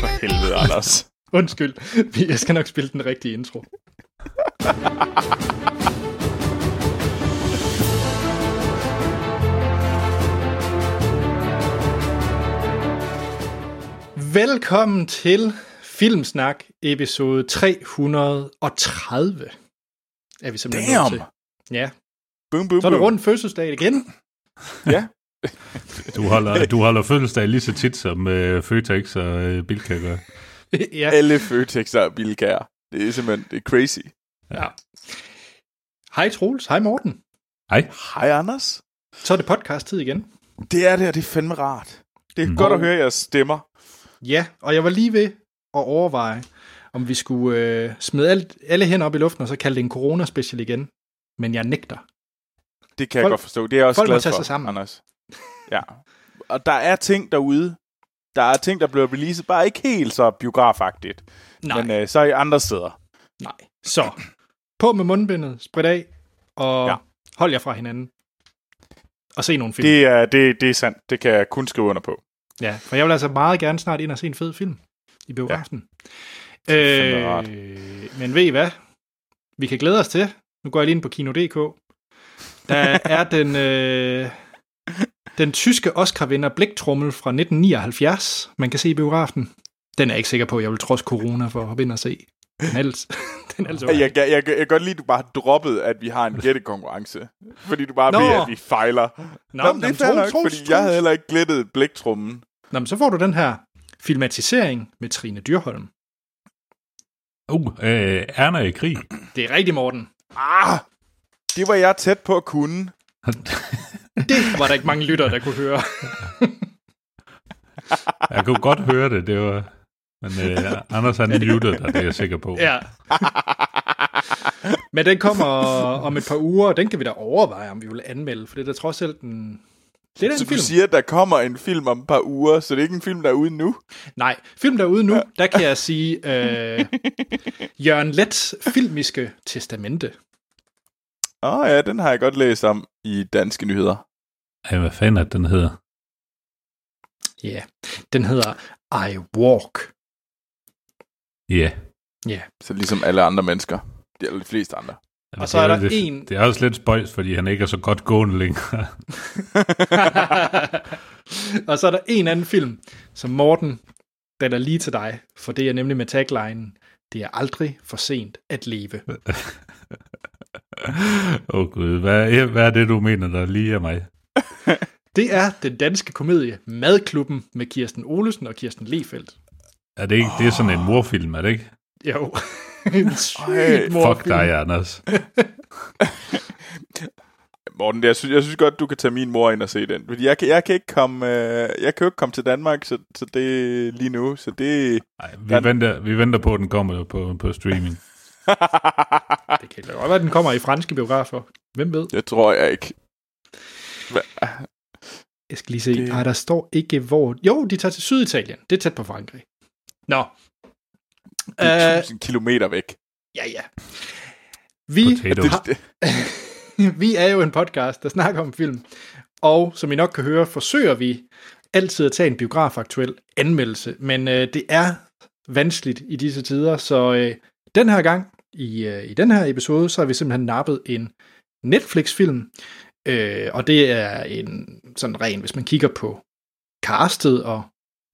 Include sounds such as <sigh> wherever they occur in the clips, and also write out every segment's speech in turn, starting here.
For helvede, Anders. Undskyld, jeg skal nok spille den rigtige intro. Velkommen til Filmsnak episode 330. Er vi simpelthen Damn. til. Ja, Boom, boom, så er det rundt fødselsdag igen. Ja, Du holder, du holder fødselsdag lige så tit som øh, Føtex og øh, Bilka gør. <laughs> ja. alle Føtexer og bilkær. Det er simpelthen det er crazy. ja. Hej Troels, hej Morten. Hej. Hej, Anders. Så er det podcast-tid igen. Det er det, og det er fandme rart. Det er Mm. godt at høre jeres stemmer. Ja, og jeg var lige ved at overveje, om vi skulle øh, smide alt, alle hænder op i luften, og så kalde det en corona-special igen. Men jeg nægter. Det kan jeg Folk- godt forstå. Det er jeg også folk må glad tage for, sig sammen. Anders. Ja. Og der er ting derude. Der er ting, der bliver releaset, bare ikke helt så biografagtigt. Nej, Men øh, så i andre steder. nej. Så, på med mundbindet, sprit af, og Ja. ja. hold jer fra hinanden. Og se nogle film. Det er, det, det er sandt. Det kan jeg kun skrive under på. Ja, for jeg vil altså meget gerne snart ind og se en fed film i biografen. rart. Øh, men ved I hvad? Vi kan glæde os til. Nu går jeg lige ind på Kino.dk. Der <laughs> er den, øh, den tyske Oscar-vinder Blæktrummel fra 1979, man kan se i biografen. Den er jeg ikke sikker på, at jeg vil trods corona for at hoppe ind og se. Den er altså, <laughs> den er altså Jeg, jeg, jeg, jeg kan godt lide, at du bare har droppet, at vi har en gættekonkurrence. Fordi du bare Nå. ved, at vi fejler. Nå, Nå, men det er nok, fordi jeg havde heller ikke glættet blæktrummen. Nå, men så får du den her filmatisering med Trine Dyrholm. Uh, øh, Erna i krig. Det er rigtigt, Morten. Ah! Det var jeg tæt på at kunne. <laughs> Det var der ikke mange lyttere, der kunne høre. <laughs> Jeg kunne godt høre det, det var... Men øh, Anders han muted dig, det er jeg sikker på. Ja. Men den kommer om et par uger, og den kan vi da overveje, om vi vil anmelde, for det er da trods alt en... Det er Så en du film. siger, at der kommer en film om et par uger, så det er ikke en film, der er ude nu? Nej, film derude nu, der kan jeg sige øh, Jørgen Lets filmiske testamente. Åh oh, ja, den har jeg godt læst om i Danske Nyheder. Ej, hvad fanden er den hedder? Ja, yeah. den hedder I Walk. Ja. Ja, Så ligesom alle andre mennesker. De, de fleste andre. Og så er der det, en- Det er også lidt spøjs, fordi han ikke er så godt gående længere. <laughs> og så er der en anden film, som Morten, den er lige til dig, for det er nemlig med taglinen, det er aldrig for sent at leve. <laughs> Åh oh, gud, hvad, hvad er det, du mener, der lige er mig? <laughs> Det er den danske komedie Madklubben med Kirsten Olesen og Kirsten Lefeldt. Er det ikke, det er sådan en morfilm, er det ikke? Jo. <laughs> en sygt Ej, morfilm. Fuck dig, Anders. <laughs> Morten, jeg synes, jeg synes godt, du kan tage min mor ind og se den. Fordi jeg kan, jeg kan ikke komme, øh, jeg kan jo ikke komme til Danmark, så, så det lige nu. Så det... Ej, vi, Den- venter, vi venter på, at den kommer på, på streaming. Det kan godt være, at den kommer i franske biografer. Hvem ved? det tror jeg ikke. Jeg skal lige se. Det-. Ej, der står ikke hvor... Jo, de tager til Syditalien. Det er tæt på Frankrig. Nå. Det er 1000 kilometer væk. ja, ja. Vi, har- <laughs> vi er jo en podcast, der snakker om film. Og som I nok kan høre, forsøger vi altid at tage en biografaktuel anmeldelse. Men øh, det er vanskeligt i disse tider, så øh, den her gang, i, øh, i den her episode, så har vi simpelthen nappet en Netflix-film. Øh, og det er en sådan ren, hvis man kigger på castet og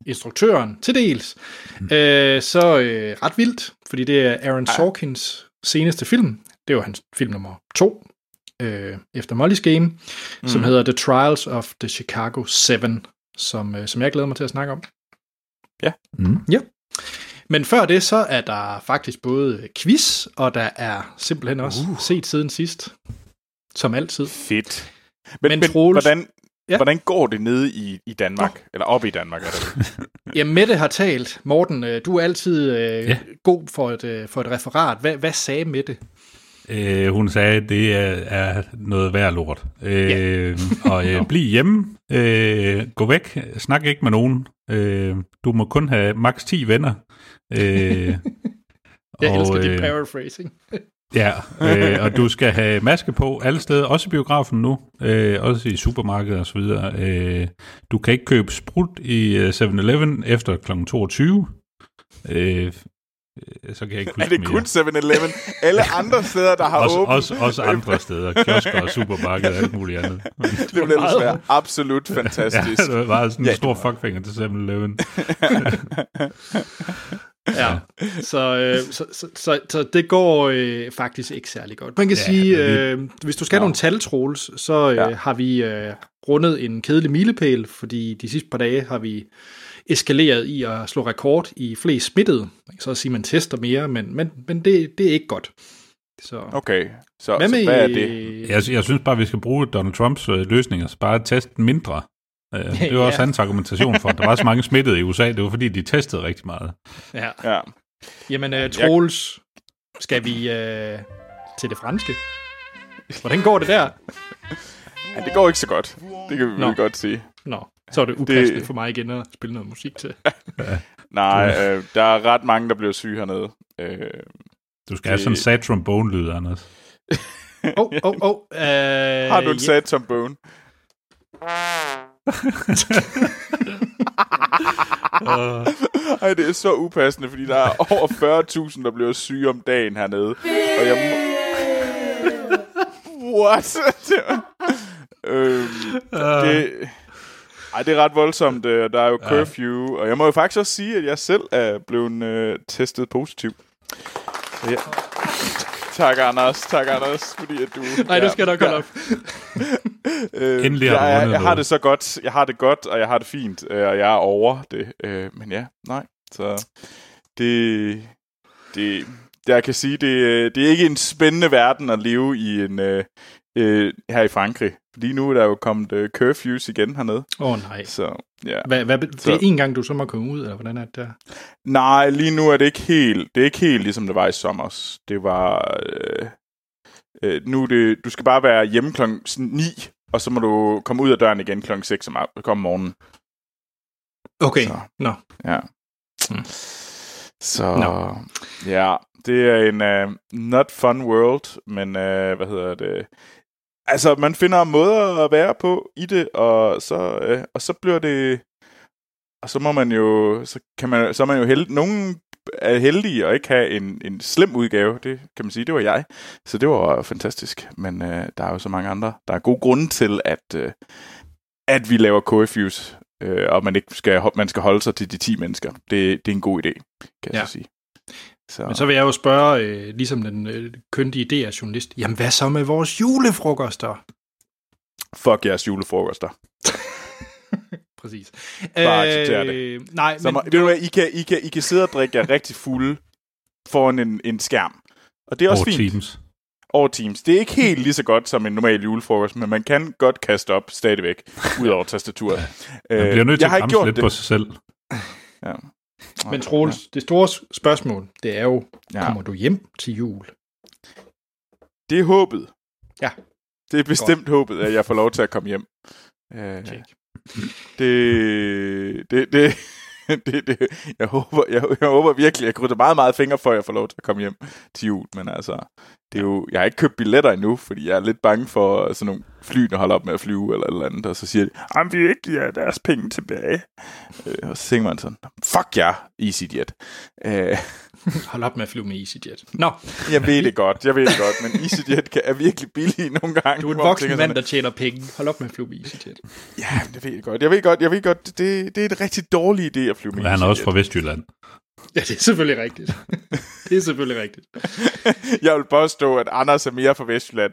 instruktøren til dels, øh, så øh, ret vildt, fordi det er Aaron Sorkins seneste film. Det var hans film nummer to, øh, efter Molly's Game, mm. som hedder The Trials of the Chicago 7, som, øh, som jeg glæder mig til at snakke om. Mm. Men før det, så er der faktisk både quiz, og der er simpelthen også uh. set siden sidst, som altid. fedt. Men, Men men, Troels- hvordan, Ja. ja. hvordan går det nede i, i Danmark? Oh. Eller oppe i Danmark, er det? <laughs> Ja, Mette har talt. Morten, øh, du er altid øh, Ja. ja. god for et, øh, for et referat. Hvad, hvad sagde Mette? Øh, hun sagde, at det er, er noget værd lort. Øh, <laughs> og øh, bliv hjemme. Øh, gå væk. Snak ikke med nogen. Øh, du må kun have maks 10 venner. Øh, <laughs> Jeg og, elsker dit øh, paraphrasing. Ja, øh, og du skal have maske på alle steder, også i biografen nu, øh, også i supermarkedet og så videre. Øh, du kan ikke købe sprut i øh, 7-Eleven efter kl. 22. Øh, så kan jeg ikke Er huske det mere. kun 7-Eleven? Alle andre steder, der har også, åbent, også, også andre steder, kiosker og supermarkeder og alt muligt andet. det ville ellers være absolut Ja, fantastisk. det var sådan en Ja. stor fuckfinger til 7-Eleven. <laughs> Ja, så, øh, så, så, så, så det går øh, faktisk ikke særlig godt. Man kan Ja, sige, øh, hvis du skal have nogle tal, Troels, så øh, Ja. har vi øh, rundet en kedelig milepæl, fordi de sidste par dage har vi eskaleret i at slå rekord i flest smittede. Man kan så sige, at man tester mere, men, men, men det, det er ikke godt. Så, Okay, så, hvad så med, hvad er det? Jeg, jeg synes bare, vi skal bruge Donald Trumps øh, løsninger, så bare teste mindre. Øh, <laughs> det var Ja. også hans argumentation for, at der var så mange smittede i USA. Det var fordi, de testede rigtig meget. Ja. Ja. Jamen, øh, Troels, skal vi øh, til det franske? Hvordan går det der? ja, det går ikke så godt. Det kan vi Nå. vel godt sige. Nå, så er det upassende Det- for mig igen at spille noget musik til. <laughs> Nej, øh, der er ret mange, der bliver syge hernede. Øh, Du skal have Det- sådan en sad trombone-lyd, Anders. Åh, åh, åh. øh, har du en ja. sad trombone? Ej, det er så upassende, fordi der er over 40.000, der bliver syge om dagen hernede. Og jeg må... <laughs> What? <laughs> øhm, det... Ej, det er ret voldsomt. øh, Der er jo curfew, og jeg må jo faktisk også sige, at jeg selv er blevet øh, testet positiv. Så ja. Tak, Anders. Tak, Anders, fordi at du... Nej, det skal jeg nok holde op. <laughs> Øh, Endelig jeg, jeg, jeg har det så godt, jeg har det godt, og jeg har det fint, øh, og jeg er over det. Øh, men ja, nej. Så det, det, jeg kan sige, det, øh, det er ikke en spændende verden at leve i en øh, øh, her i Frankrig. Lige nu er der jo kommet øh, curfews igen hernede. Åh, oh, nej. Så ja. Hvad, hvad, det er en gang, du så må komme ud, eller hvordan er det der? Nej, lige nu er det ikke helt, det er ikke helt ligesom det var i sommer. Det var, øh, øh, nu det, du skal bare være hjemme klokken 9, og så må du komme ud af døren igen klokken 6 om, om morgenen. Okay, nå. Ja. Mm. Så Nå. ja, det er en uh, not fun world, men uh, hvad hedder det? Altså, man finder måder at være på i det, og så, uh, og så bliver det... Og så må man jo... Så, kan man, så er man jo heldig. Nogen er heldige og ikke have en, en slem udgave. Det kan man sige, det var jeg. Så det var fantastisk. Men uh, der er jo så mange andre. Der er god grund til, at, uh, at vi laver KFUs øh, og man ikke skal, man skal holde sig til de 10 mennesker. Det, det er en god idé, kan jeg Ja. så sige. Så, Men så vil jeg jo spørge, øh, ligesom den øh, køndige DR-journalist, jamen hvad så med vores julefrokoster? fuck jeres julefrokoster. <laughs> Præcis. Bare accepter det. Nej, Så men, ved du hvad, I kan, I, kan, I kan sidde og drikke jer rigtig fulde foran en, en skærm. Og det er også Over fint. Teams. Over Teams. Det er ikke helt lige så godt som en normal julefrokost, men man kan godt kaste op stadigvæk, <laughs> ud over tastaturet. Man bliver nødt til at bremse lidt det. på sig selv. Ja. Men Troels, det store spørgsmål, det er jo, Ja. kommer du hjem til jul? Det er håbet. Ja. Det er bestemt håbet, at jeg får lov til at komme hjem. Øh, Check. det, det, det, <laughs> det, det, jeg, håber, jeg, jeg håber virkelig, jeg krydser meget, meget fingre for, at jeg får lov til at komme hjem til jul. Men altså, det er jo, jeg har ikke købt billetter endnu, fordi jeg er lidt bange for sådan nogle fly, der holder op med at flyve eller et eller andet, og så siger de, at vi ikke giver deres penge tilbage. Øh, og så tænker man sådan, fuck jer, EasyJet. Øh, Hold op med at flyve med EasyJet. Nå, jeg ved det godt, jeg ved det godt, men EasyJet kan, er virkelig billige nogle gange. du er en voksen mand, sådan, der tjener penge. Hold op med at flyve med EasyJet. Ja, det ved jeg godt. Jeg ved godt, jeg ved godt, det, det er en rigtig dårlig idé at flyve med Men han er også EasyJet. fra Vestjylland. Ja, det er selvfølgelig rigtigt. det er selvfølgelig rigtigt. <laughs> Jeg vil påstå, at Anders er mere fra Vestjylland.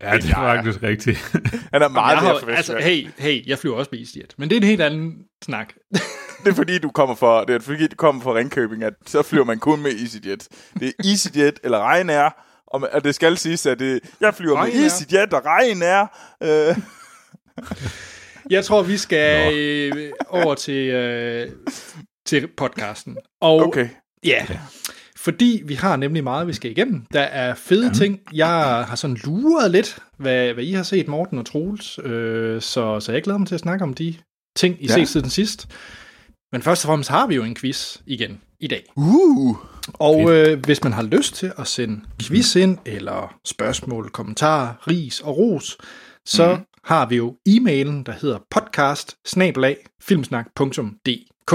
Ja, det er faktisk rigtigt. Han er meget mere fra altså, Vestjylland. hey, hey, jeg flyver også med EasyJet. Men det er en helt anden snak. Det er fordi, du kommer fra, det er fordi, du kommer fra Ringkøbing, at så flyver man kun med EasyJet. Det er EasyJet eller Ryanair, og, og det skal siges, at det, jeg flyver med Ryanair. EasyJet og Ryanair. Øh, <laughs> Jeg tror, vi skal øh, over til, øh, til podcasten. Og okay. ja, fordi vi har nemlig meget, vi skal igennem. Der er fede ja. ting. Jeg har sådan luret lidt, hvad, hvad I har set, Morten og Troels. Øh, så, så jeg glæder mig til at snakke om de ting, I Ja. set siden sidst. Men først og fremmest har vi jo en quiz igen i dag. Uh. Og øh, hvis man har lyst til at sende quiz ind, eller spørgsmål, kommentarer, ris og ros, så mm. har vi jo e-mailen, der hedder podcast filmsnak.dk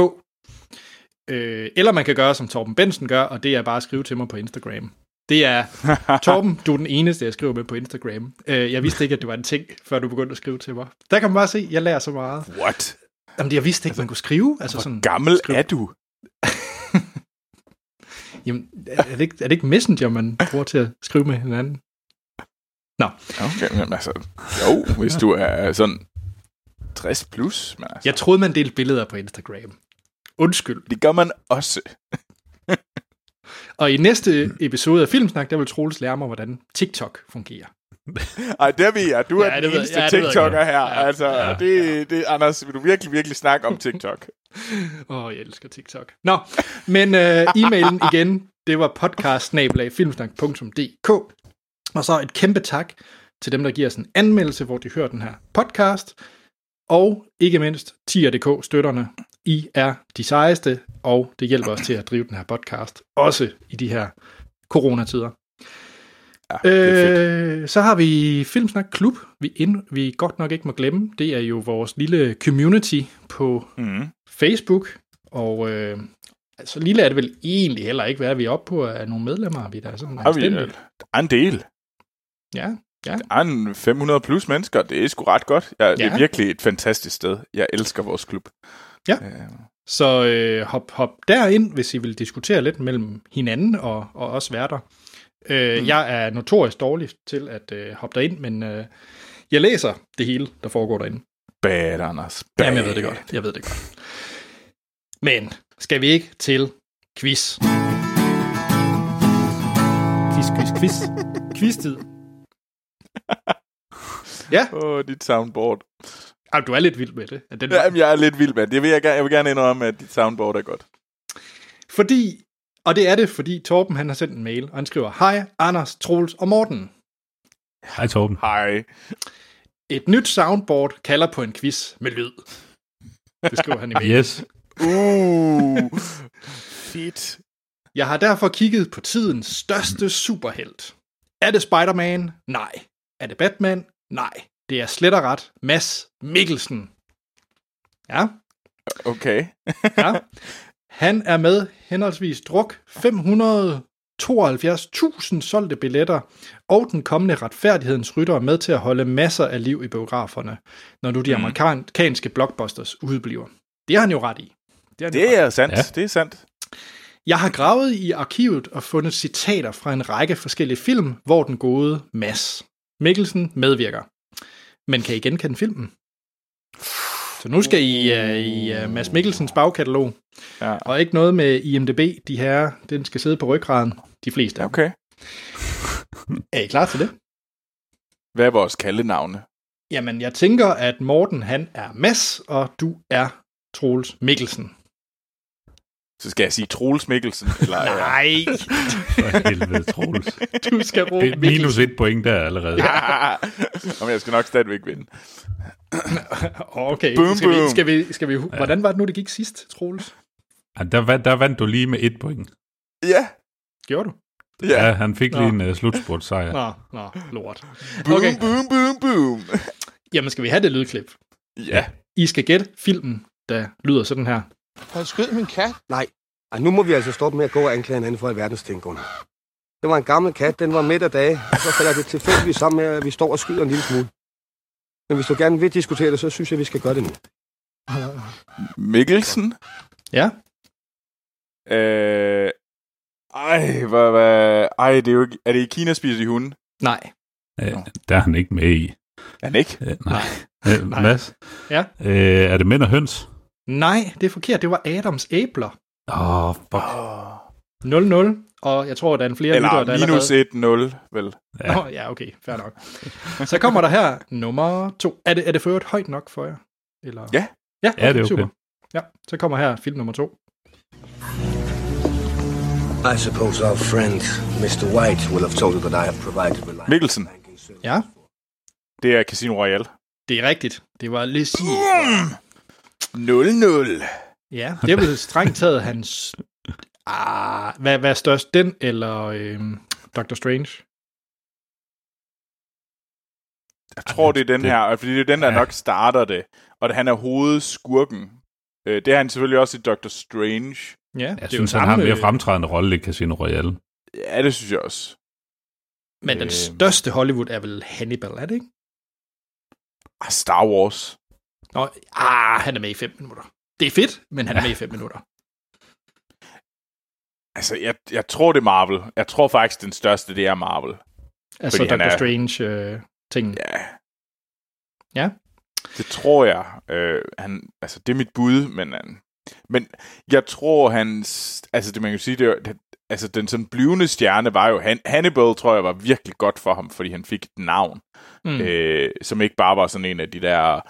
øh, Eller man kan gøre, som Torben Bensen gør, og det er bare at skrive til mig på Instagram. Det er, <laughs> Torben, du er den eneste, jeg skriver med på Instagram. Øh, jeg vidste ikke, at det var en ting, før du begyndte at skrive til mig. Der kan man bare se, jeg lærer så meget. What? Jamen, jeg vidste ikke, man kunne skrive. Altså, sådan, Gammel skriv- er du? <laughs> Jamen, er det, ikke, er det ikke Messenger, man bruger til at skrive med hinanden? Nå, Okay, men altså, jo, hvis du er sådan 60 plus, men altså, jeg troede, man delte billeder på Instagram. Undskyld. det gør man også. <laughs> Og i næste episode af Filmsnak, der vil Troels lære mig, hvordan TikTok fungerer. <laughs> Ej, der ved jeg. Du er Ja, ja, det den ved- eneste ja, det TikToker her. Ja. Altså, Ja. det, det, Anders, vil du virkelig, virkelig snakke om TikTok? <laughs> Åh, oh, jeg elsker TikTok. Nå, men øh, e-mailen igen, det var podcast Og så et kæmpe tak til dem, der giver os en anmeldelse, hvor de hører den her podcast. Og ikke mindst 10.dk støtterne. I er de sejeste, og det hjælper os til at drive den her podcast. Også i de her coronatider. Ja. Øh, så har vi Filmsnak Klub, vi, ind, vi godt nok ikke må glemme. Det er jo vores lille community på Mm. Facebook, og øh, så lille er det vel egentlig heller ikke, hvad vi er oppe på af nogle medlemmer, vi der er sådan Har vi, øh, der er en del. Ja, Der er en 500 plus mennesker. Det er sgu ret godt. Ja, det Ja. er virkelig et fantastisk sted. Jeg elsker vores klub. Ja. Øh, så øh, hop, hop derind, hvis I vil diskutere lidt mellem hinanden og, og os værter. Øh, mm. Jeg er notorisk dårlig til at øh, hoppe derind, men øh, jeg læser det hele, der foregår derinde. Bad, Anders. Bad. Jamen, jeg ved det godt. Jeg ved det godt. Men skal vi ikke til quiz? Quiz, quiz, quiz. Quiz-tid. ja, Åh, oh, dit soundboard. Ej, du er lidt vild med det. At den, Jamen, jeg er lidt vild med det. Jeg vil, jeg, gerne- jeg vil gerne indrømme, at dit soundboard er godt. Fordi, og det er det, fordi Torben han har sendt en mail, og han skriver, Hej, Anders, Troels og Morten. Hej Torben. Hej. Et nyt soundboard kalder på en quiz med lyd. Det skriver han i mail. Yes. Uh, fedt. Jeg har derfor kigget på tidens største superhelt. Er det Spider-Man? Nej. Er det Batman? Nej. Det er slet og ret Mads Mikkelsen. Ja, Okay. ja. Han er med henholdsvis druk 572.000 solgte billetter, og den kommende retfærdighedens rytter er med til at holde masser af liv i biograferne, når nu de Mm. amerikanske blockbusters udbliver. Det har han jo ret i. Det, jo Det ret er sandt. Ja. Det er sandt. Jeg har gravet i arkivet og fundet citater fra en række forskellige film, hvor den gode Mads Mikkelsen medvirker. Men kan I genkende filmen? Så nu skal I uh, i uh, Mads Mikkelsens bagkatalog, Ja. og ikke noget med IMDB, de her, den skal sidde på ryggraden, de fleste. Okay. Okay. Er I klar til det? Hvad er vores kaldenavne? Jamen, jeg tænker, at Morten han er Mads, og du er Troels Mikkelsen. Så skal jeg sige Troels Mikkelsen? Eller, Nej, For helvede, Troels. du skal råbe Det er minus et point der allerede. Ja. Om jeg skal nok stadigvæk vinde. Okay, Boom, skal, vi, boom. skal, vi, skal vi, hvordan var det nu, det gik sidst, Troels? Ja, Der, vandt- der vandt du lige med et point. Ja. Gjorde du? Ja, Ja. han fik Nå. lige en uh, slutspurtsejr. Nå, nå, lort. Boom, Okay, boom, boom, boom. jamen skal vi have det lydklip? Ja. I skal gætte filmen, der lyder sådan her. Han skød min kat. Nej. Ej, nu må vi altså stoppe med at gå og anklage hinanden for alverdens ting, Gunnar. Det var en gammel kat, den var midt af dage, og så falder det tilfældigvis sammen med, at vi står og skyder en lille smule. Men hvis du gerne vil diskutere det, så synes jeg, vi skal gøre det nu. Mikkelsen. Ja, Øh, ej, hvad, hvad, ej, det er jo ikke, er det i Kina spiser de hunde? nej. Øh, der er han ikke med i. Er han ikke? Øh, nej. Øh, Nej. Mads? Ja. Øh, er det mænd og høns? Nej, det er forkert. Det var Adams æbler. Åh, oh, fuck. 0-0, og jeg tror, der er en flere lyttere, der Eller minus allerede... 1-0, vel? Ja. Nå, ja, okay, fair nok. Så kommer der her nummer to. Er det, er det for øvrigt højt nok for jer? Eller? Ja. Ja, okay, Ja, det er okay. super. Ja, så kommer her film nummer to. I suppose our friend, Mr. White, will have told you that I have provided reliable Mikkelsen. Ja, Det er Casino Royale. det er rigtigt. Det var Lizzie. 0-0. Ja, det er vel strengt taget hans Ah, hvad, hvad er størst, den eller øh, Doctor Strange? Jeg tror, det er den det- her, fordi det er den, der Ja. nok starter det. Og han er hovedskurken. Øh, Det er han selvfølgelig også i Doctor Strange. Ja, Jeg det synes, jo han har en mere øh, fremtrædende rolle i Casino Royale. Ja, det synes jeg også. Men den Øh. største Hollywood er vel Hannibal, er det ikke? Ah, Star Wars. Nå, ah, han er med i 5 minutter. Det er fedt, men han er med i 5 minutter. Altså, jeg, jeg tror, det er Marvel. Jeg tror faktisk, den største, det er Marvel. Altså Fordi Doctor er- Strange øh. Ja. Ja. Det tror jeg. Øh, han, altså, det er mit bud, men, han, men jeg tror, hans... Altså, det man kan sige, det, er- det altså, den sådan blivende stjerne var jo... Han, Hannibal, tror jeg, var virkelig godt for ham, fordi han fik et navn, mm. øh, som ikke bare var sådan en af de der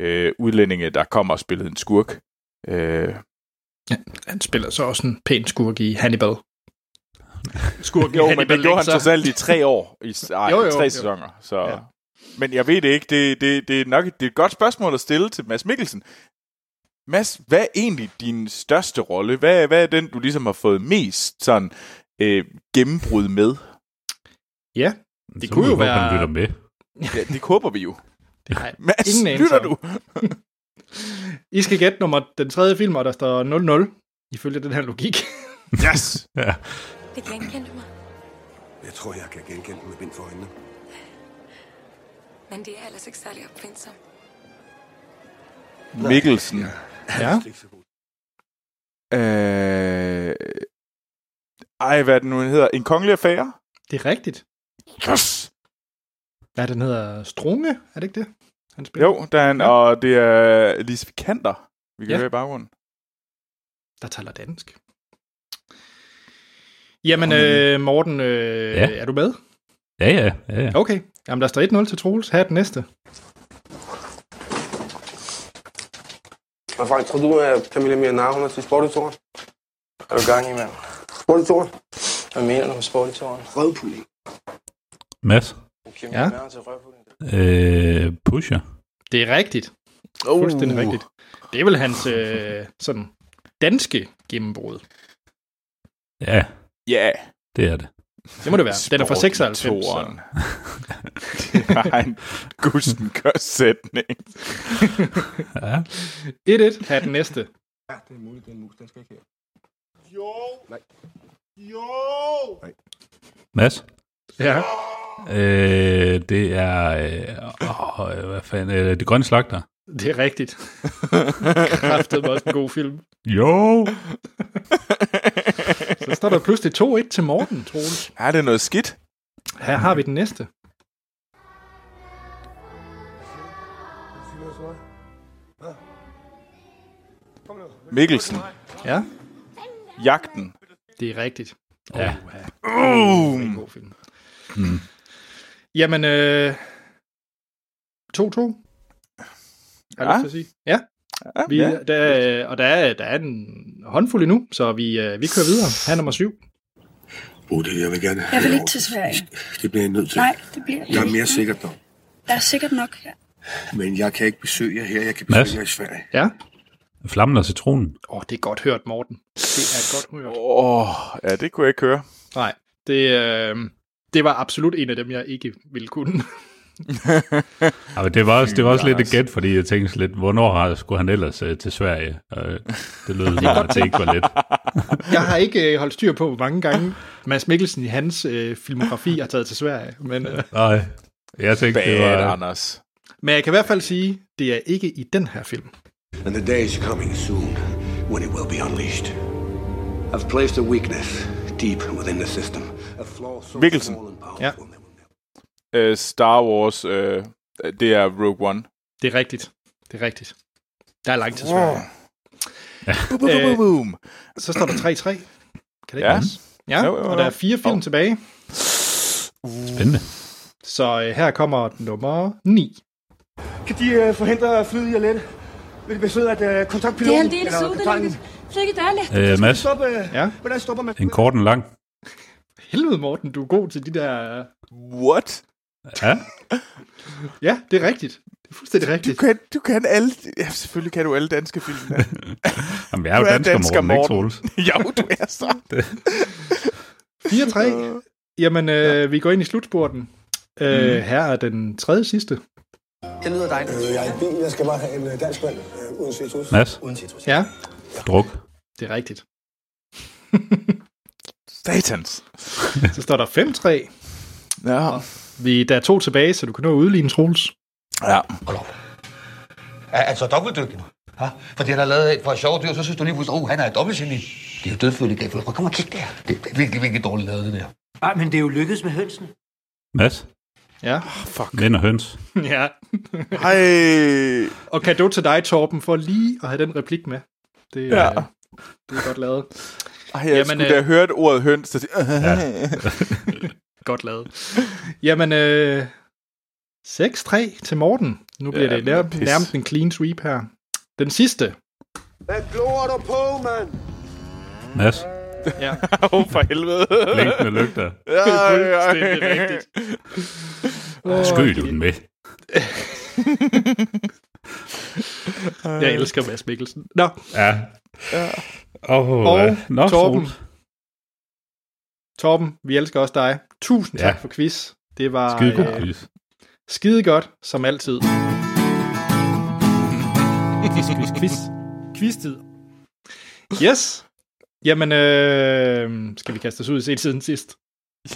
øh, udlændinge, der kommer og spillede en skurk. Øh, Han spiller så også en pæn skurk i Hannibal. Skurken jo, <laughs> i men Hannibal, det gjorde han ikke? trods alt i tre år. I, ej, Jo, jo, jo, jo, tre jo. sæsoner. Så. Ja. Ja. Men jeg ved det ikke. Det, det, det er nok et, det er et godt spørgsmål at stille til Mads Mikkelsen. Mads, hvad er egentlig din største rolle? Hvad, hvad er den, du ligesom har fået mest sådan øh, gennembrud med? Ja, Det kunne jo være- han lytter med. Ja, det håber vi jo. Det jeg <laughs> Mads, ingen anelse lytter du? <laughs> I skal gætte nummer den tredje film, og der står 0-0, ifølge den her logik. <laughs> Yes! Ja. Det genkendte du mig. Jeg tror, jeg kan genkende den med bind for øjnene. Men det er ellers ikke særlig opfindsom. Mikkelsen. Ja. God. Øh... Ej, hvad er det nu, den hedder? En kongelig affære? Det er rigtigt. Yes! Hvad den hedder? Strunge? Er det ikke det? Han spiller? Jo, der er en, Ja. ja. og det er Lise Vikander, vi kan Ja. ja. høre i baggrunden. Der taler dansk. Jamen, øh, Morten, øh, Ja. er du med? Ja, ja, ja, ja. Okay. Jamen, der står 1-0 til Troels. Her er den næste. Hvad fuck, tror du, at Camilla Mianar, hun er til sportitoren? Er du gang i, mand? Sportitoren? Hvad mener du med sport i toren? Rødpulling. Mads, Kim Ja. ja. til røvpulling. øh, Pusher. Det er rigtigt. Fuldstændig rigtigt. Det er vel hans øh, sådan danske gennembrud. Ja, Ja. det er det. Det må det være. Den er fra 96. Så. Sportitoren. <laughs> det var en gusten sætning. <laughs> Ja. 1-1. Her er den næste. Ja, det er muligt, den mus, den skal ikke her. Mads, Ja. øh, det er... Øh, åh, hvad fanden? Øh, de grønne slagter. Det er rigtigt. Kræftet var også en god film. Jo! Så står der pludselig 2-1 til Morten, Troels. er det noget skidt? Her har vi den næste. Mikkelsen. Ja, Jagten. det er rigtigt. Ja. Uh. En god film. Mm. Jamen, øh, 2-2. Har jeg Ja. lyst til at sige. Ja, Ja, vi, ja. ja. Der, og der er, der er en håndfuld endnu, så vi, øh, vi kører videre. Her er nummer 7. Bodil, jeg vil gerne Jeg have vil lov. ikke til Sverige. Det bliver jeg nødt til. Nej, det bliver Jeg er mere sikkert dog. Der er sikkert nok her. Men jeg kan ikke besøge jer her. Jeg kan Mads? besøge jer i Sverige. Ja. Flammen og citronen. Åh, oh, det er godt hørt, Morten. Det er godt hørt. Åh, oh, ja, det kunne jeg ikke høre. Nej, det, øh, det var absolut en af dem, jeg ikke ville kunne. <laughs> Ja, men det var også, det var også lidt et gæt, fordi jeg tænkte lidt, hvornår har- skulle han ellers øh, til Sverige? Øh, det lød som om, at det ikke var let. Jeg har ikke øh, holdt styr på, hvor mange gange Mads Mikkelsen i hans øh, filmografi har taget til Sverige. Men, øh, Nej, jeg tænkte, det Bad, var... Anders. men jeg kan i hvert fald sige, det er ikke i den her film. And the day is coming soon when it will be unleashed. I've placed a weakness deep within the system. Powerful Ja. Uh, Star Wars, uh, det er Rogue One. Det er rigtigt. Det er rigtigt. Der er langt til Sverige. Boom, boom, boom, boom. Så står der 3-3. Kan det ikke Ja. passe? Ja, Jo, jo, jo. og der er fire film Jo. tilbage. Spændende. Så øh, her kommer nummer 9. Kan de uh, forhindre flyet i at lette? Vil det betyde, at uh, Det er kontaktpiloten en del af. Flykke der lidt. Øh, Mads, Stop, uh, Ja. Hvordan stopper man? en kort en lang. Helvede, Morten, du er god til de der... What? Ja, Ja, det er rigtigt. Det er fuldstændig Du rigtigt. kan, du kan alle... Ja, selvfølgelig kan du alle danske film. Ja. <laughs> Jamen, jeg er jo Du er dansker, dansker, Morten, ikke Morten. Troels? <laughs> jo, du er så. 4-3. Jamen, øh, vi går ind i slutspurten. Øh, her er den tredje sidste. Det lyder dejligt. Øh, jeg er i bil. Jeg skal bare have en øh, dansk mand øh, uden citrus. Mads, Uden citrus. Ja, druk. det er rigtigt. <laughs> Satans. Så står der 5-3. Ja. Vi, der er to tilbage, så du kan nå at udligne Troels. ja. Hold op. Er han så dobbeltdygtig? Ja? Fordi han har lavet et for sjovt dyr, så synes du lige pludselig, oh, han er et dobbeltgeni. Det er jo gav. Prøv kom og kig der. Det er virkelig, virkelig dårligt lavet, det der. Ej, men det er jo lykkedes med hønsen. Mads, Ja. Fuck. mænd og høns. <laughs> ja. Hej. Og kado til dig, Torben, for lige at have den replik med. Det, Ja. ja. øh, det er godt lavet. Ej, jeg Jamen, skulle øh, da have hørt ordet høns. Så ja. <laughs> Godt lavet. Jamen, øh, 6-3 til Morten. Nu bliver Ja, det nær, nærmest en clean sweep her. Den sidste. Hvad glor du på, mand? Mads, Ja, <laughs> Åh, oh, for helvede. blinkende lygter. <laughs> Ja, ja, fuldstændig rigtigt. Skød du den med? Jeg elsker Mads Mikkelsen. Nå, Ja. Ja. Oh, og Nå, Torben. Torben, vi elsker også dig. Tusind Ja. tak for quiz. Det var Skide god øh, quiz. skide godt, som altid. quiz, quiz, quiz. Quiz-tid. Yes. Jamen, øh, skal vi kaste os ud i set siden sidst?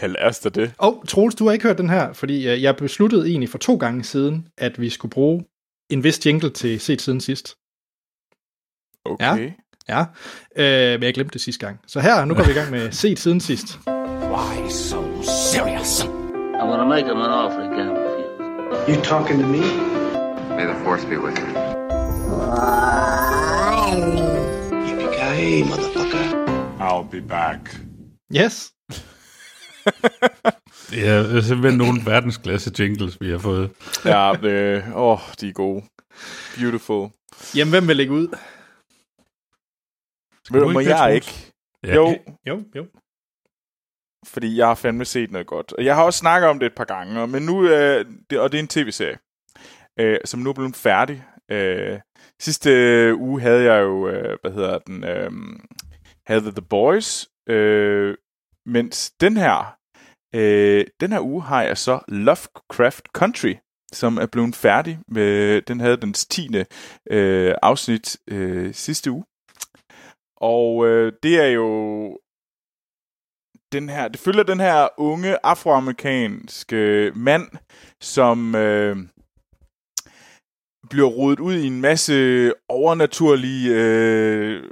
Ja, lad os da det. Og Troels, du har ikke hørt den her, fordi øh, jeg besluttede egentlig for to gange siden, at vi skulle bruge en vis jingle til set siden sidst. Okay. Ja, øh, men jeg glemte det sidste gang. Så her, nu går vi i gang med set siden sidst. Why so serious? I'm gonna make him an offer refuse. You talking to me? May the force be with you. Yippee-ki-yay, motherfucker. I'll be back. Yes. <laughs> Det er simpelthen nogle verdensklasse jingles, vi har fået. Ja, det, åh, de er gode. Beautiful. Jamen, hvem vil lægge ud? Ved du, må ikke jeg Troels? ikke? Ja. Jo, Jo, jo. fordi jeg har fandme set noget godt. Og jeg har også snakket om det et par gange, men nu, øh, det, og det er en tv-serie, øh, som nu er blevet færdig. Øh, sidste øh, uge havde jeg jo, øh, hvad hedder den, øh, havde The Boys, øh, mens den her, øh, den her uge har jeg så Lovecraft Country, som er blevet færdig. Med, den havde dens 10. Øh, afsnit øh, sidste uge. Og øh, det er jo den her, det følger den her unge afroamerikanske mand, som øh, bliver rodet ud i en masse overnaturlige øh,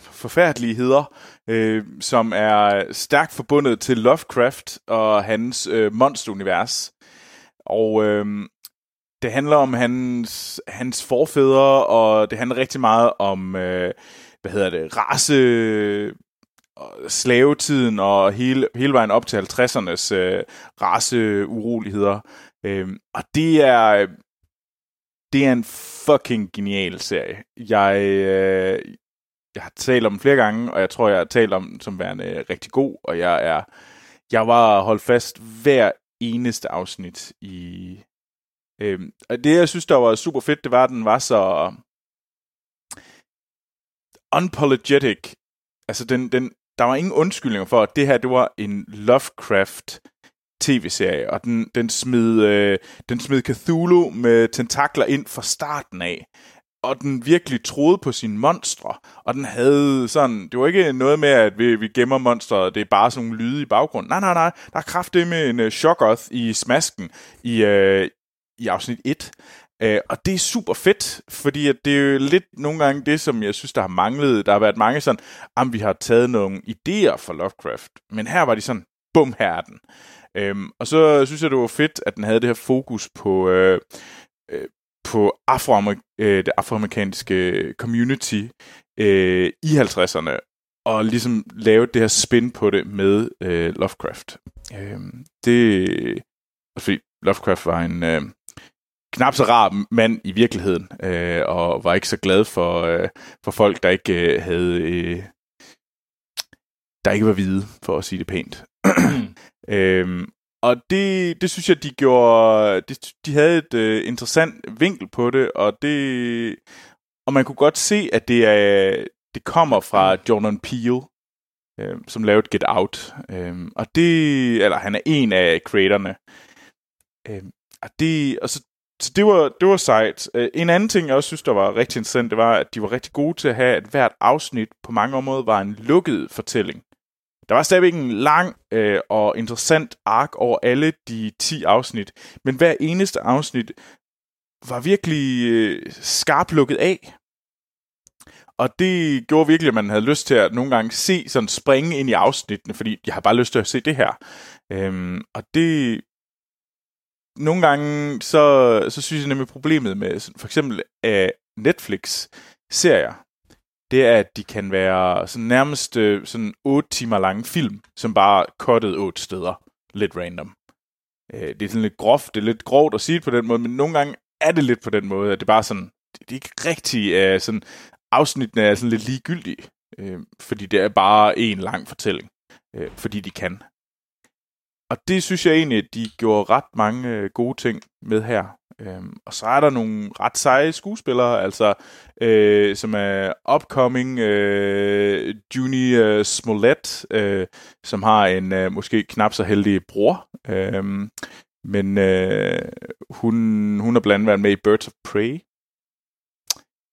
forfærdeligheder, øh, som er stærkt forbundet til Lovecraft og hans øh, monsterunivers. Og øh, det handler om hans, hans forfædre, og det handler rigtig meget om, øh, hvad hedder det, race, slavetiden og hele, hele vejen op til 50'ernes øh, raceuroligheder. Øh, og det er det er en fucking genial serie. Jeg, øh, jeg har talt om den flere gange, og jeg tror, jeg har talt om den som værende øh, rigtig god, og jeg er jeg var holdt fast hver eneste afsnit i... Øh, og det, jeg synes, der var super fedt, det var, at den var så unapologetic. Altså, den, den, der var ingen undskyldninger for, at det her, det var en Lovecraft tv-serie, og den, den, smed, øh, den smed Cthulhu med tentakler ind fra starten af, og den virkelig troede på sine monstre, og den havde sådan, det var ikke noget med, at vi, vi gemmer monstre, og det er bare sådan nogle lyde i baggrunden. Nej, nej, nej, der er kraft det med en øh, uh, Shoggoth i smasken i, uh, i afsnit 1. Øh, og det er super fedt, fordi at det er jo lidt nogle gange det, som jeg synes, der har manglet. Der har været mange sådan, at vi har taget nogle idéer fra Lovecraft, men her var de sådan, bum, her er den. Øhm, og så synes jeg, det var fedt, at den havde det her fokus på, øh, øh, på afroamer- øh, det afroamerikanske community øh, i 50'erne, og ligesom lave det her spin på det med øh, Lovecraft. Øh, det, fordi Lovecraft var en øh, knap så rar mand i virkeligheden, øh, og var ikke så glad for, øh, for folk, der ikke øh, havde... Øh, der ikke var hvide, for at sige det pænt. <clears throat> øhm, og det, det synes jeg, de gjorde... De, de havde et uh, interessant vinkel på det, og det... Og man kunne godt se, at det er det kommer fra Jordan Peele, øh, som lavede Get Out. Øh, og det, eller han er en af creatorerne. Øh, og det, og så, så det var, det var sejt. Øh, en anden ting, jeg også synes, der var rigtig interessant, det var, at de var rigtig gode til at have, at hvert afsnit på mange områder var en lukket fortælling. Der var stadigvæk en lang øh, og interessant ark over alle de 10 afsnit, men hver eneste afsnit var virkelig øh, skarpt lukket af. Og det gjorde virkelig, at man havde lyst til at nogle gange se sådan springe ind i afsnittene, fordi jeg har bare lyst til at se det her. Øhm, og det... Nogle gange, så, så synes jeg nemlig problemet med sådan, for eksempel af Netflix-serier, det er, at de kan være sådan nærmest øh, sådan 8 timer lange film, som bare er cuttet 8 steder. Lidt random. Øh, det er sådan lidt groft, det er lidt grovt at sige det på den måde, men nogle gange er det lidt på den måde, at det bare sådan, det er ikke rigtig uh, sådan afsnittene er sådan lidt ligegyldige, øh, fordi det er bare en lang fortælling, øh, fordi de kan. Og det synes jeg egentlig, at de gjorde ret mange øh, gode ting med her. Øhm, og så er der nogle ret seje skuespillere, altså øh, som er upcoming øh, Juni øh, Smollett, øh, som har en øh, måske knap så heldig bror. Øh, men øh, hun, hun har blandt andet været med i Birds of Prey,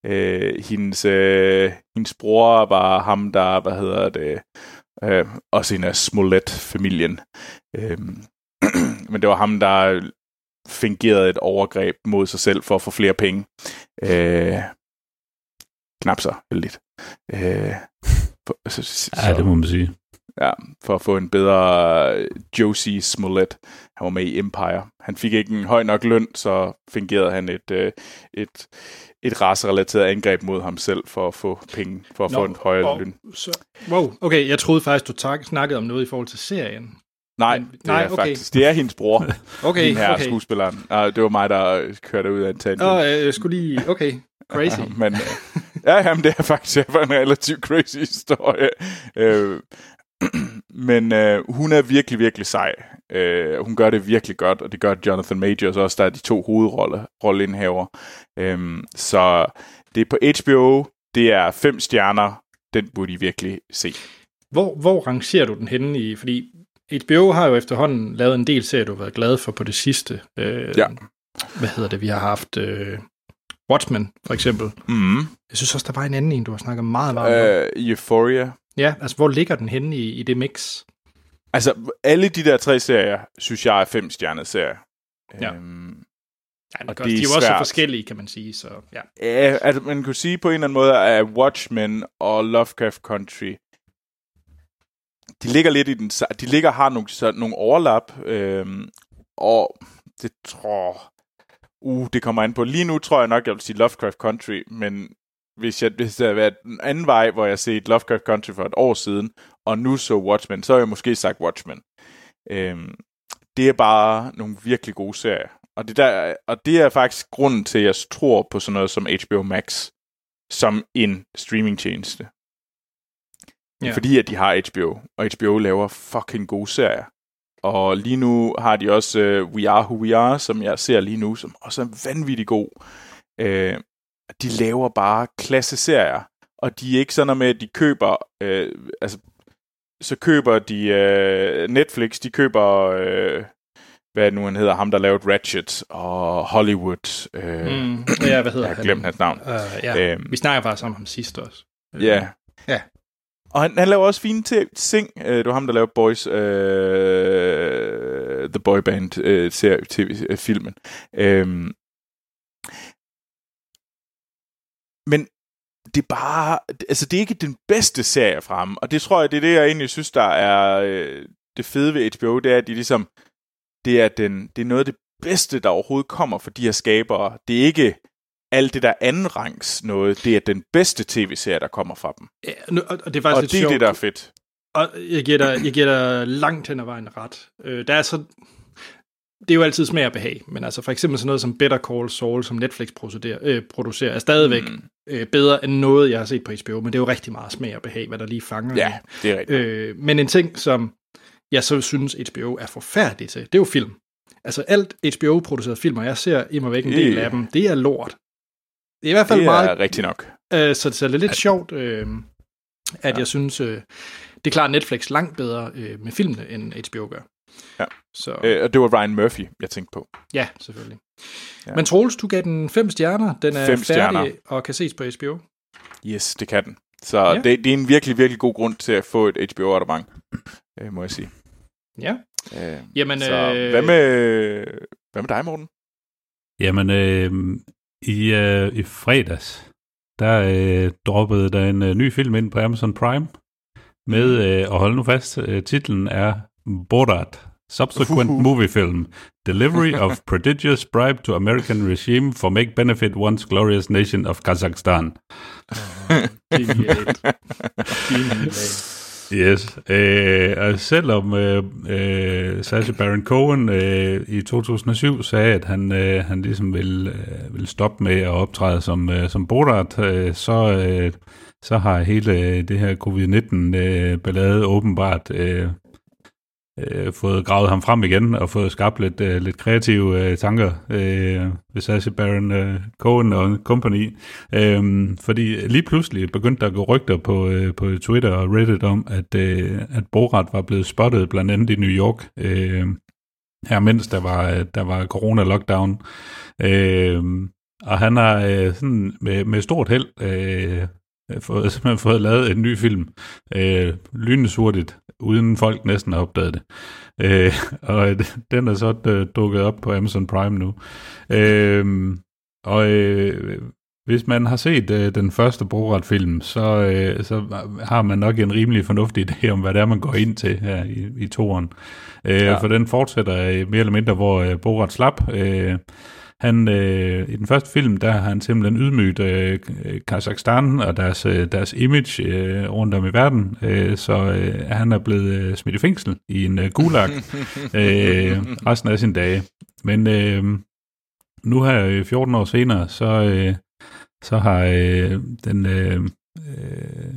Øh, hendes, øh, hendes bror var ham, der, hvad hedder det, øh, også en af Smollett-familien. Øh, <clears throat> men det var ham, der fingerede et overgreb mod sig selv for at få flere penge. Øh, knap så heldigt. Øh, for, så, så, ja, det må man sige. Ja, for at få en bedre Josie Smollett. Han var med i Empire. Han fik ikke en høj nok løn, så fingerede han et, øh, et, et racerelateret angreb mod ham selv for at få penge, for at Nå, få en højere og, løn. Så, wow, okay, jeg troede faktisk, du tak, snakkede om noget i forhold til serien. Nej, det nej, er okay. faktisk. Det er hendes bror. <laughs> okay, her okay. skuespilleren. Uh, det var mig, der kørte ud af en tangent. Åh, oh, jeg skulle lige... Okay, crazy. <laughs> men, ja, jamen, det er faktisk en relativt crazy historie. Uh, <clears throat> men uh, hun er virkelig, virkelig sej. Uh, hun gør det virkelig godt, og det gør Jonathan Majors også, der er de to hovedrolle rolleindhaver. Um, så det er på HBO, det er fem stjerner, den burde I virkelig se. Hvor, hvor rangerer du den henne i? Fordi HBO har jo efterhånden lavet en del serier, du har været glad for på det sidste. Uh, ja. Hvad hedder det? Vi har haft uh, Watchmen, for eksempel. Mm. Jeg synes også, der var en anden en, du har snakket meget meget om. Uh, Euphoria. Ja, altså hvor ligger den henne i, i det mix? Altså, alle de der tre serier, synes jeg er fem stjernet serier. Ja. Øhm, ja, og de er jo også så forskellige, kan man sige. Så, ja. ja, altså, man kunne sige på en eller anden måde, at Watchmen og Lovecraft Country, de ligger lidt i den, de ligger har nogle, så, nogle overlap, øhm, og det tror, uh, det kommer an på. Lige nu tror jeg nok, jeg vil sige Lovecraft Country, men hvis, jeg, hvis det havde været en anden vej, hvor jeg set Lovecraft Country for et år siden, og nu så Watchmen, så har jeg måske sagt Watchmen. Øhm, det er bare nogle virkelig gode serier. Og det, der, og det er faktisk grunden til, at jeg tror på sådan noget som HBO Max som en streamingtjeneste. Ja. Fordi at de har HBO, og HBO laver fucking gode serier. Og lige nu har de også uh, We Are Who We Are, som jeg ser lige nu, som også er vanvittig god. Uh, de laver bare klasse-serier, og de er ikke sådan med, at de køber, øh, altså, så køber de øh, Netflix, de køber, øh, hvad nu han hedder, ham der lavede Ratchet og Hollywood. Øh, mm, ja, hvad hedder jeg har glemt hans navn. Uh, ja. øhm, Vi snakker faktisk om ham sidst også. Ja. Ja. Og han, han laver også fine ting. Øh, det var ham, der lavede Boys, øh, The Boy Band øh, TV-filmen. Øh, men det er bare, altså det er ikke den bedste serie fra ham, og det tror jeg, det er det, jeg egentlig synes, der er øh, det fede ved HBO, det er, at de ligesom, det er, den, det er noget af det bedste, der overhovedet kommer for de her skabere. Det er ikke alt det der anden rangs noget, det er den bedste tv-serie, der kommer fra dem. Ja, og det er faktisk og lidt det er sjovt. det, der er fedt. Og jeg giver dig, jeg giver dig langt hen ad vejen ret. Øh, der er så, det er jo altid smag og behag, men altså for eksempel sådan noget som Better Call Saul, som Netflix producerer, øh, producerer er stadigvæk mm. Øh, bedre end noget, jeg har set på HBO, men det er jo rigtig meget smag og behag, hvad der lige fanger. Ja, det er rigtigt. Øh, men en ting, som jeg så synes, HBO er forfærdeligt til. Det er jo film. Altså alt HBO-produceret film, og jeg ser immer væk en del af dem, det er lort. Det er i hvert fald Det er meget... rigtigt nok. Øh, så, så det er lidt sjovt, øh, at ja. jeg synes, øh, det klarer Netflix langt bedre øh, med filmene, end HBO gør. Ja. Så, Øh, og det var Ryan Murphy, jeg tænkte på. ja, selvfølgelig. Ja. Men Troels, du gav den fem stjerner. Den er Fem færdig stjerner. og kan ses på HBO. Yes, det kan den. Så Ja. ja. det, det er en virkelig, virkelig god grund til at få et HBO-abonnement, øh, må jeg sige. Ja. Øh, Jamen, så øh, hvad, med, hvad med dig, Morten? Jamen, øh, i, øh, i fredags, der øh, droppede der en øh, ny film ind på Amazon Prime med, øh, og hold nu fast, øh, titlen er Borat, Subsequent. Movie Film, Delivery of <laughs> Prodigious Bribe to American Regime for Make Benefit Once Glorious Nation of Kazakhstan. Genialt. Genialt. Yes, øh, og selvom øh, øh, Sacha Baron Cohen øh, i 2007 sagde, at han, øh, han ligesom ville, øh, ville stoppe med at optræde som, øh, som Borat, øh, så, øh, så har hele det her covid-19-ballade åbenbart øh, øh, fået gravet ham frem igen og fået skabt lidt, øh, lidt kreative øh, tanker øh, ved Sacha Baron øh, Cohen og company. Øh, fordi lige pludselig begyndte der at gå rygter på, øh, på Twitter og Reddit om, at, øh, at Borat var blevet spottet blandt andet i New York. Øh, her mens der var, der var corona-lockdown. Øh, og han har øh, sådan med, med stort held øh, fået, simpelthen <laughs> fået lavet en ny film, øh, lynende hurtigt, uden folk næsten har opdaget det. Øh, og den er så øh, dukket op på Amazon Prime nu. Øh, og øh, hvis man har set øh, den første Borat-film, så, øh, så har man nok en rimelig fornuftig idé om, hvad det er, man går ind til her i, i toren. Øh, ja. For den fortsætter øh, mere eller mindre, hvor øh, Borat slap. Øh, han, øh, I den første film, der har han simpelthen ydmygt øh, Kazakhstan og deres, øh, deres image øh, rundt om i verden, øh, så øh, han er blevet øh, smidt i fængsel i en øh, gulag <laughs> øh, resten af sine dage. Men øh, nu her øh, 14 år senere, så, øh, så har øh, den øh, øh,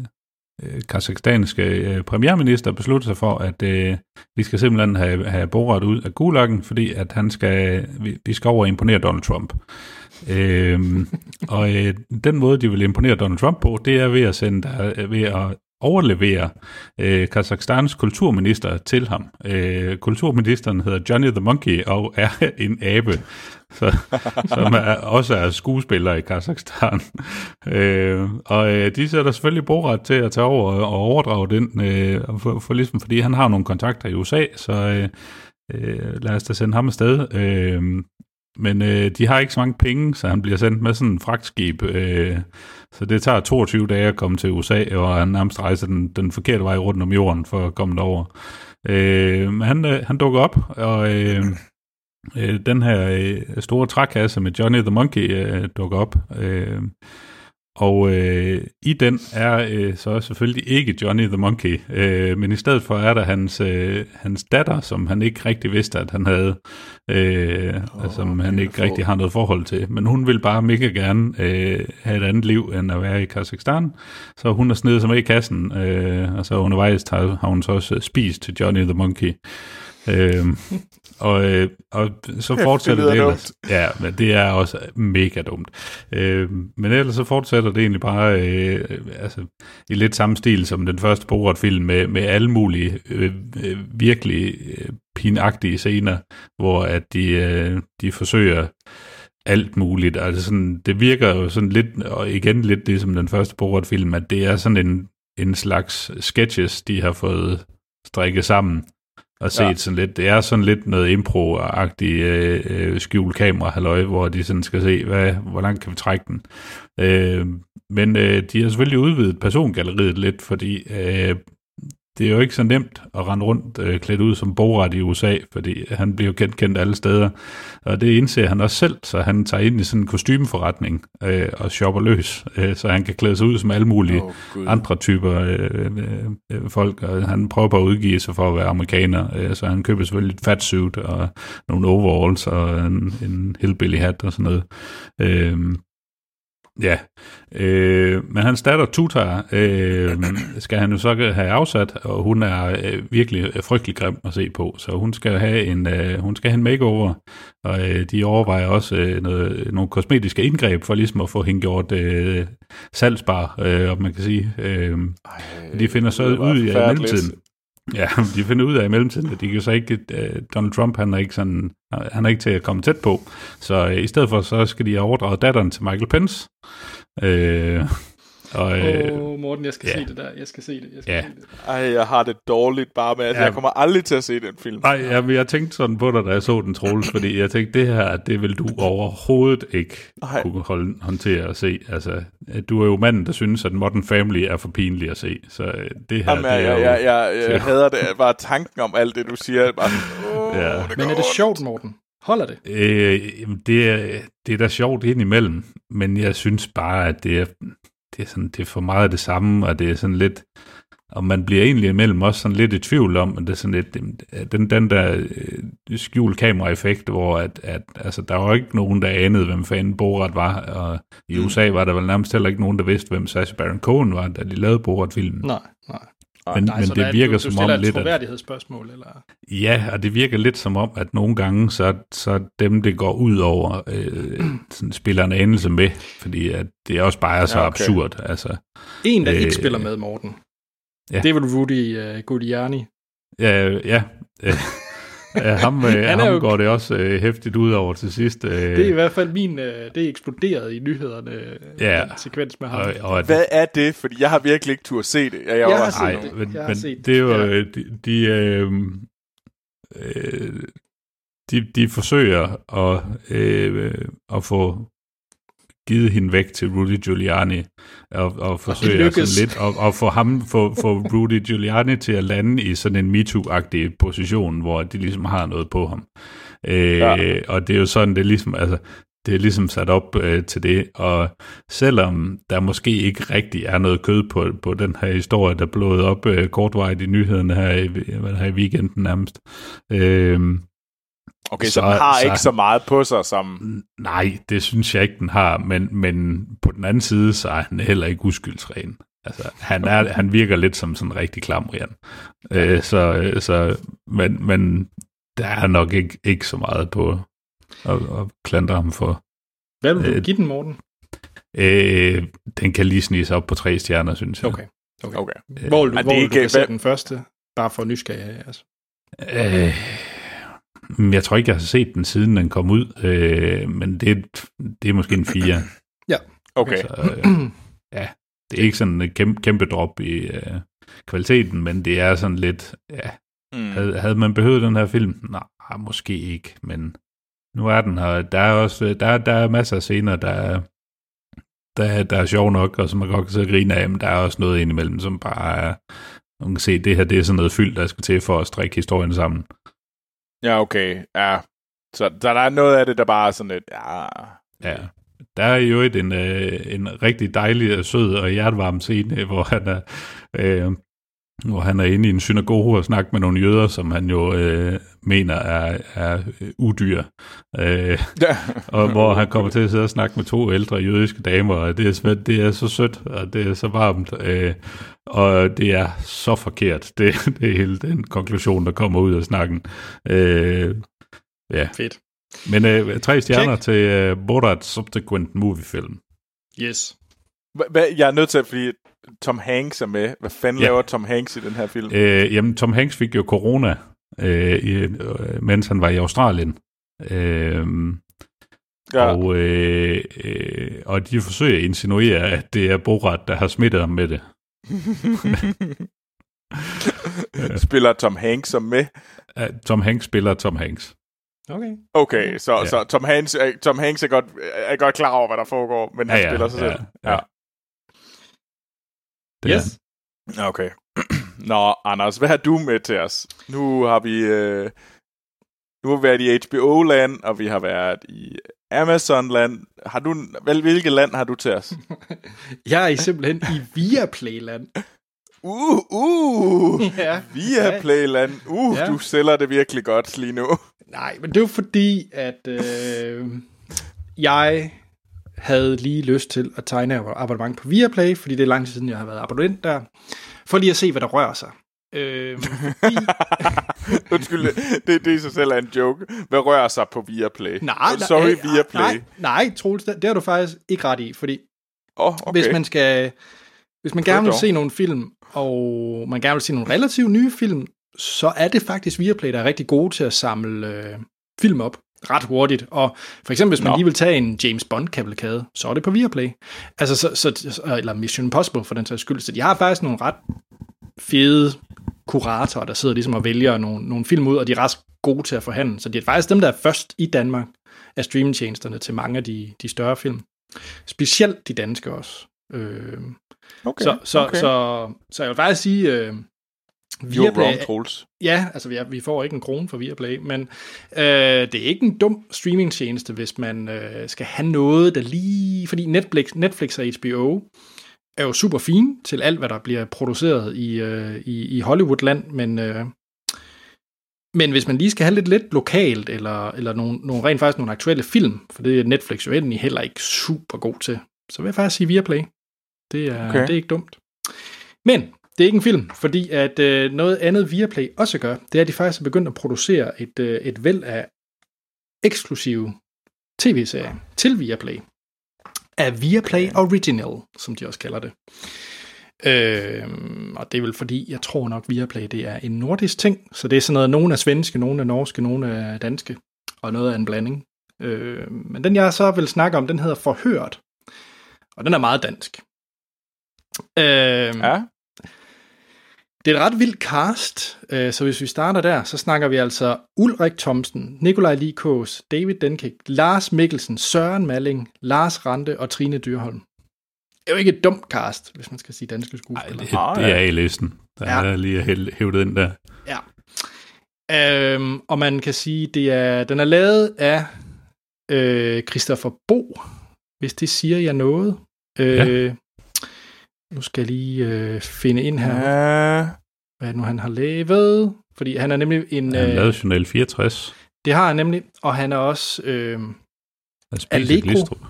kazakhstanske øh, premierminister besluttet sig for, at øh, vi skal simpelthen have, have Borat ud af gulagen, fordi at han skal, vi, vi skal over og imponere Donald Trump. øhm, <laughs> og øh, den måde, de vil imponere Donald Trump på, det er ved at sende der, ved at overlevere øh, Kazakhstans kulturminister til ham. Øh, kulturministeren hedder Johnny the Monkey og er <laughs> en abe, så, som er, også er skuespiller i Kazakhstan. Øh, og øh, de sætter selvfølgelig Borat til at tage over og overdrage den, øh, for, for ligesom, fordi han har nogle kontakter i USA, så øh, øh, lad os da sende ham afsted. Øh, men øh, de har ikke så mange penge, så han bliver sendt med sådan en fragtskib. Øh, så det tager 22 dage at komme til USA, og han nærmest rejser den, den forkerte vej rundt om jorden for at komme derover. Øh, men han, øh, han dukker op, og øh, øh, den her øh, store trækasse med Johnny the Monkey øh, dukker op. Øh, og øh, i den er øh, så selvfølgelig ikke Johnny the Monkey, øh, men i stedet for er der hans, øh, hans datter, som han ikke rigtig vidste, at han havde, øh, oh, og som han ikke rigtig har noget forhold til. Men hun vil bare mega gerne øh, have et andet liv, end at være i Kazakhstan. Så hun har snedet sig med i kassen, øh, og så undervejs har, har hun så også spist til Johnny the Monkey. Øh, og, øh, og så fortsætter det, det ellers. Ja, men det er også mega dumt. Øh, men ellers så fortsætter det egentlig bare øh, altså, i lidt samme stil som den første Borat-film med, med alle mulige øh, øh, virkelig øh, pinagtige scener, hvor at de, øh, de forsøger alt muligt. Altså sådan, det virker jo sådan lidt, og igen lidt det som den første Borat-film, at det er sådan en, en slags sketches, de har fået strikket sammen og set ja. sådan lidt, det er sådan lidt noget impro-agtigt øh, øh, skjult kamera halløj, hvor de sådan skal se, hvad, hvor langt kan vi trække den. Øh, men øh, de har selvfølgelig udvidet persongalleriet lidt, fordi øh, det er jo ikke så nemt at rende rundt øh, klædt ud som Borat i USA, fordi han bliver jo kendt, kendt alle steder. Og det indser han også selv, så han tager ind i sådan en kostymeforretning øh, og shopper løs, øh, så han kan klæde sig ud som alle mulige oh, andre typer øh, øh, øh, folk. Og han prøver på at udgive sig for at være amerikaner, øh, så han køber selvfølgelig et fat suit og nogle overalls og en, en hillbilly hat og sådan noget. Øh, Ja, øh, men hans datter Tutar øh, skal han jo så have afsat, og hun er øh, virkelig frygtelig grim at se på, så hun skal have en, øh, hun skal have en makeover, og øh, de overvejer også øh, noget, nogle kosmetiske indgreb for ligesom at få hende gjort øh, salgsbar, øh, om man kan sige. Øh, de finder så ud i mellemtiden. Ja, <laughs> de finder ud af i mellemtiden, at de kan så ikke, uh, Donald Trump, han er ikke sådan, han er ikke til at komme tæt på. Så uh, i stedet for, så skal de overdrage datteren til Michael Pence. Øh, og, Åh, oh, Morten, jeg skal ja. se det der. Jeg skal se det. Jeg skal Ja. se det. Ej, jeg har det dårligt bare med, at Ja. jeg kommer aldrig til at se den film. Nej, jeg, jeg tænkte sådan på dig, da jeg så den, Troels, fordi jeg tænkte, det her, det vil du overhovedet ikke Nej. kunne holde, håndtere at se. Altså, du er jo manden, der synes, at Modern Family er for pinlig at se. Så øh, det her, Jamen, det jeg, er jeg, jo... jeg, jeg, jeg hader det. Bare tanken om alt det, du siger. er Bare, oh, Ja. det Men er det sjovt, Morten? Holder det? Øh, det, er, det er da sjovt indimellem, men jeg synes bare, at det er, det er, sådan, det er for meget af det samme, og det er sådan lidt, og man bliver egentlig imellem også sådan lidt i tvivl om, at det er sådan lidt, den, den der øh, skjult kamera-effekt, hvor at, at, altså, der var ikke nogen, der anede, hvem fanden Borat var, og i USA var der vel nærmest heller ikke nogen, der vidste, hvem Sacha Baron Cohen var, da de lavede Borat-filmen. Nej, nej. Men, nej, men det er- virker du, som du om et lidt, at, troværdighedsspørgsmål, eller? Ja, og det virker lidt som om, at nogle gange, så, så dem, det går ud over, øh, sådan spiller en anelse med, fordi at det også bare er så Ja, okay. absurd. Altså, En, der Øh, ikke spiller med, Morten. ja. Det er vel Rudy uh, Giuliani. ja, øh, ja ham, øh, <laughs> Han er ham jo- går det også øh, hæftigt ud over til sidst. Øh, Det er i hvert fald min, uh, det er eksploderet i nyhederne, Ja. den sekvens med ham. og, og, Hvad er det? Fordi jeg har virkelig ikke tur se det. Jeg, jeg, har var set det. men, Jeg har men set det er jo, ja. øh, de, de, øh, øh, de, de forsøger at, øh, at få givet hende væk til Rudy Giuliani, og, og forsøger lykkes. sådan lidt at, at få ham, få, få Rudy Giuliani til at lande i sådan en MeToo-agtig position, hvor de ligesom har noget på ham. Øh, Ja. Og det er jo sådan, det ligesom, altså, det er ligesom sat op øh, til det, og selvom der måske ikke rigtig er noget kød på, på den her historie, der blåede op øh, kortvarigt i nyhederne her i, her i weekenden nærmest, øh, okay, så, så den har ikke så meget på sig som... Nej, det synes jeg ikke, den har, men, men på den anden side, så er han heller ikke uskyldsren. Altså, han, er, han virker lidt som sådan en rigtig klamrian. Øh, så, øh, så, men, men der er nok ikke, ikke så meget på at, at klandre ham for. Hvad vil du Øh, give den, Morten? Øh, den kan lige snige sig op på tre stjerner, synes jeg. Okay. okay. Okay. Hvor vil du, hvor det vil du ikke- den første? Bare for nysgerrighed, altså. Øh, jeg tror ikke, jeg har set den, siden den kom ud, øh, men det, det er måske en fire. <clears throat> Ja. Okay. Så, øh, ja, det er ikke sådan en kæmpe, kæmpe drop i øh, kvaliteten, men det er sådan lidt, ja, Mm. havde, havde man behøvet den her film? Nej, måske ikke, men nu er den her. Der er også der, der er masser af scener, der er, der, er- der er sjov nok, og som man godt kan sidde og grine af, men der er også noget indimellem, som bare er, man kan se, det her det er sådan noget fyld, der skal til for at strikke historien sammen. Ja, okay. Ja. Så, så der er noget af det, der bare er sådan lidt... Ja, Ja. Der er jo et, en, øh, en rigtig dejlig, øh, sød og hjertevarm scene, øh, hvor han er, øh, hvor han er inde i en synagoge og snakker med nogle jøder, som han jo øh, mener er, er øh, udyr. Øh, Ja. <laughs> og hvor han kommer til at sidde og snakke med to ældre jødiske damer, og det er, det er så sødt, og det er så varmt, øh, og det er så forkert. <laughs> Det, det er hele den konklusion, der kommer ud af snakken. Øh, ja. Fedt. Men øh, tre stjerner Check. til øh, Borat Subsequent Movie Film. Yes. Hva- jeg er nødt til, fordi Tom Hanks er med. Hvad fanden Ja. laver Tom Hanks i den her film? Øh, jamen, Tom Hanks fik jo corona, øh, i, øh, mens han var i Australien. Øh, Ja. ja. og, øh, øh, og de forsøger at insinuere, at det er Borat, der har smittet ham med det. <laughs> Spiller Tom Hanks som med? Ja, Tom Hanks spiller Tom Hanks. Okay. Okay, så, Ja. så Tom, Hanks, er, Tom Hanks er godt, er godt klar over, hvad der foregår, men han Ja, ja, spiller sig ja, selv. ja. Det Yes. Okay. <clears throat> Nå, Anders, hvad har du med til os? Nu har vi... Øh, nu har vi været i HBO-land, og vi har været i Amazon-land. Har du, vel, hvilket land har du til os? <laughs> Jeg er simpelthen i Viaplay-land. <laughs> Uh, uh! <laughs> Ja. Via Playland. Uh, Ja. du sælger det virkelig godt lige nu. Nej, men det er jo fordi, at øh, jeg havde lige lyst til at tegne abonnement på Viaplay, fordi det er lang tid siden, jeg har været abonnent der, for lige at se, hvad der rører sig. Øh, fordi... <laughs> Undskyld, det, det i sig selv er en joke. Hvad rører sig på Viaplay? Nej, Oh, Sorry, nej, Viaplay. Nej, nej Troels, det, det har du faktisk ikke ret i, fordi oh, okay. hvis man skal, hvis man gerne vil se nogle film, og man gerne vil se nogle relativt nye film, så er det faktisk Viaplay, der er rigtig gode til at samle øh, film op ret hurtigt. Og for eksempel, hvis man Nå. lige vil tage en James Bond-kavalkade, så er det på Viaplay. Altså, så, så, eller Mission Impossible for den sags skyld. Så de har faktisk nogle ret fede kuratorer, der sidder ligesom og vælger nogle, nogle film ud, og de er ret gode til at forhandle. Så det er faktisk dem, der er først i Danmark af streamingtjenesterne til mange af de, de større film. Specielt de danske også. Øh, Okay, så, så, okay. så, så jeg vil faktisk sige, øh, You're wrong, Troels. Ja, altså vi, vi får ikke en krone for Viaplay, men øh, det er ikke en dum streamingtjeneste, hvis man øh, skal have noget, der lige... Fordi Netflix, Netflix og HBO er jo super fine til alt, hvad der bliver produceret i, øh, i, i Hollywoodland, men, øh, men hvis man lige skal have lidt lidt lokalt, eller, eller nogle, nogle, rent faktisk nogle aktuelle film, for det er Netflix jo endelig heller ikke super god til, så vil jeg faktisk sige Viaplay. Det er, okay. det er ikke dumt. Men det er ikke en film, fordi at øh, noget andet Viaplay også gør, det er, at de faktisk er begyndt at producere et, øh, et væld af eksklusive tv-serier til Viaplay. Af Viaplay Original, som de også kalder det. Øh, og det er vel fordi, jeg tror nok Viaplay, det er en nordisk ting, så det er sådan noget, nogle er svenske, nogle er norske, nogle er danske, og noget af en blanding. Øh, men den jeg så vil snakke om, den hedder Forhørt, og den er meget dansk. Øh, ja. Det er et ret vildt cast, øh, så hvis vi starter der, så snakker vi altså Ulrik Thomsen, Nikolaj Likås, David Denkik, Lars Mikkelsen, Søren Malling, Lars Rante og Trine Dyrholm. Det er jo ikke et dumt cast, hvis man skal sige danske skuespillere. Det, det er i listen. Der Ja. er lige hæ- hævet ind der. Ja. Øhm, og man kan sige, det er, den er lavet af øh, Christopher Bo, hvis det siger jeg noget. Øh, Ja. Nu skal jeg lige øh, finde ind her, Ja. hvad nu han har lavet. Fordi han er nemlig en... Han Øh, lavede Journal 64. det har han nemlig, og han er også... Øh, Han spiser Allegro. Glistrup.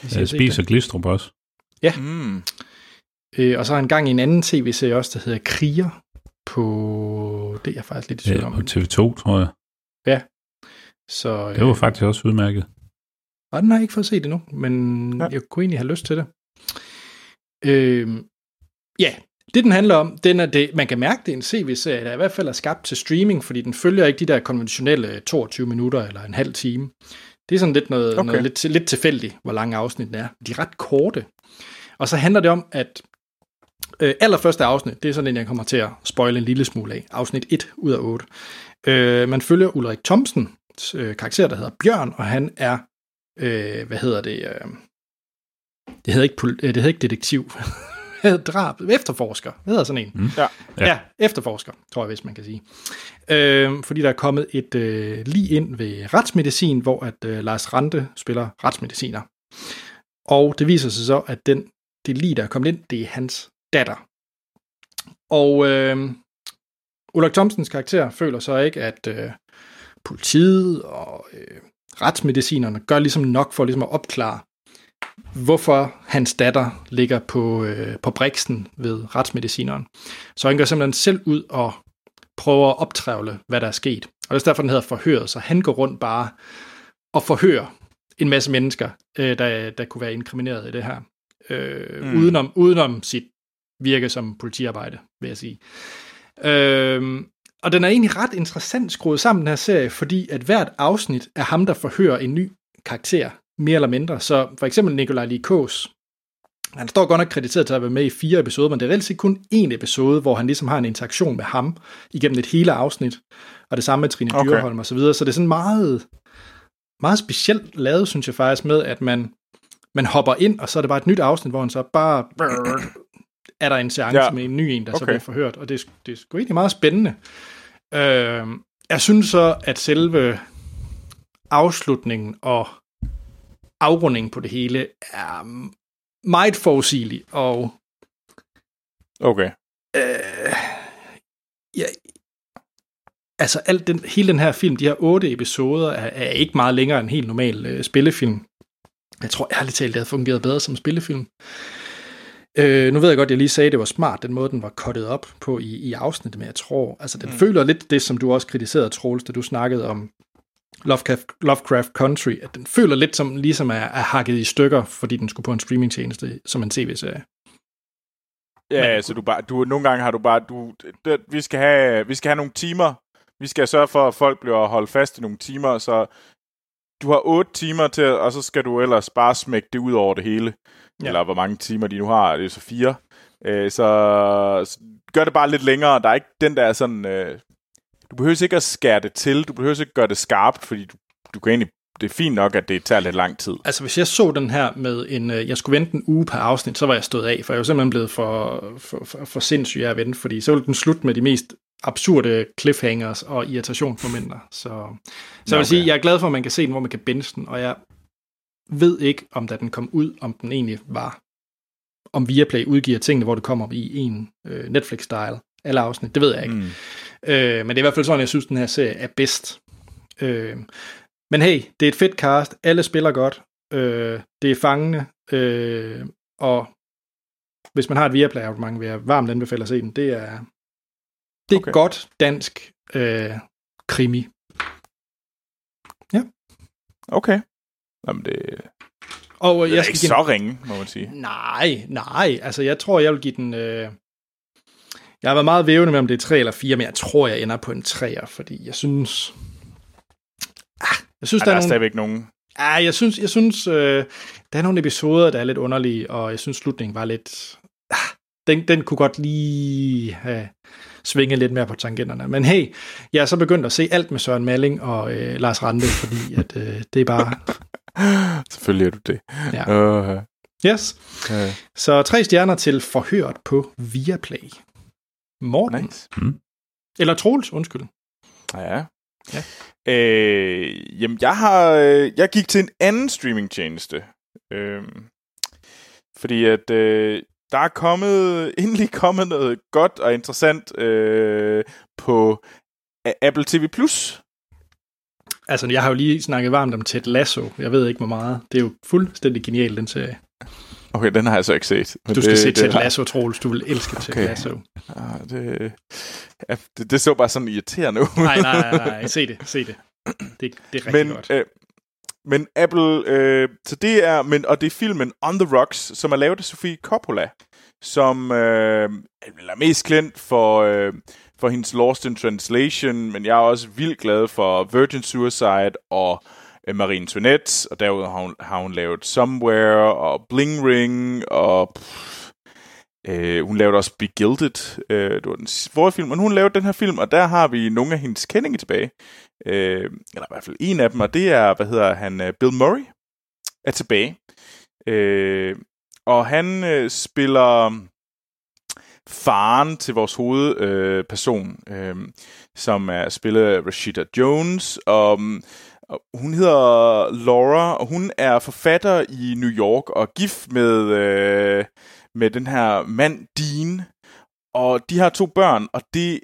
Han ser spiser. Glistrup også. Ja. Mm. øh, og så har han gang i en anden tv-serie også, der hedder Kriger på... Det er jeg faktisk lidt i tvivl Ja, om. på TV2, tror jeg. Ja. Så, Det var faktisk også udmærket. Og den har jeg ikke fået set endnu, men ja. jeg kunne egentlig have lyst til det. Øhm, ja, det den handler om, den er det, man kan mærke, det er en CV-serie, der i hvert fald er skabt til streaming, fordi den følger ikke de der konventionelle 22 minutter eller en halv time. Det er sådan lidt noget. Okay. noget lidt, lidt tilfældigt, hvor lange afsnitten er. De er ret korte. Og så handler det om, at øh, allerførste afsnit, det er sådan en, jeg kommer til at spoile en lille smule af. Afsnit 1 ud af 8. Øh, man følger Ulrik Thomsen, øh, karakter, der hedder Bjørn, og han er øh, hvad hedder det, øh, det hedder ikke, pol- øh, det hedder ikke detektiv, <laughs> drab, efterforsker, hvad hedder sådan en? Mm. Ja. Ja. ja, efterforsker, tror jeg, hvis man kan sige. Øh, fordi der er kommet et øh, lige ind ved retsmedicin, hvor at øh, Lars Rante spiller retsmediciner. Og det viser sig så, at den, det lige, der er kommet ind, det er hans datter. Og øh, Ulrik Thomsens karakter føler så ikke, at øh, politiet og øh, retsmedicinerne gør ligesom nok for ligesom at opklare, hvorfor hans datter ligger på, øh, på briksen ved retsmedicineren. Så han går simpelthen selv ud og prøver at optrævle, hvad der er sket. Og det er derfor, den hedder forhøret, så han går rundt bare og forhører en masse mennesker, øh, der, der kunne være inkrimineret i det her. Øh, Mm. udenom, udenom sit virke som politiarbejde, vil jeg sige. Øh, og den er egentlig ret interessant skruet sammen, den her serie, fordi at hvert afsnit er ham, der forhører en ny karakter, mere eller mindre. Så for eksempel Nikolaj Likås, han står godt nok krediteret til at være med i fire episoder, men det er reelt set kun én episode, hvor han ligesom har en interaktion med ham igennem et hele afsnit. Og det samme med Trine Okay. Dyrholm og så videre. Så det er sådan meget, meget specielt lavet, synes jeg faktisk, med at man, man hopper ind, og så er det bare et nyt afsnit, hvor han så bare <clears throat> er der en seance Ja. med en ny en, der okay. så bliver forhørt. Og det, er- det er sgu egentlig meget spændende. Øh, jeg synes så, at selve afslutningen og afrundingen på det hele er meget forudsigelig, og Okay. øh, ja, altså alt den, hele den her film, de her otte episoder, er, er ikke meget længere end en helt normal øh, spillefilm. Jeg tror ærligt talt, det havde fungeret bedre som spillefilm. Øh, nu ved jeg godt, jeg lige sagde, at det var smart, den måde, den var kottet op på i, i afsnittet, men jeg tror, altså den mm. føler lidt det, som du også kritiserede, Troels, da du snakkede om Lovecraft, Lovecraft Country, at den føler lidt som, ligesom er, er hakket i stykker, fordi den skulle på en streamingtjeneste som en tv-serie. Ja, Men, så du bare, du, nogle gange har du bare, du, det, vi, skal have, vi skal have nogle timer, vi skal sørge for, at folk bliver holdt fast i nogle timer, så du har otte timer til, og så skal du ellers bare smække det ud over det hele. Ja. Eller hvor mange timer de nu har, det er så fire. Øh, så, så gør det bare lidt længere. Der er ikke den der sådan... Øh, du behøver ikke at skære det til. Du behøver ikke at gøre det skarpt, fordi du, du kan egentlig det er fint nok, at det tager lidt lang tid. Altså, hvis jeg så den her med en... Øh, jeg skulle vente en uge per afsnit, så var jeg stået af, for jeg var simpelthen blevet for, for, for, for sindssyg at vente, fordi så ville den slutte med de mest absurde cliffhangers og irritationsmomenter. Så, så okay. jeg vil sige, jeg er glad for, at man kan se den, hvor man kan binge den, og jeg ved ikke, om da den kom ud, om den egentlig var, om Viaplay udgiver tingene, hvor det kommer i en øh, Netflix-style, alle afsnit, det ved jeg ikke. Mm. Øh, men det er i hvert fald sådan, jeg synes, den her serie er bedst. Øh, men hey, det er et fedt cast, alle spiller godt, øh, det er fangende, øh, og hvis man har et Viaplay abonnement, vil jeg varmt anbefale at se den. Det er, det er okay. godt dansk øh, krimi. Ja. Okay. Jamen det... Og det er jeg skal ikke give... så ringe, må man sige. Nej, nej. Altså, jeg tror, jeg vil give den... Øh... Jeg har været meget vævende med, om det er 3 eller 4, men jeg tror, jeg ender på en 3'er, fordi jeg synes... Ah, jeg synes, ja, der, der er, nogle... stadigvæk nogen... Ah, jeg synes, jeg synes øh, der er nogle episoder, der er lidt underlige, og jeg synes, slutningen var lidt... Ah, den, den kunne godt lige have svinge lidt mere på tangenterne. Men hey, jeg er så begyndt at se alt med Søren Malling og øh, Lars Rande, fordi at, øh, det er bare... <laughs> Selvfølgelig er du det. Ja. Uh, yes. Uh. Så tre stjerner til forhørt på Viaplay. Morten. Nice. Mm. Eller Troels, undskyld. Ja. ja. Øh, jamen, jeg har... Øh, jeg gik til en anden streamingtjeneste. Øh, fordi at øh, der er kommet, <laughs> endelig kommet noget godt og interessant øh, på Apple TV+. Plus. Altså, jeg har jo lige snakket varmt om Ted Lasso. Jeg ved ikke, hvor meget. Det er jo fuldstændig genialt, den serie. Okay, den har jeg så ikke set. Men du skal det, se Ted Lasso, Troels. Du vil elske okay. Ted Lasso. Ah, det, ja, det, det så bare sådan irriterende ud. nej, nej, nej, nej. Se det, se det. Det, det er rigtig men, godt. Øh, men Apple, øh, så det er, men, og det er filmen On the Rocks, som er lavet af Sofie Coppola, som øh, er mest kendt for, øh, for hendes Lost in Translation, men jeg er også vildt glad for Virgin Suicide og øh, Marine Antoinette, og derudover har hun, har hun lavet Somewhere og Bling Ring, og pff, øh, hun lavede også Begilded, øh, det var den forrige film, men hun lavede den her film, og der har vi nogle af hendes kendinge tilbage øh, eller i hvert fald en af dem, og det er, hvad hedder han, øh, Bill Murray er tilbage. Øh, og han øh, spiller faren til vores hovedperson, øh, øh, som er spillet Rashida Jones, og, og hun hedder Laura, og hun er forfatter i New York og gift med, øh, med den her mand Dean, og de har to børn, og det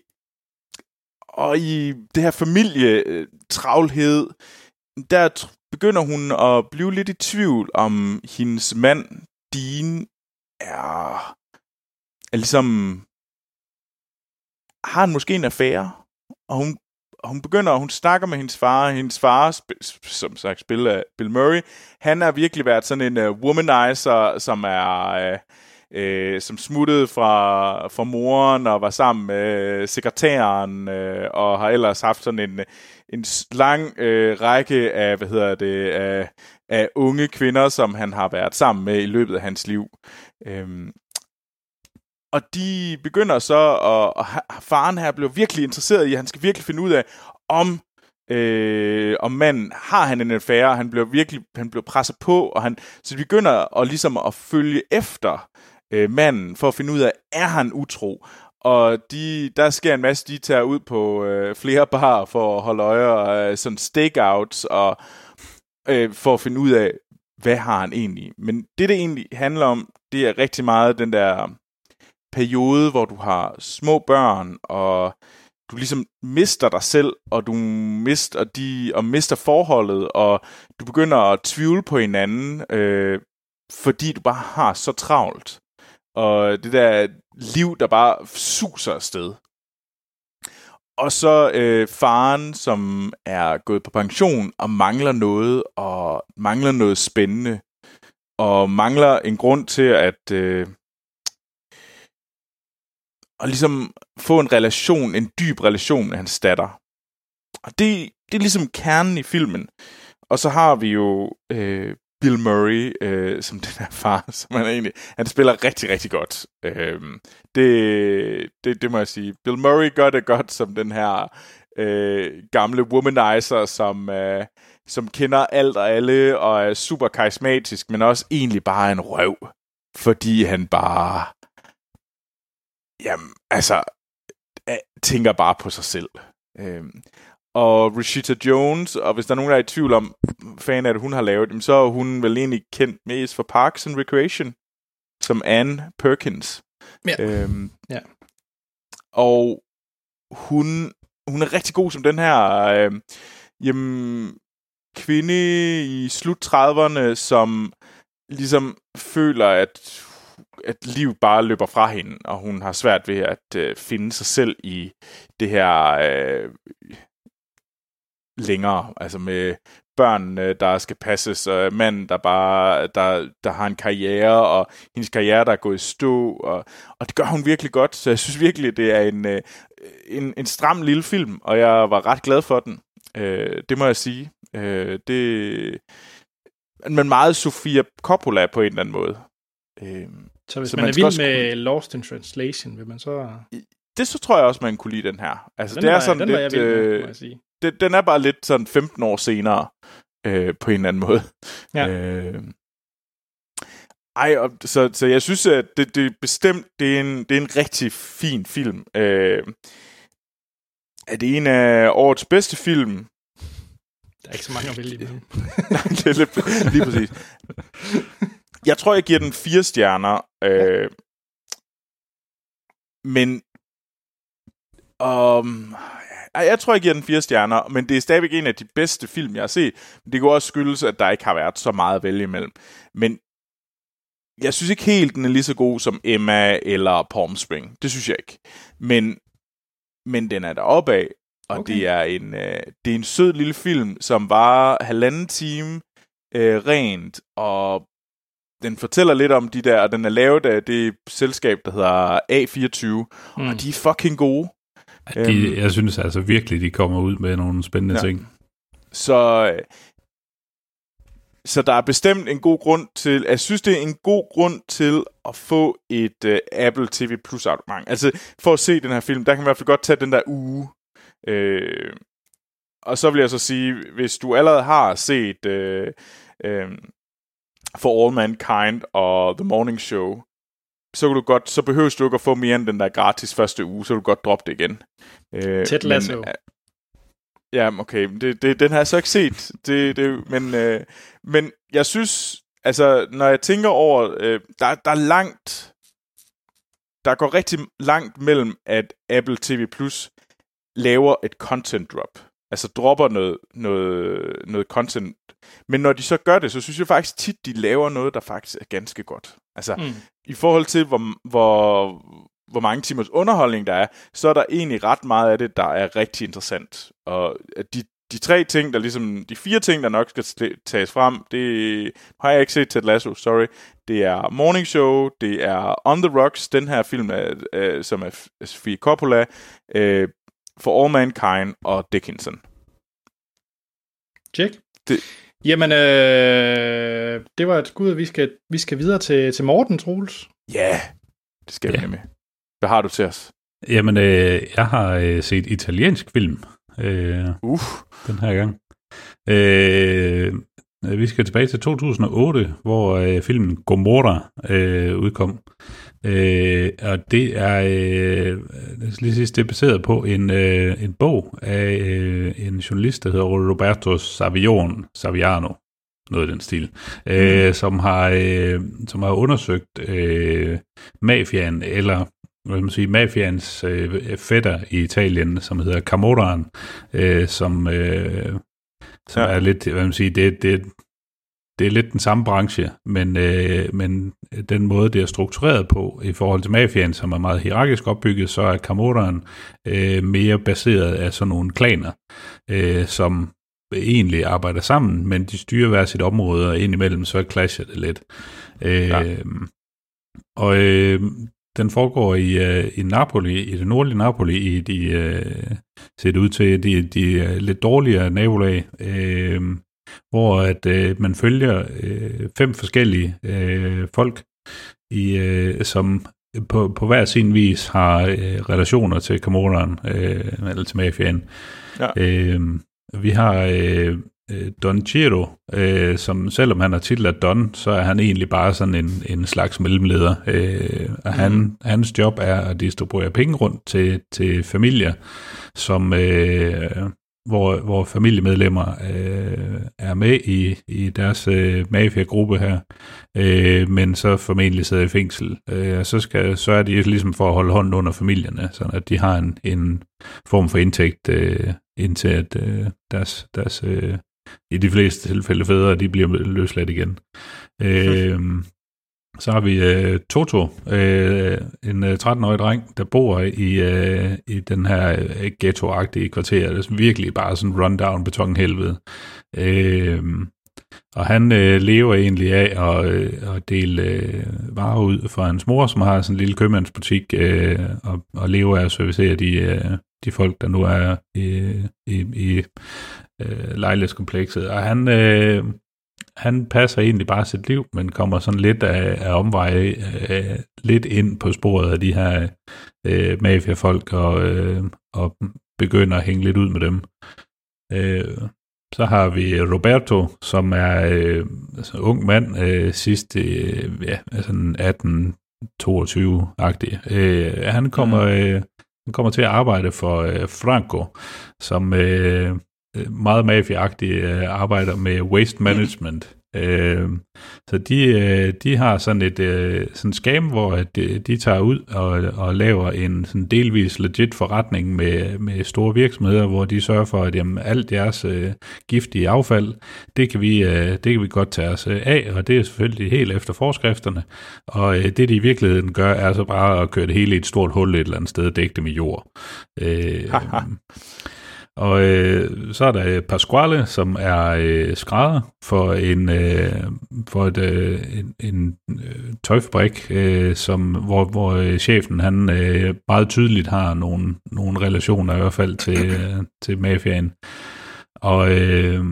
og i det her familietravlhed, øh, der begynder hun at blive lidt i tvivl om hendes mand, Dean, er, er ligesom... Har han måske en affære? Og hun, og hun begynder, og hun snakker med hendes far. Hendes far, som sagt spiller af Bill Murray, han har virkelig været sådan en uh, womanizer, som er... Uh, øh, som smuttede fra, fra moren og var sammen med uh, sekretæren øh, og har ellers haft sådan en, en lang øh, række af, hvad hedder det, af, af unge kvinder, som han har været sammen med i løbet af hans liv. Øhm, og de begynder så, og, og faren her bliver virkelig interesseret i, at han skal virkelig finde ud af, om øh, om manden har han en affære, han bliver virkelig han bliver presset på, og han, så de begynder at, ligesom at følge efter øh, manden, for at finde ud af, er han utro? Og de, der sker en masse, de tager ud på øh, flere bar for at holde øje, og øh, sådan stakeouts, og øh, for at finde ud af, hvad har han egentlig? Men det, det egentlig handler om, det er rigtig meget den der periode, hvor du har små børn, og du ligesom mister dig selv, og du mister, de, og mister forholdet, og du begynder at tvivle på hinanden, øh, fordi du bare har så travlt. Og det der liv, der bare suser afsted. Og så øh, faren, som er gået på pension og mangler noget, og mangler noget spændende, og mangler en grund til at, øh, og ligesom få en relation, en dyb relation med hans datter. Og det, det er ligesom kernen i filmen. Og så har vi jo øh, Bill Murray øh, som den her far, <laughs> som han egentlig, han spiller rigtig, rigtig godt. Øh, det, det, det må jeg sige. Bill Murray gør det godt som den her øh, gamle womanizer, som, øh, som kender alt og alle, og er super karismatisk, men også egentlig bare en røv. Fordi han bare... Jamen, altså... Tænker bare på sig selv. Øh, og Rashida Jones, og hvis der er nogen, der er i tvivl om, fan af det, hun har lavet, så er hun vel egentlig kendt mest for Parks and Recreation, som Anne Perkins. Ja. Øhm, Ja. Og hun, hun er rigtig god som den her øh, jamen, kvinde i slut 30'erne, som ligesom føler, at, at liv bare løber fra hende, og hun har svært ved at øh, finde sig selv i det her øh, længere, altså med børn, øh, der skal passes, og mand, der bare der, der har en karriere, og hendes karriere, der er gået i stå, og, og det gør hun virkelig godt, så jeg synes virkelig, det er en, øh, en, en stram lille film, og jeg var ret glad for den. Øh, det må jeg sige. Øh, det, men meget Sofia Coppola på en eller anden måde. Øh, så hvis så man, man er vild også med Lost in Translation, vil man så... det så tror jeg også, man kunne lide den her. Altså, Den det er var- sådan den var lidt, jeg vild med, øh, må jeg sige. det, den er bare lidt sådan 15 år senere, øh, på en eller anden måde. Ja. Øh, ej, og, så, så jeg synes, at det, det er bestemt, det er, en, det er en rigtig fin film. Øh, er det en af årets bedste film? Der er ikke så mange at vælge imellem. <laughs> Nej, det er lidt, lige præcis. <laughs> Jeg tror, jeg giver den fire stjerner. Øh, men... Um, ej, jeg tror, jeg giver den fire stjerner, men det er stadigvæk en af de bedste film, jeg har set. Det kan også skyldes, at der ikke har været så meget at vælge imellem. Men jeg synes ikke helt, den er lige så god som Emma eller Palm Spring. Det synes jeg ikke. Men, men den er deroppe af, og okay. det, er en, øh, det er en sød lille film, som var halvanden time øh, rent, og den fortæller lidt om de der, og den er lavet af det selskab, der hedder A24, mm. Og de er fucking gode. De, jeg synes altså virkelig, de kommer ud med nogle spændende Ja. ja. ting. Så, øh, så der er bestemt en god grund til, jeg synes, det er en god grund til at få et uh, Apple TV Plus abonnement. Altså, for at se den her film, der kan man i hvert fald godt tage den der uge. Øh, og så vil jeg så sige, hvis du allerede har set øh, øh, For All Mankind og The Morning Show, så kan du godt, så behøver du ikke at få mere end den der gratis første uge, så kan du godt droppe det igen. Øh, Ted Lasso. Men, øh, ja, okay, det, det, den har jeg så ikke set, det, det, men, øh, men jeg synes, altså, når jeg tænker over, øh, der, der er langt, der går rigtig langt mellem, at Apple TV Plus laver et content drop. Altså dropper noget, noget, noget content. Men når de så gør det, så synes jeg faktisk tit, de laver noget, der faktisk er ganske godt. Altså, Mm. i forhold til, hvor, hvor, hvor mange timers underholdning der er, så er der egentlig ret meget af det, der er rigtig interessant. Og de, de tre ting, der ligesom, de fire ting, der nok skal tages frem, det har jeg ikke set Ted Lasso, sorry. Det er Morning Show, det er On the Rocks, den her film, er, øh, som er Sofie Coppola, øh, For All Mankind og Dickinson. Tjek. Det, Jamen, øh, det var et skud, at vi skal, vi skal videre til, til Morten, Troels. Ja, yeah, det skal vi nemlig. Hvad har du til os? Jamen, øh, jeg har øh, set italiensk film øh, uh. den her gang. Øh, vi skal tilbage til 2008, hvor øh, filmen Gomorra øh, udkom. Øh, og det er, øh, lige sige, det er baseret på en, øh, en bog af øh, en journalist, der hedder Roberto Savion, Saviano, noget i den stil, øh, som, har, øh, som har undersøgt øh, mafiaen, eller hvad man sige, mafians øh, fætter i Italien, som hedder Camoran, øh, som, øh, som ja. er lidt, hvad man siger, det, det, det er lidt den samme branche, men, øh, men den måde, det er struktureret på i forhold til mafiaen, som er meget hierarkisk opbygget, så er Camoran øh, mere baseret af sådan nogle klaner, øh, som egentlig arbejder sammen, men de styrer hver sit område, og indimellem så clasher det lidt. Øh, ja. Og øh, den foregår i, øh, i Napoli, i det nordlige Napoli, i de, øh, ser det ud til, de, de lidt dårligere nabolag, øh, hvor at øh, man følger øh, fem forskellige øh, folk, i, øh, som på, på hver sin vis har øh, relationer til Camoran, øh, eller til mafiaen. Ja. Øh, vi har øh, øh, Don Giro, øh, som selvom han har titel af Don, så er han egentlig bare sådan en, en slags mellemleder. Øh, og han, mm. hans job er at distribuere penge rundt til, til familier, som, øh, hvor, hvor familiemedlemmer øh, er med i, i deres øh, mafia-gruppe her, øh, men så formentlig sidder i fængsel. Øh, så, skal, så er de ligesom for at holde hånden under familierne, så at de har en, en form for indtægt, øh, indtil at øh, deres, deres øh, i de fleste tilfælde fædre, de bliver løsladt igen. <laughs> Øh, så har vi øh, Toto, øh, en øh, 13-årig dreng, der bor i, øh, i den her øh, ghetto-agtige kvarter. Det er virkelig bare sådan rundown betonhelvede. Øh, og han øh, lever egentlig af at, øh, at dele øh, varer ud for hans mor, som har sådan en lille købmandsbutik, øh, og, og lever af at servicere de, øh, de folk, der nu er i, i, i øh, lejlighedskomplekset. Og han, øh, han passer egentlig bare sit liv, men kommer sådan lidt af, af omveje øh, lidt ind på sporet af de her øh, mafiafolk og, øh, og begynder at hænge lidt ud med dem. Øh, så har vi Roberto, som er øh, altså ung mand, øh, sidst øh, ja, sådan 18-22-agtig. Øh, han kommer... Øh, han kommer til at arbejde for øh, Franco, som Øh, meget mafiagtig øh, arbejder med waste management. <laughs> Øh, så de, øh, de har sådan et øh, sådan skam, hvor de, de tager ud og, og laver en sådan delvis legit forretning med, med store virksomheder, hvor de sørger for, at jamen, alt deres øh, giftige affald, det kan, vi, øh, det kan vi godt tage os øh, af, og det er selvfølgelig helt efter forskrifterne. Og øh, det de i virkeligheden gør, er så bare at køre det hele i et stort hul et eller andet sted og dække det med jord. Øh, og øh, så er der øh, Pasquale, som er øh, skrædder for en øh, for et, øh, en, en øh, tøjfabrik, øh, som hvor, hvor øh, chefen han øh, meget tydeligt har nogle nogle relationer i hvert fald til øh, til mafiaen. Og øh,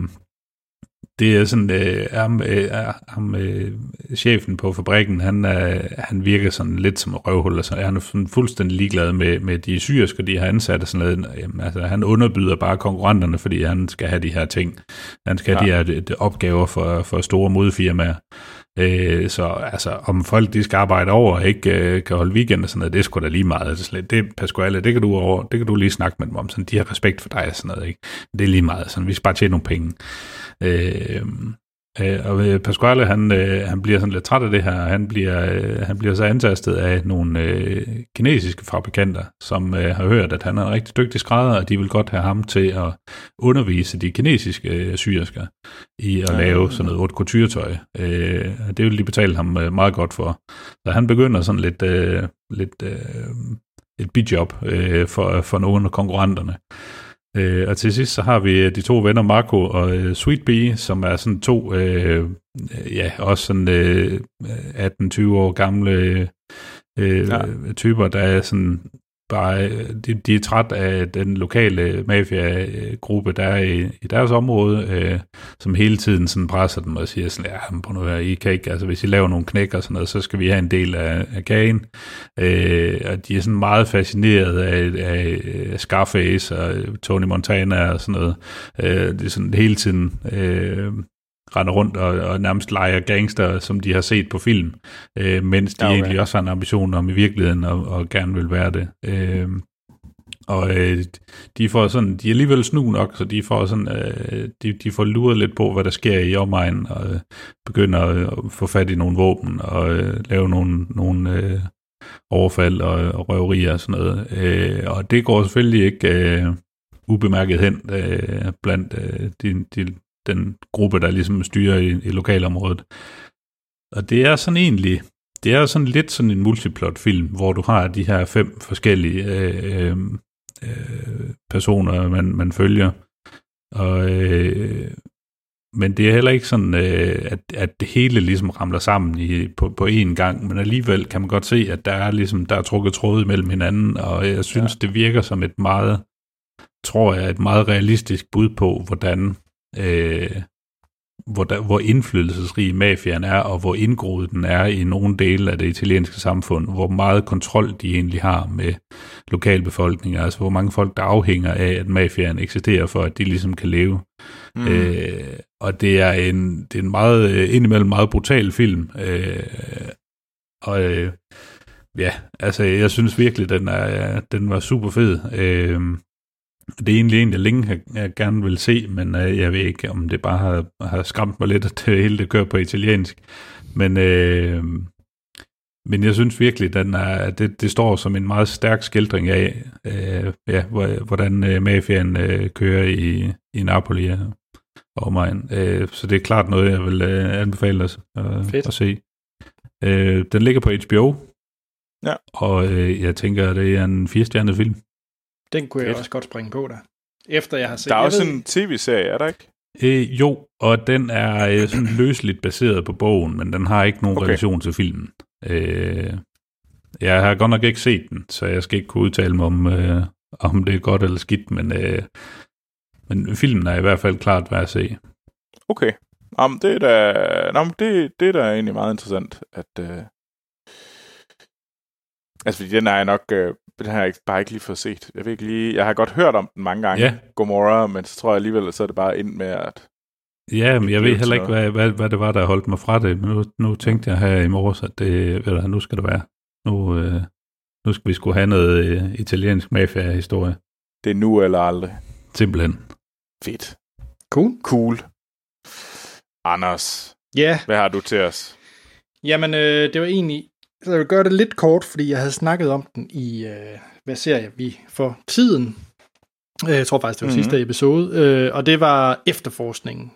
det er sådan, øh, ham, øh, ham øh, chefen på fabrikken, han, øh, han virker sådan lidt som et røvhul, altså, han er sådan fuldstændig ligeglad med, med de syriske, de har ansat og sådan noget. Jamen, altså, han underbyder bare konkurrenterne, fordi han skal have de her ting. Han skal have ja. de her de, de opgaver for, for store modfirmaer. Øh, så altså, om folk de skal arbejde over og ikke øh, kan holde weekend og sådan noget, det er sgu da lige meget. Altså, slet, det, Pasquale, det kan, du over, det kan du lige snakke med dem om. Sådan, de har respekt for dig og sådan noget. Ikke? Det er lige meget. Sådan, vi skal bare tjene nogle penge. Øh, øh, og Pasquale, han, øh, han bliver sådan lidt træt af det her. Han bliver, øh, han bliver så antastet af nogle øh, kinesiske fabrikanter, som øh, har hørt, at han er en rigtig dygtig skrædder, og de vil godt have ham til at undervise de kinesiske øh, syrsker i at ja, lave sådan noget haute couture-tøj. Øh, det vil de betale ham øh, meget godt for. Så han begynder sådan lidt, øh, lidt øh, et bidjob øh, for, for nogle af konkurrenterne. Øh, og til sidst så har vi de to venner, Marco og øh, Sweet Bee, som er sådan to, øh, ja, også sådan øh, 18-20 år gamle øh, ja. typer, der er sådan bare, de, de er træt af den lokale mafia-gruppe, der er i, i deres område, øh, som hele tiden sådan presser dem og siger sådan, ja, på nu her, I kan ikke, altså hvis I laver nogle knæk og sådan noget, så skal vi have en del af, af kagen. Øh, og de er sådan meget fascineret af, af, af Scarface og Tony Montana og sådan noget. Øh, det er sådan hele tiden... Øh, render rundt og, og nærmest leger gangster, som de har set på film, øh, mens de okay. egentlig også har en ambition om i virkeligheden og, og gerne vil være det. Øh, og øh, de får sådan, de er alligevel snu nok, så de får sådan, øh, de, de får luret lidt på, hvad der sker i omegnen, og øh, begynder at få fat i nogle våben, og øh, lave nogle, nogle øh, overfald og, og røverier og sådan noget. Øh, og det går selvfølgelig ikke øh, ubemærket hen øh, blandt øh, de, de, den gruppe, der ligesom styrer i, i lokalområdet. Og det er sådan egentlig, det er sådan lidt sådan en multiplot-film, hvor du har de her fem forskellige øh, øh, øh, personer, man, man følger. Og, øh, men det er heller ikke sådan, øh, at, at det hele ligesom ramler sammen i, på, på én gang, men alligevel kan man godt se, at der er ligesom, der er trukket tråde mellem hinanden, og jeg synes, ja. det virker som et meget, tror jeg, et meget realistisk bud på, hvordan øh, hvor, der, hvor indflydelsesrig mafiaen er, og hvor indgroet den er i nogle dele af det italienske samfund, hvor meget kontrol de egentlig har med lokalbefolkningen, altså hvor mange folk, der afhænger af, at mafiaen eksisterer, for at de ligesom kan leve. Mm. Øh, og det er en, det er en meget, øh, indimellem meget brutal film, øh, og øh, ja, altså jeg synes virkelig, den, er, den var super fed. Øh, det er egentlig en, jeg længe har, jeg gerne vil se, men øh, jeg ved ikke, om det bare har, har skræmt mig lidt, at det hele det kører på italiensk. Men, øh, men jeg synes virkelig, den er, det, det står som en meget stærk skildring af, øh, ja, hvordan øh, mafiaen øh, kører i, i Napoli og omegn. Øh, så det er klart noget, jeg vil øh, anbefale os øh, at se. Øh, den ligger på HBO, ja. og øh, jeg tænker, at det er en firestjernet film. Den kunne jeg Fedt. også godt springe på der. Efter jeg har set... Der er jeg også ved... en tv-serie, er der ikke? Øh, jo, og den er øh, sådan <clears throat> løsligt baseret på bogen, men den har ikke nogen okay. relation til filmen. Øh, jeg har godt nok ikke set den, så jeg skal ikke kunne udtale mig om, øh, om det er godt eller skidt, men, øh, men filmen er i hvert fald klart værd at se. Okay. Jamen, det er da, nå, det, det er da egentlig meget interessant, at... Øh... Altså, fordi den er jeg nok... Øh, den har jeg bare ikke lige fået set. Jeg, ved ikke lige, jeg har godt hørt om den mange gange, ja. Gomorra, men så tror jeg alligevel, så er det bare ind med, at... Ja, men jeg ved heller ikke, hvad, hvad, hvad det var, der holdt mig fra det. Men nu, nu tænkte jeg her i morges, at det, du, nu skal det være. Nu, øh, nu skal vi skulle have noget øh, italiensk mafia-historie. Det er nu eller aldrig. Simpelthen. Fedt. Cool. Cool. Anders. Ja. Yeah. Hvad har du til os? Jamen, øh, det var egentlig så jeg vil gøre det lidt kort, fordi jeg havde snakket om den i, øh, hvad ser vi for tiden? Øh, jeg tror faktisk, det var mm-hmm. sidste episode. Øh, og det var efterforskningen,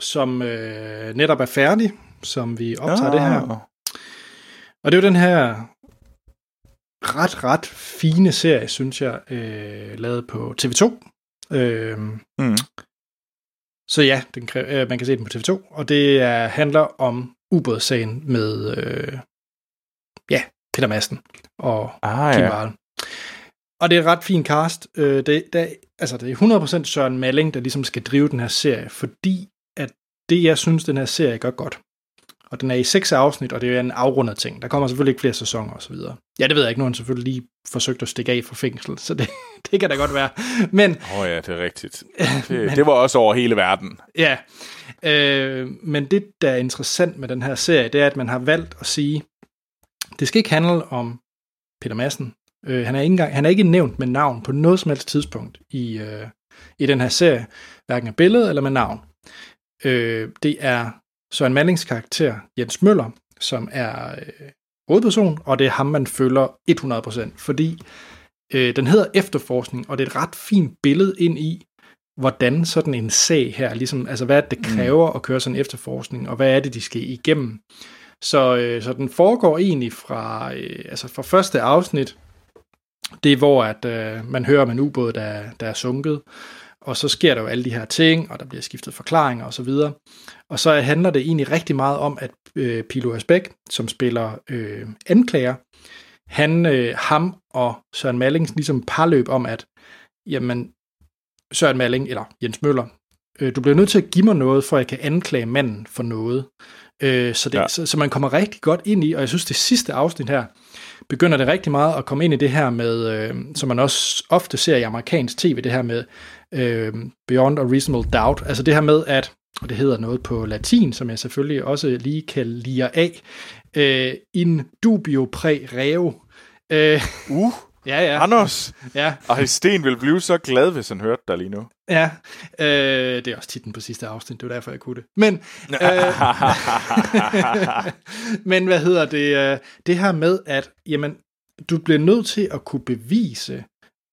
som øh, netop er færdig, som vi optager ja. det her. Og det er jo den her ret, ret fine serie, synes jeg, øh, lavet på TV2. Øh, mm. Så ja, den, øh, man kan se den på TV2, og det er, handler om ubådssagen med øh, ja, Peter Madsen og ah, Kim ja. Og det er et ret fint cast. Øh, det, det, altså, det er 100% Søren Malling, der ligesom skal drive den her serie, fordi at det, jeg synes, den her serie gør godt, og den er i seks afsnit, og det er en afrundet ting. Der kommer selvfølgelig ikke flere sæsoner osv. Ja, det ved jeg ikke. Nu har han selvfølgelig lige forsøgt at stikke af fra fængsel, så det, <laughs> det kan da godt være. Men, Åh oh ja, det er rigtigt. <laughs> Det, men, det var også over hele verden. Ja, øh, men det, der er interessant med den her serie, det er, at man har valgt at sige, det skal ikke handle om Peter Madsen. Øh, han, er ikke engang, han er ikke nævnt med navn på noget som helst tidspunkt i, øh, i den her serie, hverken af billede eller med navn. Øh, det er Søren Mallings karakter, Jens Møller, som er øh, hovedperson, og det er ham, man følger 100%, fordi øh, den hedder efterforskning, og det er et ret fint billede ind i, hvordan sådan en sag her, ligesom, altså hvad det mm. kræver at køre sådan en efterforskning, og hvad er det, de skal igennem. Så, øh, så den foregår egentlig fra, øh, altså fra første afsnit, det er hvor at, øh, man hører om en ubåd, der, der er sunket, og så sker der jo alle de her ting, og der bliver skiftet forklaringer osv. Og, og så handler det egentlig rigtig meget om, at øh, Pilo Asbæk, som spiller øh, anklager, han, øh, ham og Søren Mallings ligesom parløb om, at jamen, Søren Malling, eller Jens Møller, øh, du bliver nødt til at give mig noget, for jeg kan anklage manden for noget. Øh, så, det, ja. så, så man kommer rigtig godt ind i, og jeg synes, det sidste afsnit her, begynder det rigtig meget at komme ind i det her med, øh, som man også ofte ser i amerikansk tv, det her med øh, Beyond a Reasonable Doubt. Altså det her med, at, og det hedder noget på latin, som jeg selvfølgelig også lige kan lide af, øh, in dubio pre reo. Øh, uh. Ja, ja. Anders. Ja. Og Sten vil blive så glad, hvis han hørte dig lige nu. Ja, øh, det er også titlen på sidste afsnit, det var derfor, jeg kunne det. Men, øh, <laughs> men hvad hedder det? Øh, det her med, at jamen, du bliver nødt til at kunne bevise,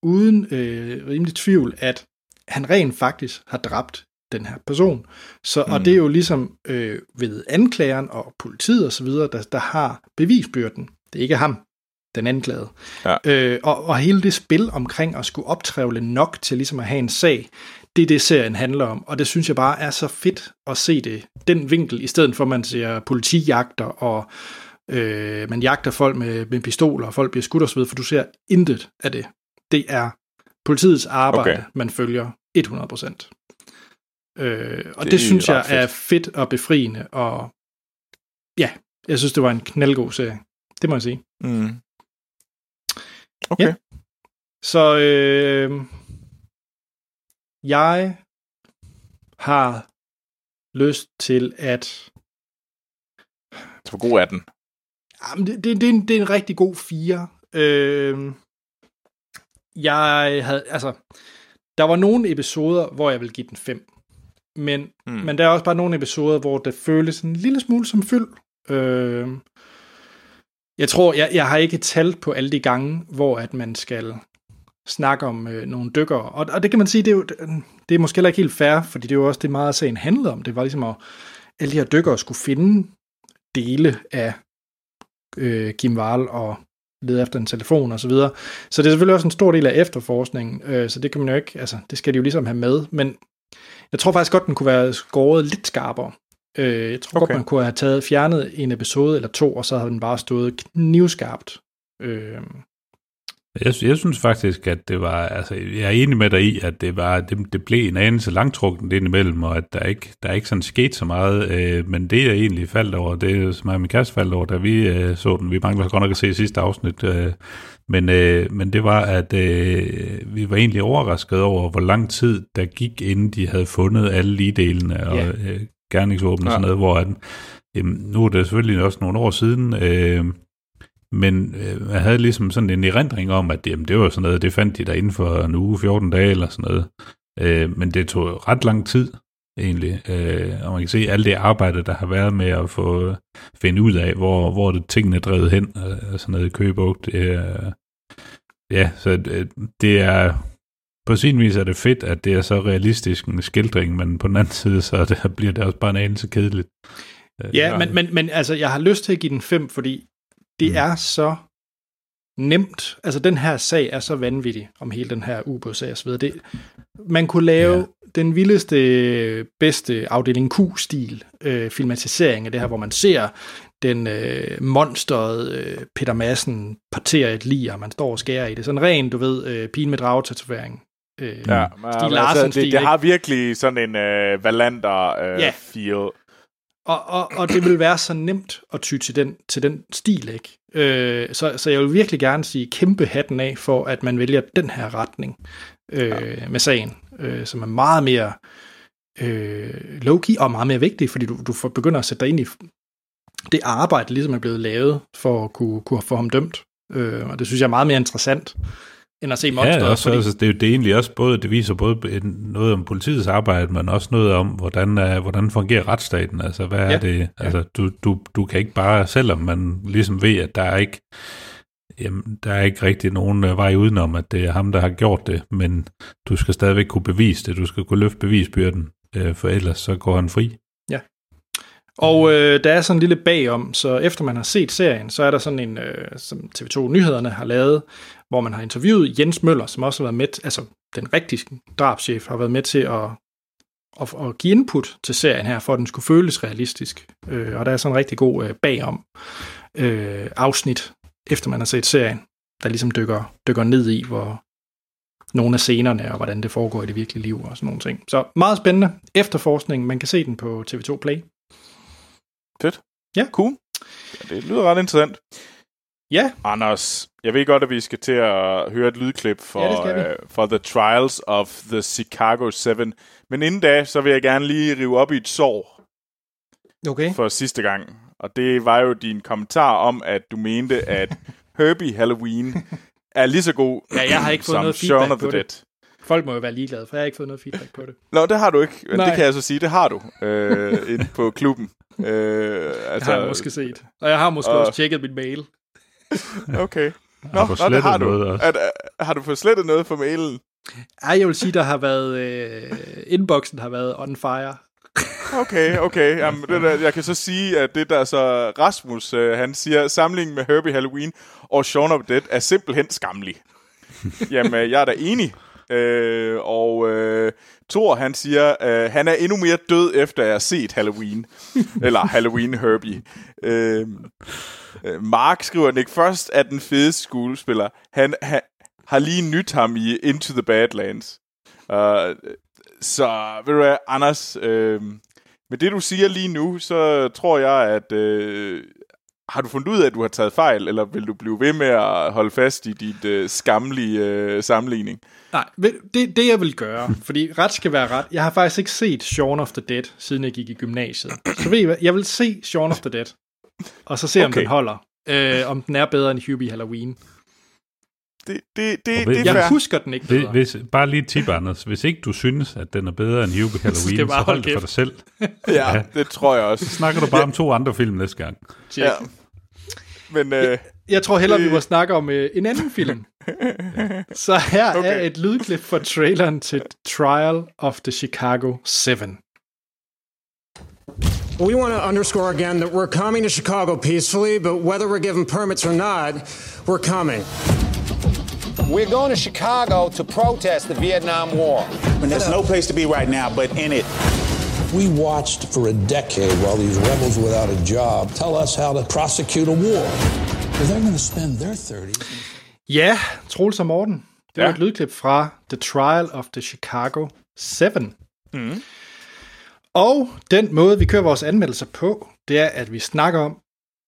uden øh, rimelig tvivl, at han rent faktisk har dræbt den her person. Så, mm. Og det er jo ligesom øh, ved anklageren og politiet osv., der, der har bevisbyrden. Det er ikke ham, den anklagede. Ja. Øh, og, og hele det spil omkring at skulle optrævle nok til ligesom at have en sag, det er det, serien handler om. Og det synes jeg bare er så fedt at se det, den vinkel, i stedet for at man ser politijagter, og øh, man jagter folk med, med pistoler, og folk bliver skudt osv., for du ser intet af det. Det er politiets arbejde, Okay. man følger 100 procent. Øh, og det, Det er synes jeg fedt. er fedt og befriende, og ja, jeg synes, det var en knaldgod serie. Det må jeg sige. Mm. Okay. Ja. Så øh, jeg har lyst til at... Så hvor god er den? Jamen, det, det, det, er en, det er en rigtig god fire. Øh, jeg havde... Altså, der var nogle episoder, hvor jeg vil give den 5. Men, mm. men der er også bare nogle episoder, hvor det føles en lille smule som fyld. Øh, jeg tror, jeg, jeg har ikke talt på alle de gange, hvor at man skal snakke om øh, nogle dykkere. Og, og det kan man sige, det er, jo, øh, det er måske heller ikke helt fair, fordi det er jo også det meget sagen handlede om. Det var ligesom at alle de her dykkere skulle finde dele af øh, Kim Wahl og lede efter en telefon og så videre. Så det er selvfølgelig også en stor del af efterforskningen, øh, så det kan man jo ikke, altså det skal de jo ligesom have med, men jeg tror faktisk godt, den kunne være skåret lidt skarpere. Øh, jeg tror okay. Godt, man kunne have taget fjernet en episode eller to, og så havde den bare stået knivskarpt. Øh, Jeg, jeg synes faktisk, at det var, altså jeg er enig med dig i, at det var, det, det blev en anelse langtrukken indimellem, og at der ikke, der ikke sådan skete så meget, øh, men det jeg egentlig faldt over, det er som og min kæreste faldt over, da vi øh, så den, vi mangler godt nok at se sidste afsnit, øh, men, øh, men det var, at øh, vi var egentlig overrasket over, hvor lang tid der gik, inden de havde fundet alle ligedelene og Ja. øh, gerningsvåben og Ja. sådan noget, hvor at, jamen, nu er det selvfølgelig også nogle år siden, øh, men øh, jeg havde ligesom sådan en erindring om, at jamen, det var sådan noget, det fandt de der inden for en uge, 14 dage eller sådan noget. Øh, men det tog ret lang tid egentlig, øh, og man kan se alt det arbejde, der har været med at få finde ud af, hvor, hvor det tingene er drevet hen, øh, sådan noget i Køgebugt. Øh, ja, så øh, det er, på sin vis er det fedt, at det er så realistisk en skildring, men på den anden side, så det, <laughs> bliver det også bare en anelse kedeligt. Øh, Ja, men, men, men altså, jeg har lyst til at give den 5, fordi det Mm. er så nemt. Altså, den her sag er så vanvittig om hele den her ubådssag videre. Det, man kunne lave Ja. den vildeste, bedste afdeling Q-stil øh, filmatisering af det her, hvor man ser den øh, monsteret øh, Peter Madsen partere et lig, og man står og skærer i det. Sådan ren, du ved, øh, pigen med dragetatovering. Øh, Ja, Stig men Larsen altså, det, det har virkelig sådan en øh, Valander øh, Ja. feel. Og, og, og det vil være så nemt at ty til den, til den stil, ikke? Øh, så, så jeg vil virkelig gerne sige kæmpe hatten af for, at man vælger den her retning øh, ja. med sagen, øh, som er meget mere øh, low-key og meget mere vigtig, fordi du, du får begynder at sætte dig ind i det arbejde, ligesom er blevet lavet for at kunne, kunne få ham dømt. Øh, og det synes jeg er meget mere interessant, end at se monsteret. Ja, også, fordi- altså, det, er jo- det egentlig også både, det viser både noget om politiets arbejde, men også noget om, hvordan, uh, hvordan fungerer retsstaten. Altså, hvad ja. Ja. er det? Altså, du, du, du kan ikke bare, selvom man ligesom ved, at der er ikke, jamen, der er ikke rigtig nogen uh, vej udenom, at det er ham, der har gjort det, men du skal stadigvæk kunne bevise det. Du skal kunne løfte bevisbyrden, uh, for ellers så går han fri. Og øh, der er sådan en lille bagom, så efter man har set serien, så er der sådan en, øh, som TV2 Nyhederne har lavet, hvor man har interviewet Jens Møller, som også har været med, altså den rigtige drabschef, har været med til at, at, at give input til serien her, for at den skulle føles realistisk. Øh, og der er sådan en rigtig god øh, bagom øh, afsnit, efter man har set serien, der ligesom dykker, dykker ned i, hvor nogle af scenerne, og hvordan det foregår i det virkelige liv, og sådan nogle ting. Så meget spændende. Efterforskning, man kan se den på TV2 Play. Fedt. Ja. Cool. Ja, det lyder ret interessant. Ja. Anders, jeg ved godt, at vi skal til at høre et lydklip for, Ja, øh, for The Trials of the Chicago 7. Men inden da, så vil jeg gerne lige rive op i et sår Okay. for sidste gang. Og det var jo din kommentar om, at du mente, at <laughs> Herbie Halloween er lige så god Ja, jeg har ikke fået som noget Shaun of the Dead. det. Folk må jo være ligeglade, for jeg har ikke fået noget feedback på det. Nå, det har du ikke. Men Nej. det kan jeg så sige, det har du øh, <laughs> inde på klubben. Øh, Altså, det har jeg måske set. Og jeg har måske og- også tjekket min mail. <laughs> Okay. Nå, har du nå, det har slettet du. noget også? At, at, har du fået slettet noget fra mailen? Ej, jeg vil sige, der har været... Øh, inboxen har været on fire. Okay, okay. Jamen, det der, jeg kan så sige, at det der så Rasmus, øh, han siger, samlingen med Herbie Halloween og Shaun of the Dead er simpelthen skamlig. Jamen, øh, jeg er da enig. Øh, og øh, Thor, han siger, øh, han er endnu mere død, efter jeg har set Halloween. <laughs> Eller Halloween Herbie. Øh, øh, Mark skriver, Nick Frost er den fedeste skuespiller. Han, han har lige nyt ham i Into the Badlands. Uh, så, ved du hvad, Anders, øh, med det du siger lige nu, så tror jeg, at øh, har du fundet ud af, at du har taget fejl, eller vil du blive ved med at holde fast i dit øh, skamlige øh, sammenligning? Nej, ved- det, det jeg vil gøre, <laughs> fordi ret skal være ret. Jeg har faktisk ikke set Shaun of the Dead, siden jeg gik i gymnasiet. Så ved I hvad, jeg vil se Shaun of the Dead, og så se, om Okay. den holder. Øh, om den er bedre end Hubie Halloween. Det, det, det, hvis- det er Jeg fair. husker den ikke Hvis, bedre. hvis, bare lige tip, Anders. Hvis ikke du synes, at den er bedre end Hubie <laughs> Halloween, skal så, bare så hold det for dig selv. <laughs> Ja, det tror jeg også. Så snakker du bare om to andre film næste gang. Check. Ja. Men øh, Jeg tror hellere, Det- vi må snakke om øh, en anden film. <laughs> Så her okay. Okay. er et lydklip fra traileren til Trial of the Chicago 7. We want to underscore again that we're coming to Chicago peacefully, but whether we're given permits or not, we're coming. We're going to Chicago to protest the Vietnam War. There's no place to be right now but in it. We watched for a decade while these rebels without a job tell us how to prosecute a war. They're going to spend their 30s. Ja, Troels og Morten. Det var Ja. et lydklip fra The Trial of the Chicago 7. mm. Og den måde, vi kører vores anmeldelser på, det er, at vi snakker om,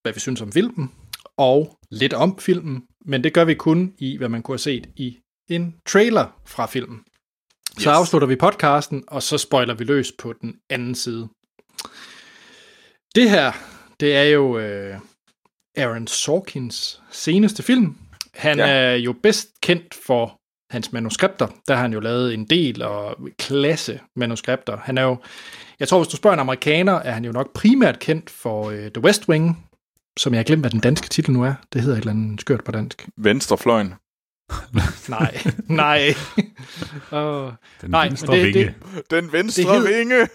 hvad vi synes om filmen, og lidt om filmen, men det gør vi kun i, hvad man kunne have set i en trailer fra filmen. Så Yes. afslutter vi podcasten, og så spoiler vi løs på den anden side. Det her, det er jo øh, Aaron Sorkins seneste film. Han ja. er jo bedst kendt for hans manuskripter. Der har han jo lavet en del og klasse manuskripter. Han er jo, jeg tror, hvis du spørger en amerikaner, er han jo nok primært kendt for øh, The West Wing, som jeg har glemt, hvad den danske titel nu er. Det hedder et eller andet skørt på dansk. Venstrefløjen. <laughs> Nej, nej. oh, Den nej, venstre det- vinge. Den venstre Det hed- vinge.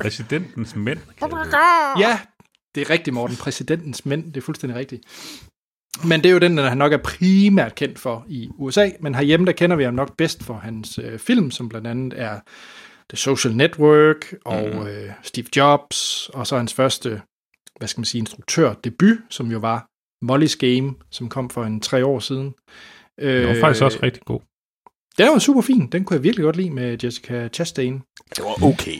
Præsidentens mænd. Ja, det er rigtigt, Morten. Præsidentens mænd, det er fuldstændig rigtigt. Men det er jo den, der han nok er primært kendt for i USA, men herhjemme, der kender vi ham nok bedst for hans øh, film, som blandt andet er The Social Network og mm. øh, Steve Jobs, og så hans første, hvad skal man sige, instruktør debut, som jo var Molly's Game, som kom for en tre år siden. Den var faktisk også rigtig god. Den var super fin. Den kunne jeg virkelig godt lide med Jessica Chastain. Det var okay.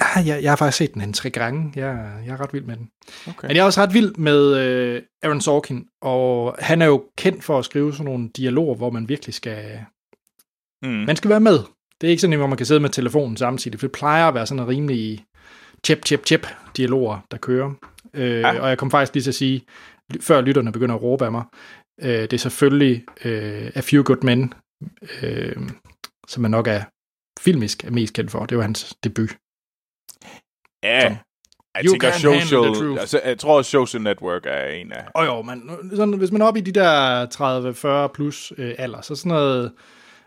Ah, jeg, jeg har faktisk set den en tre gange. Jeg, jeg er ret vild med den. okay. Men jeg er også ret vild med øh, Aaron Sorkin, og han er jo kendt for at skrive sådan nogle dialoger, hvor man virkelig skal, Mm. man skal være med. Det er ikke sådan, hvor man kan sidde med telefonen samtidig, for det plejer at være sådan en rimelig chip, chip, chip dialoger, der kører. Øh, Ja. Og jeg kom faktisk lige til at sige, før lytterne begynder at råbe af mig, øh, det er selvfølgelig øh, A Few Good Men, øh, som man nok er filmisk er mest kendt for. Det var hans debut. Ja. Jeg You tænker, can't handle the social, truth. altså, jeg tror, Social Network er en af... Og jo, man, sådan, hvis man er oppe i de der 30-40 plus øh, alder, så sådan noget...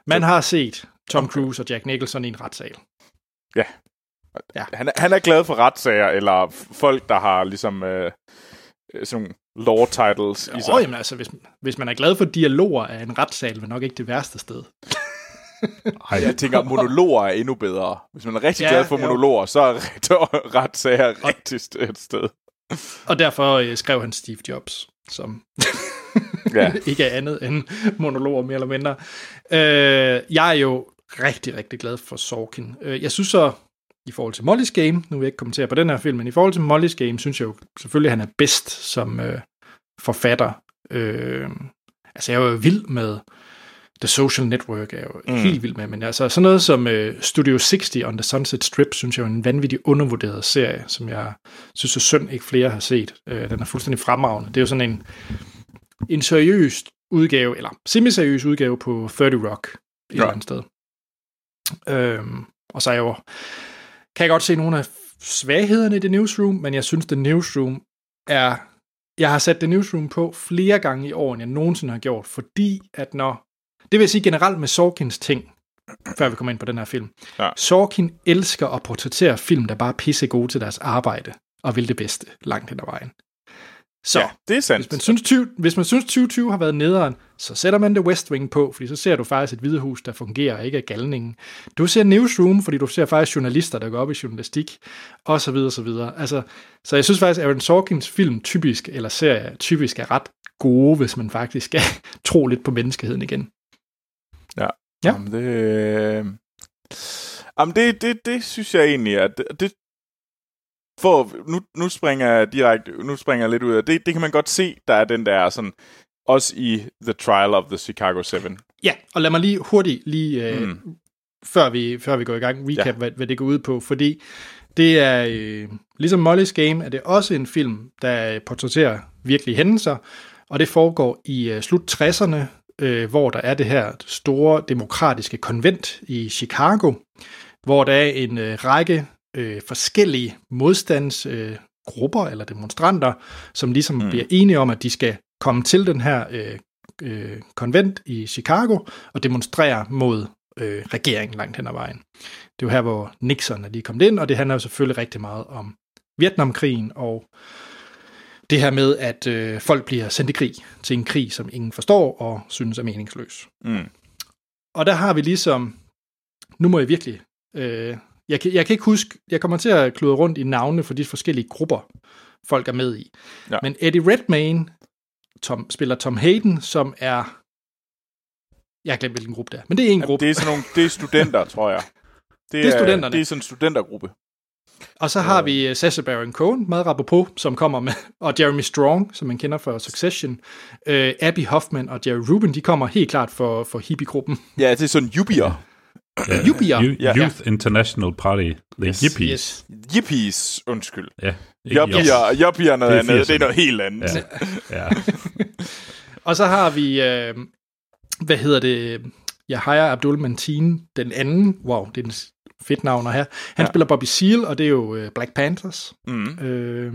Man har set Tom Cruise og Jack Nicholson i en retssal. Ja. Ja. Han, er, han er glad for retssager, eller folk, der har ligesom øh, sådan nogle law titles i sig. Åh, jamen altså, hvis, hvis man er glad for dialoger, er en retssal vel nok ikke det værste sted. Ej. Jeg tænker, monologer er endnu bedre. Hvis man er rigtig Ja, glad for jo. monologer, så er ret, <laughs> retssager rigtig st- et sted. Og derfor øh, skrev han Steve Jobs, som <laughs> Ja. <laughs> ikke er andet end monologer mere eller mindre. Øh, jeg er jo rigtig, rigtig glad for Sorkin. Øh, jeg synes så, i forhold til Molly's Game, nu vil jeg ikke kommentere på den her film, men i forhold til Molly's Game, synes jeg jo selvfølgelig, at han er bedst som øh, forfatter. Øh, altså, jeg er jo vild med The Social Network, er jeg jo mm. helt vild med, men altså sådan noget som øh, Studio 60 on the Sunset Strip, synes jeg er en vanvittig undervurderet serie, som jeg synes er synd ikke flere har set. Øh, den er fuldstændig fremragende. Det er jo sådan en, en seriøs udgave, eller semi-seriøs udgave på 30 Rock, et Ja. eller andet sted. Øhm, og så er jeg jo, kan jeg godt se nogle af svaghederne i The Newsroom, men jeg synes, The Newsroom er jeg har sat The Newsroom på flere gange i år, end jeg nogensinde har gjort, fordi at når... Det vil sige generelt med Sorkins ting, før vi kommer ind på den her film. Ja. Sorkin elsker at portrættere film, der bare er pisse gode til deres arbejde, og vil det bedste langt hen ad vejen. Så, ja, det er sandt. Hvis man, synes, 20, hvis man synes 2020 har været nederen, så sætter man The West Wing på, fordi så ser du faktisk et hvidehus, der fungerer, ikke af galningen. Du ser Newsroom, fordi du ser faktisk journalister, der går op i journalistik, og så videre, så videre. Altså, så jeg synes faktisk, at Aaron Sorkins film typisk, eller serie typisk er ret gode, hvis man faktisk skal <laughs> tro lidt på menneskeheden igen. Ja. Ja. Jamen, det, øh... Jamen, det, det, det synes jeg egentlig, at det, det for nu, nu springer jeg direkte, nu springer jeg lidt ud af det, det kan man godt se, der er den der sådan, også i The Trial of the Chicago 7. Ja, og lad mig lige hurtigt, lige øh, Mm. før, vi, før vi går i gang, recap, ja. hvad, hvad det går ud på, fordi det er, øh, ligesom Molly's Game, er det også en film, der portrætterer virkelige hændelser, og det foregår i øh, slut 60'erne, øh, hvor der er det her store demokratiske konvent i Chicago, hvor der er en øh, række øh, forskellige modstandsgrupper øh, eller demonstranter, som ligesom mm. bliver enige om, at de skal komme til den her øh, øh, konvent i Chicago og demonstrere mod øh, regeringen langt hen ad vejen. Det er jo her, hvor Nixon er lige kommet ind, og det handler jo selvfølgelig rigtig meget om Vietnamkrigen og det her med, at øh, folk bliver sendt i krig til en krig, som ingen forstår og synes er meningsløs. Mm. Og der har vi ligesom, nu må jeg virkelig, øh, jeg, kan, jeg kan ikke huske, jeg kommer til at kludre rundt i navne for de forskellige grupper, folk er med i. Ja. Men Eddie Redmayne Tom, spiller Tom Hayden, som er, jeg har glemt hvilken gruppe det er, men det er en gruppe. Det er sådan nogle, det er studenter, tror jeg. <laughs> Det er studenterne. Det er sådan en studentergruppe. Og så har vi uh, Sacha Baron Cohen, meget rapropos, som kommer med, <laughs> og Jeremy Strong, som man kender fra Succession. Uh, Abby Hoffman og Jerry Rubin, de kommer helt klart for, for hippiegruppen. Ja, det er sådan jubier. Ja. Yuppie. Youth Ja. Youth International Party. The Yes. Yippies. Yes. Yippies, undskyld. Ja. Yuppier, yuppier er noget Det er andet. Det er 80'erne. noget helt andet. Ja. ja. <laughs> Og så har vi, uh, hvad hedder det, Yahya Abdul Mateen, den anden, wow, det er en fedt navn her. Han Ja. spiller Bobby Seale, og det er jo uh, Black Panthers. Mm. Øh,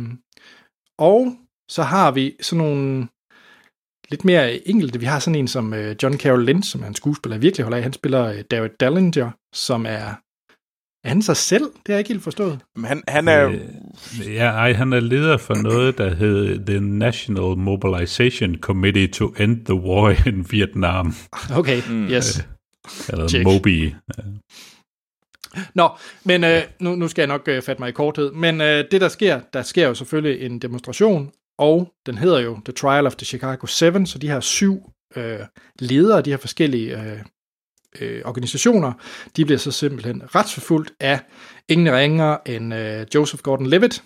og så har vi sådan nogle lidt mere enkelte. Vi har sådan en som øh, John Carroll Lynch, som er en skuespiller, jeg virkelig holder af. Han spiller øh, David Dallinger, som er... Er han sig selv? Det har jeg ikke helt forstået. Men han, han er... Øh, ja, ej, han er leder for noget, der hed The National Mobilization Committee to End the War in Vietnam. Okay, mm. yes. Eller Check. Mobi. Nå, men øh, nu, nu skal jeg nok øh, fatte mig i korthed. Men øh, det, der sker, der sker jo selvfølgelig en demonstration, og den hedder jo The Trial of the Chicago 7, så de her syv øh, ledere af de her forskellige øh, øh, organisationer, de bliver så simpelthen retsforfulgt af ingen ringer end øh, Joseph Gordon-Levitt,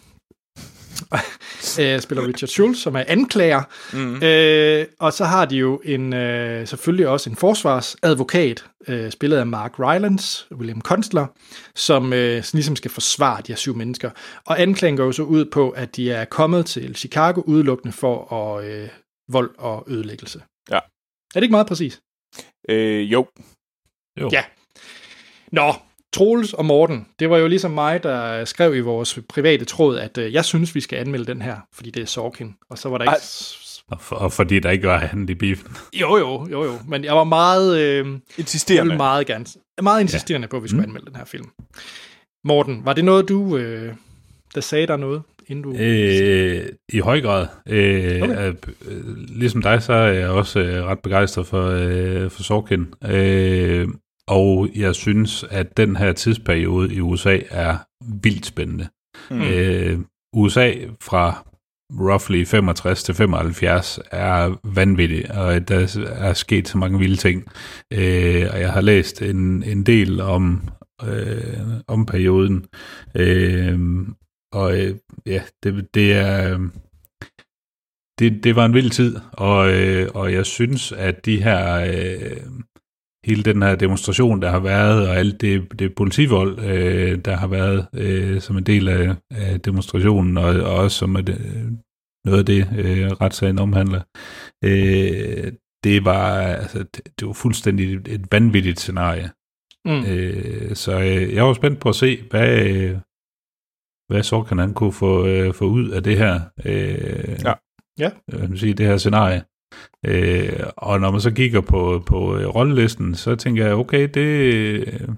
<laughs> øh, spiller Richard Schultz, som er anklager. Mm. Øh, og så har de jo en øh, selvfølgelig også en forsvarsadvokat, øh, spillet af Mark Rylance, William Kunstler, som øh, ligesom skal forsvare de her syv mennesker. Og anklagen går jo så ud på, at de er kommet til Chicago udelukkende for at, øh, vold og ødelæggelse. Ja. Er det ikke meget præcis? Øh, jo. Jo. Ja. Nå, Troels og Morten, det var jo ligesom mig, der skrev i vores private tråd, at øh, jeg synes, vi skal anmelde den her, fordi det er Sorkin. Og så var der ikke... Og, for, og fordi der ikke var handel i biffen. Jo, jo, jo, jo. Men jeg var meget... Øh, Insisterende. Meget gerne... Meget insisterende ja. på, at vi skulle Mm. anmelde den her film. Morten, var det noget, du... Øh, der sagde dig noget, inden du... Øh, I høj grad. Øh, okay. øh, ligesom dig, så er jeg også øh, ret begejstret for, øh, for Sorkin. Øh, og jeg synes, at den her tidsperiode i USA er vildt spændende. Mm. Øh, USA fra roughly 65 til 75 er vanvittig, og der er sket så mange vilde ting. Øh, og jeg har læst en, en del om, øh, om perioden. Øh, og øh, ja, det, det er... Det, det var en vild tid, og, øh, og jeg synes, at de her... Øh, hele den her demonstration, der har været, og alt det, det politivold, øh, der har været øh, som en del af, af demonstrationen, og, og også som et, noget af det, øh, retssagen omhandler, øh, det var altså, det, det var fuldstændig et, vanvittigt scenarie. Mm. Øh, så øh, jeg var spændt på at se, hvad, øh, hvad Sorkin han kunne få, øh, få ud af det her. Øh, Ja. Ja. Øh, sige, det her scenarie. Øh, og når man så kigger på, på øh, rollelisten, så tænker jeg, okay, det,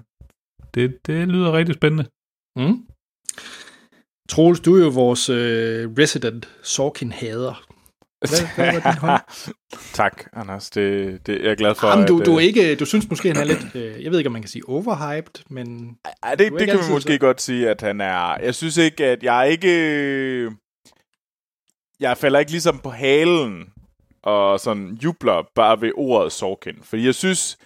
det, det lyder rigtig spændende. Mm. Troels, du er jo vores øh, resident Sorkin-hader. Hvad, hvad var din hold? <laughs> tak, Anders. Det, det, jeg er glad for, Jamen, du, at... du, er øh, ikke, du synes måske, han er lidt... Øh, jeg ved ikke, om man kan sige overhyped, men... Ej, det, er det kan vi måske så- godt sige, at han er... Jeg synes ikke, at jeg er ikke... Jeg falder ikke ligesom på halen og sådan jubler bare ved ordet Sorkin. Fordi jeg synes,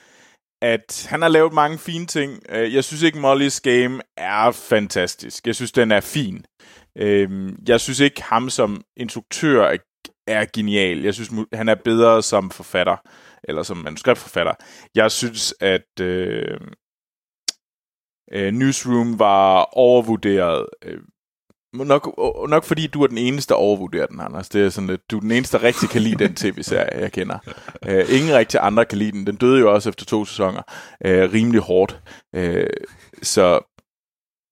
at han har lavet mange fine ting. Øh, jeg synes ikke, Molly's Game er fantastisk. Jeg synes, den er fin. Øh, jeg synes ikke, ham som instruktør er, genial. Jeg synes, han er bedre som forfatter, eller som manuskriptforfatter. Jeg synes, at øh, øh Newsroom var overvurderet. Øh, nok, øh, nok fordi du er den eneste, der overvurderer den, Anders. Det er sådan lidt, du er den eneste, der rigtig kan lide den <laughs> tv-serie, jeg kender. Øh, ingen rigtig andre kan lide den. Den døde jo også efter to sæsoner. Øh, rimelig hårdt. Øh, så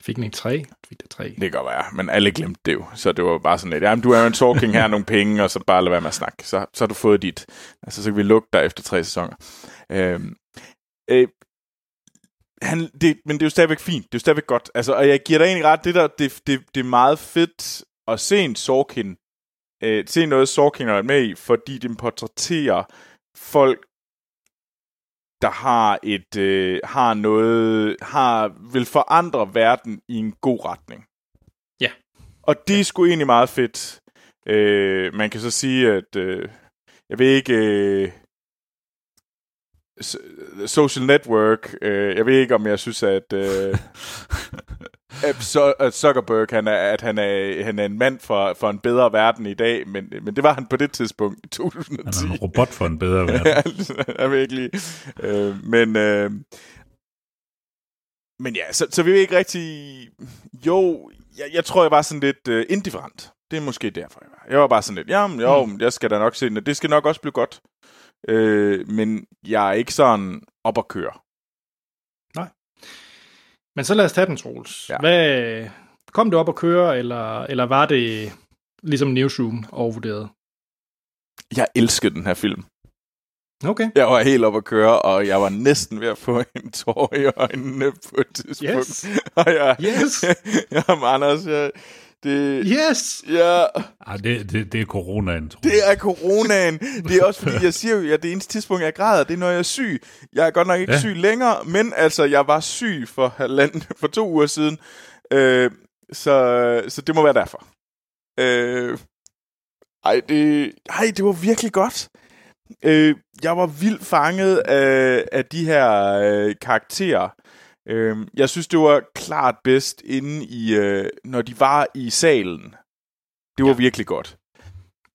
Fik den ikke tre? Fik det tre? det kan godt være, men alle glemte det jo. Så det var bare sådan lidt, jamen du er en talking her, nogle penge, og så bare lad være med at snakke. Så, så har du fået dit. Altså, så kan vi lukke dig efter tre sæsoner. Øhm, øh, han, det, men det er jo stadigvæk fint. Det er jo stadigvæk godt. Altså, og jeg giver dig egentlig ret, det der, det, det, det er meget fedt at se en Sorkin, øh, se noget Sorkin er med i, fordi den portrætterer folk, der har et øh, har noget har vil forandre verden i en god retning. Ja. Og det er sgu egentlig meget fedt. Øh, man kan så sige at øh, jeg ved ikke øh, social network. Øh, jeg ved ikke om jeg synes at øh, <laughs> at, Zuckerberg han er at han er han er en mand for for en bedre verden i dag, men men det var han på det tidspunkt i 2010. Han er en robot for en bedre <laughs> verden. Ja, lige. Øh, men, øh, men ja, så, så vi er ikke rigtig... Jo, jeg, jeg tror, jeg var sådan lidt øh, indifferent. Det er måske derfor, jeg var. Jeg var bare sådan lidt, jamen jo, mm. jeg skal da nok se den, det skal nok også blive godt. Øh, men jeg er ikke sådan op at køre. Men så lad os tage den, Troels. Ja. Hvad, kom det op at køre, eller, eller var det ligesom Newsroom overvurderet? Jeg elskede den her film. Okay. Jeg var helt op at køre, og jeg var næsten ved at få en tår i øjnene på et tidspunkt. Yes. <laughs> og jeg, Yes. <laughs> jamen, Anders, jeg, det... Yes! Ja, Ej, det, det, det er coronaen, tror jeg. Det er coronaen. Det er også fordi, jeg siger jo, at det eneste tidspunkt, jeg græder, det er, når jeg er syg. Jeg er godt nok ikke ja. Ja. syg længere, men altså, jeg var syg for, halvanden, for to uger siden. Øh, så, så det må være derfor. Øh, ej, det, ej, det var virkelig godt. Øh, jeg var vildt fanget af, af de her øh, karakterer. Øh, jeg synes, det var klart bedst inde i, øh, når de var i salen. Det var ja. virkelig godt.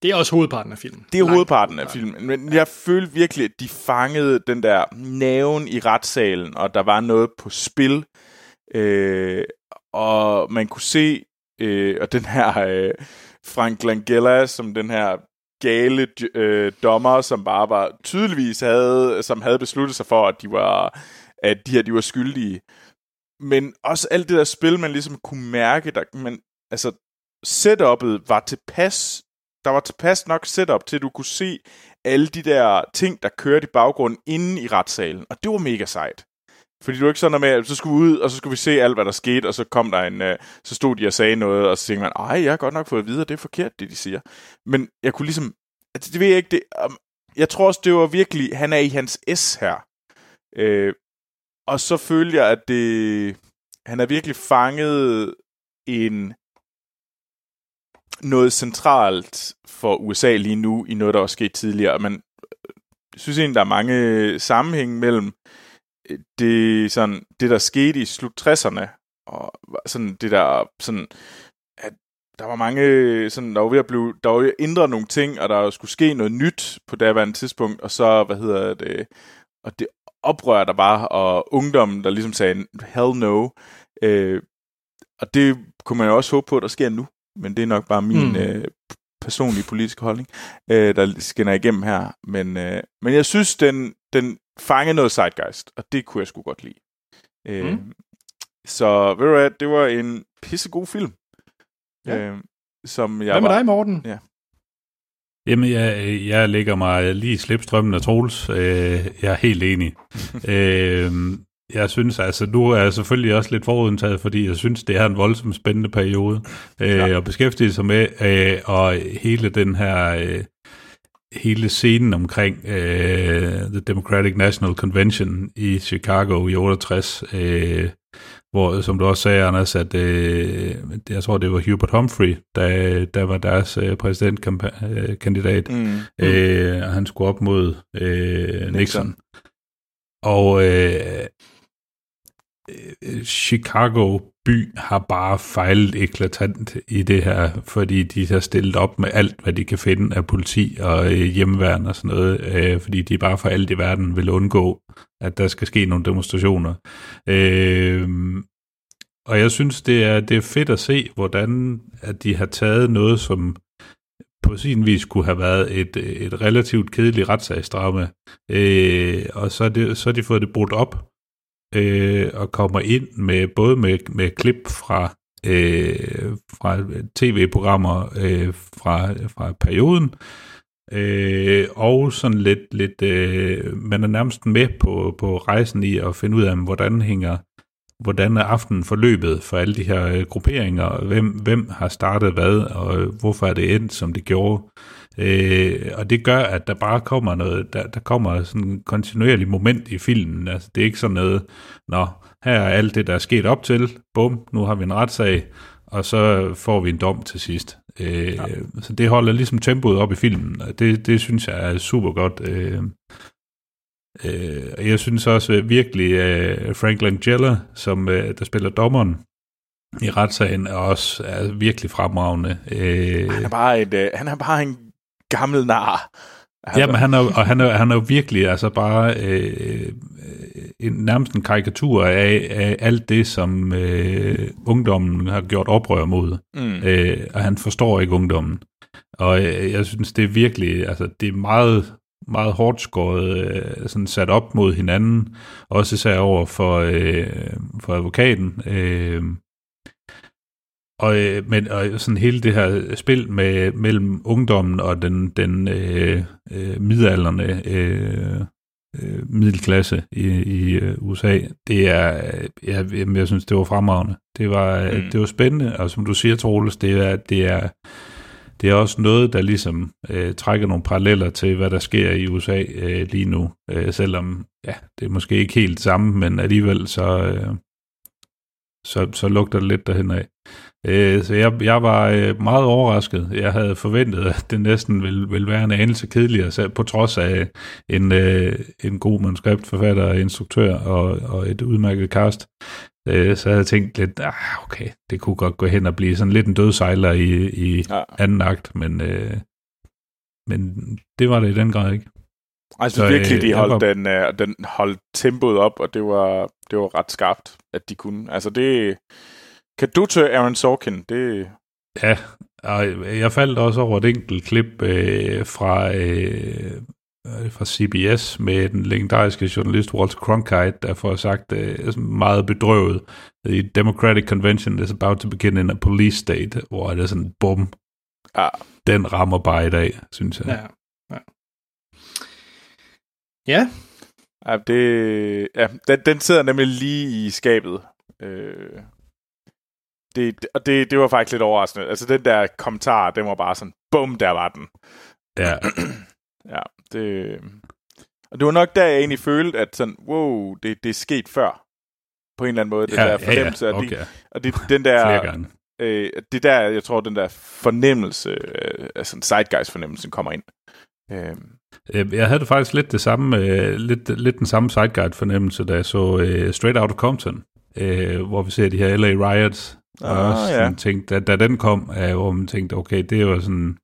Det er også hovedparten af filmen. Det er Langt hovedparten af filmen, men jeg følte virkelig, at de fangede den der naven i retssalen, og der var noget på spil. Øh, og man kunne se, øh, og den her øh, Frank Langella, som den her gale øh, dommer, som bare var tydeligvis havde, som havde besluttet sig for, at de var, at de her, de var skyldige. Men også alt det der spil, man ligesom kunne mærke, der, man, altså setup'et var tilpas, der var tilpas nok setup til, at du kunne se alle de der ting, der kørte i baggrunden inde i retssalen. Og det var mega sejt. Fordi du er ikke sådan der med, at så skulle vi ud, og så skulle vi se alt, hvad der skete, og så kom der en, øh, så stod de og sagde noget, og så tænkte man, ej, jeg har godt nok fået at vide, at det er forkert, det de siger. Men jeg kunne ligesom, altså, det ved jeg ikke, det, um, jeg tror også, det var virkelig, han er i hans S her. Øh, og så følte jeg, at det, han er virkelig fanget en, noget centralt for USA lige nu, i noget, der også skete tidligere. Men øh, jeg synes egentlig, der er mange øh, sammenhæng mellem øh, det, sådan, det der skete i slut 60'erne, og sådan det der, sådan, at der var mange, sådan, der var ved at blive, der var ved at ændre nogle ting, og der skulle ske noget nyt på daværende tidspunkt, og så, hvad hedder det, og det oprør, der var, og ungdommen, der ligesom sagde, hell no, øh, og det kunne man jo også håbe på, at der sker nu, men det er nok bare min mm. øh, personlige politiske holdning, øh, der skinner igennem her, men, øh, men jeg synes, den, den fangede noget zeitgeist, og det kunne jeg sgu godt lide. Øh, Mm. Så ved du hvad, det var en pissegod film. Ja. Øh, som jeg Hvad med var, dig, Morten? Ja. Jamen, jeg, jeg lægger mig lige i slipstrømmen af Troels. Øh, jeg er helt enig. <laughs> øh, jeg synes altså, nu er jeg selvfølgelig også lidt forudentaget, fordi jeg synes, det er en voldsomt spændende periode øh, ja. at beskæftige sig med, øh, og hele den her, øh, hele scenen omkring øh, The Democratic National Convention i Chicago i 68, øh, hvor, som du også sagde, Anders, at øh, jeg tror, det var Hubert Humphrey, der, der var deres øh, præsidentkandidat, mm. øh, og han skulle op mod øh, Nixon. Nixon. Og øh, Chicago by har bare fejlet eklatant i det her, fordi de har stillet op med alt, hvad de kan finde af politi og øh, hjemmeværn og sådan noget, øh, fordi de bare for alt i verden vil undgå, at der skal ske nogle demonstrationer. Øh, og jeg synes, det er, det er fedt at se, hvordan at de har taget noget, som på sin vis kunne have været et, et relativt kedeligt retssagsdrama, øh, og så er, det, så er de fået det brudt op, øh, og kommer ind med både med, med klip fra øh, fra tv-programmer øh, fra, fra perioden, øh, og sådan lidt, lidt øh, man er nærmest med på, på rejsen i at finde ud af, hvordan hænger hvordan er aftenen forløbet for alle de her øh, grupperinger, hvem, hvem har startet hvad, og hvorfor er det endt, som det gjorde. Øh, og det gør, at der bare kommer noget, der, der kommer sådan en kontinuerlig moment i filmen. Altså, det er ikke sådan noget, nå, her er alt det, der er sket op til, bum, nu har vi en retssag, og så får vi en dom til sidst. Øh, ja. Så det holder ligesom tempoet op i filmen, og det, det synes jeg er super godt. Øh, øh, jeg synes også virkelig, øh, Frank Langella, som øh, der spiller dommeren, i retssagen er også er virkelig fremragende. Øh, han, er bare et, øh, han er bare en gammel nar. Altså. Ja, men han er, og han er, han er jo virkelig altså bare øh, en, nærmest en karikatur af, af alt det, som øh, ungdommen har gjort oprør mod. Mm. Øh, og han forstår ikke ungdommen. Og øh, jeg synes, det er virkelig, altså det er meget, meget hårdt skåret, øh, sådan sat op mod hinanden, også især over for, øh, for advokaten. Øh, og, øh, men, og sådan hele det her spil med, mellem ungdommen og den, den øh, øh, midalderne øh, øh, middelklasse i, i øh, USA, det er, jeg, jeg, jeg synes, det var fremragende. Det var, mm. det var spændende, og som du siger, Troels, det er, det er, det er også noget, der ligesom øh, trækker nogle paralleller til, hvad der sker i USA øh, lige nu, øh, selvom ja, det er måske ikke helt samme, men alligevel så, øh, så, så lugter det lidt derhen af. Øh, så jeg, jeg var øh, meget overrasket. Jeg havde forventet, at det næsten ville, ville være en anelse kedeligere, så på trods af en, øh, en god manuskriptforfatter, instruktør og, og et udmærket cast. så havde jeg tænkt lidt, ah, okay, det kunne godt gå hen og blive sådan lidt en dødsejler i, i ja. anden akt, men, men det var det i den grad ikke. Altså så, virkelig, de holdt, var... den, den holdt tempoet op, og det var, det var ret skarpt, at de kunne. Altså det, kan du til Aaron Sorkin? Det... Ja, og jeg faldt også over et enkelt klip øh, fra, øh, fra CBS med den legendariske journalist Walter Cronkite, der får sagt øh, meget bedrøvet, The Democratic Convention is about to begin in a police state, hvor det er sådan, bum, ja. den rammer bare i dag, synes jeg. Ja, ja. Ja. ja, det, ja den, den sidder nemlig lige i skabet. Øh, det, og det, det var faktisk lidt overraskende. Altså den der kommentar, den var bare sådan, bum, der var den. Ja. <clears throat> ja, det... Og det var nok der, jeg egentlig følte, at sådan, wow, det, det er sket før. På en eller anden måde, den ja, der fornemmelse. Ja, ja. Okay. Og, det, og det, den der... øh, det der, jeg tror, den der fornemmelse, øh, altså en zeitgeist-fornemmelse, kommer ind. Øh. Jeg havde faktisk lidt det samme, øh, lidt, lidt den samme zeitgeist-fornemmelse, da jeg så uh, Straight Outta Compton, øh, hvor vi ser de her LA Riots, og ah, også ja. tænkte, da, da den kom, uh, hvor man tænkte, okay, det var sådan,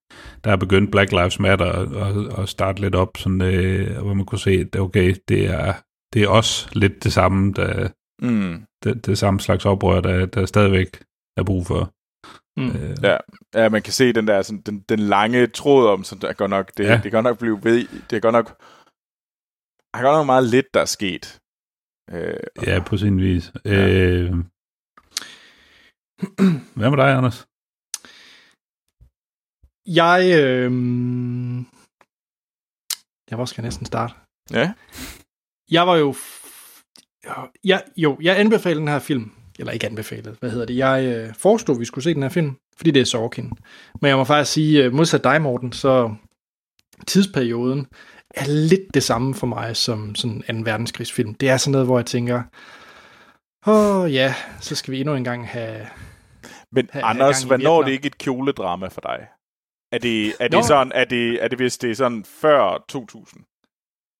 der er begyndt Black Lives Matter at, at starte lidt op, sådan, uh, hvor man kunne se, at okay, det er, det er også lidt det samme, der, mm. det, det samme slags oprør, der, der stadigvæk er brug for. Mm. Uh, ja. ja, man kan se den der sådan, den, den lange tråd om, så der går nok, det, ja. det kan nok blive ved, det går nok, der er godt nok meget lidt, der er sket. Uh, ja, på sin vis. Ja. Uh, <clears throat> hvad med dig, Anders? Jeg, øh, Ja, hvor skal jeg næsten starte? Ja. Jeg var jo... f- Ja, jo, jeg anbefalede den her film. Eller ikke anbefalet, hvad hedder det? Jeg øh, forestod, at vi skulle se den her film, fordi det er Sorkin. Men jeg må faktisk sige, øh, modsat dig, Morten, så tidsperioden er lidt det samme for mig som sådan en 2. verdenskrigsfilm. Det er sådan noget, hvor jeg tænker, åh oh, ja, så skal vi endnu en gang have... Men have, Anders, hvornår er det ikke et kjoledrama for dig? Er det, er Nå. det sådan, er det, er det hvis det er sådan før 2000?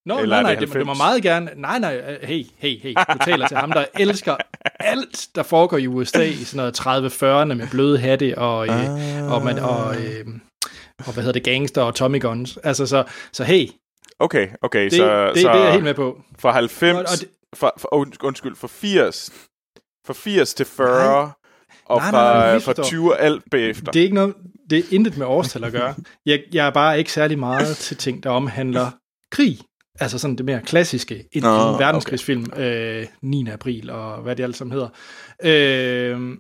Nå, Eller nej, nej, det det, må 90? meget gerne... Nej, nej, øh, hey, hey, hey, du taler til ham, der elsker <laughs> alt, der foregår i USA i sådan noget 30-40'erne med bløde hatte og, øh, Ah. og, man, og, øh, og hvad hedder det, gangster og Tommy Guns. Altså, så, så hey, Okay, okay, Det- så... det- så det er jeg helt med på. Fra 90, Og- og det- fra, fra, und- undskyld, fra 80, fra 80 til 40, og Nej, nej, nej, fra, du fra misforstår. 20 og alt bagefter. det er ikke noget, det er intet med årstal at gøre. Jeg, jeg er bare ikke særlig meget til ting, der omhandler krig. Altså sådan det mere klassiske, en, Nå, en verdenskrigsfilm, øh, 9. april og hvad det alt sammen hedder. Øh,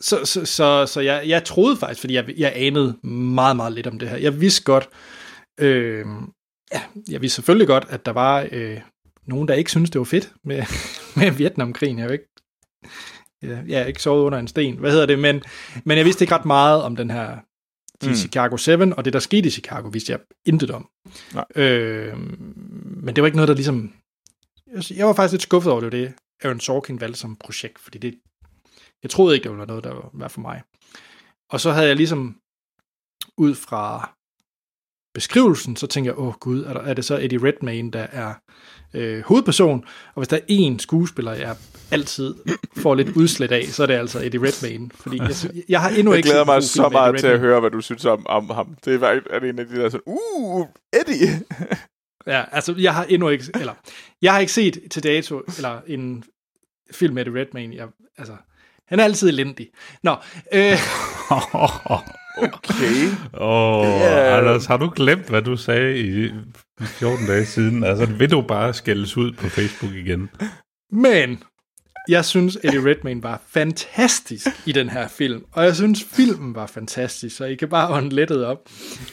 så så, så, så jeg, jeg troede faktisk, fordi jeg, jeg anede meget, meget lidt om det her. Jeg vidste godt, øh, ja, jeg vidste selvfølgelig godt, at der var øh, nogen, der ikke syntes, det var fedt med, <laughs> med Vietnamkrigen. Jeg er jo ikke, jeg, jeg er ikke sovet under en sten. Hvad hedder det? Men, men jeg vidste ikke ret meget om den her de Mm. Chicago 7, og det, der skete i Chicago, vidste jeg intet om. Nej. Øh, men det var ikke noget, der ligesom... Jeg, var faktisk lidt skuffet over det, det Aaron Sorkin valgte som projekt, fordi det, jeg troede ikke, det var noget, der var, var for mig. Og så havde jeg ligesom, ud fra beskrivelsen, så tænkte jeg, åh gud, er, der, er det så Eddie Redmayne, der er øh, hovedperson? Og hvis der er én skuespiller, jeg altid får lidt udslet af, så er det altså Eddie Redmayne. Fordi jeg, jeg har endnu jeg ikke glæder set en mig så meget til at høre, hvad du synes om, om ham. Det er, er det en af de der sådan, uh, Eddie. Ja, altså jeg har endnu ikke, eller jeg har ikke set til dato, eller en film med Eddie Redmayne. Jeg, altså, han er altid elendig. Nå, øh, <laughs> okay. Åh, oh, Ja. Anders, har du glemt, hvad du sagde i 14 dage siden? Altså, vil du bare skældes ud på Facebook igen? Men jeg synes, Eddie Redmayne var fantastisk i den her film. Og jeg synes, filmen var fantastisk, så I kan bare ånde lettet op.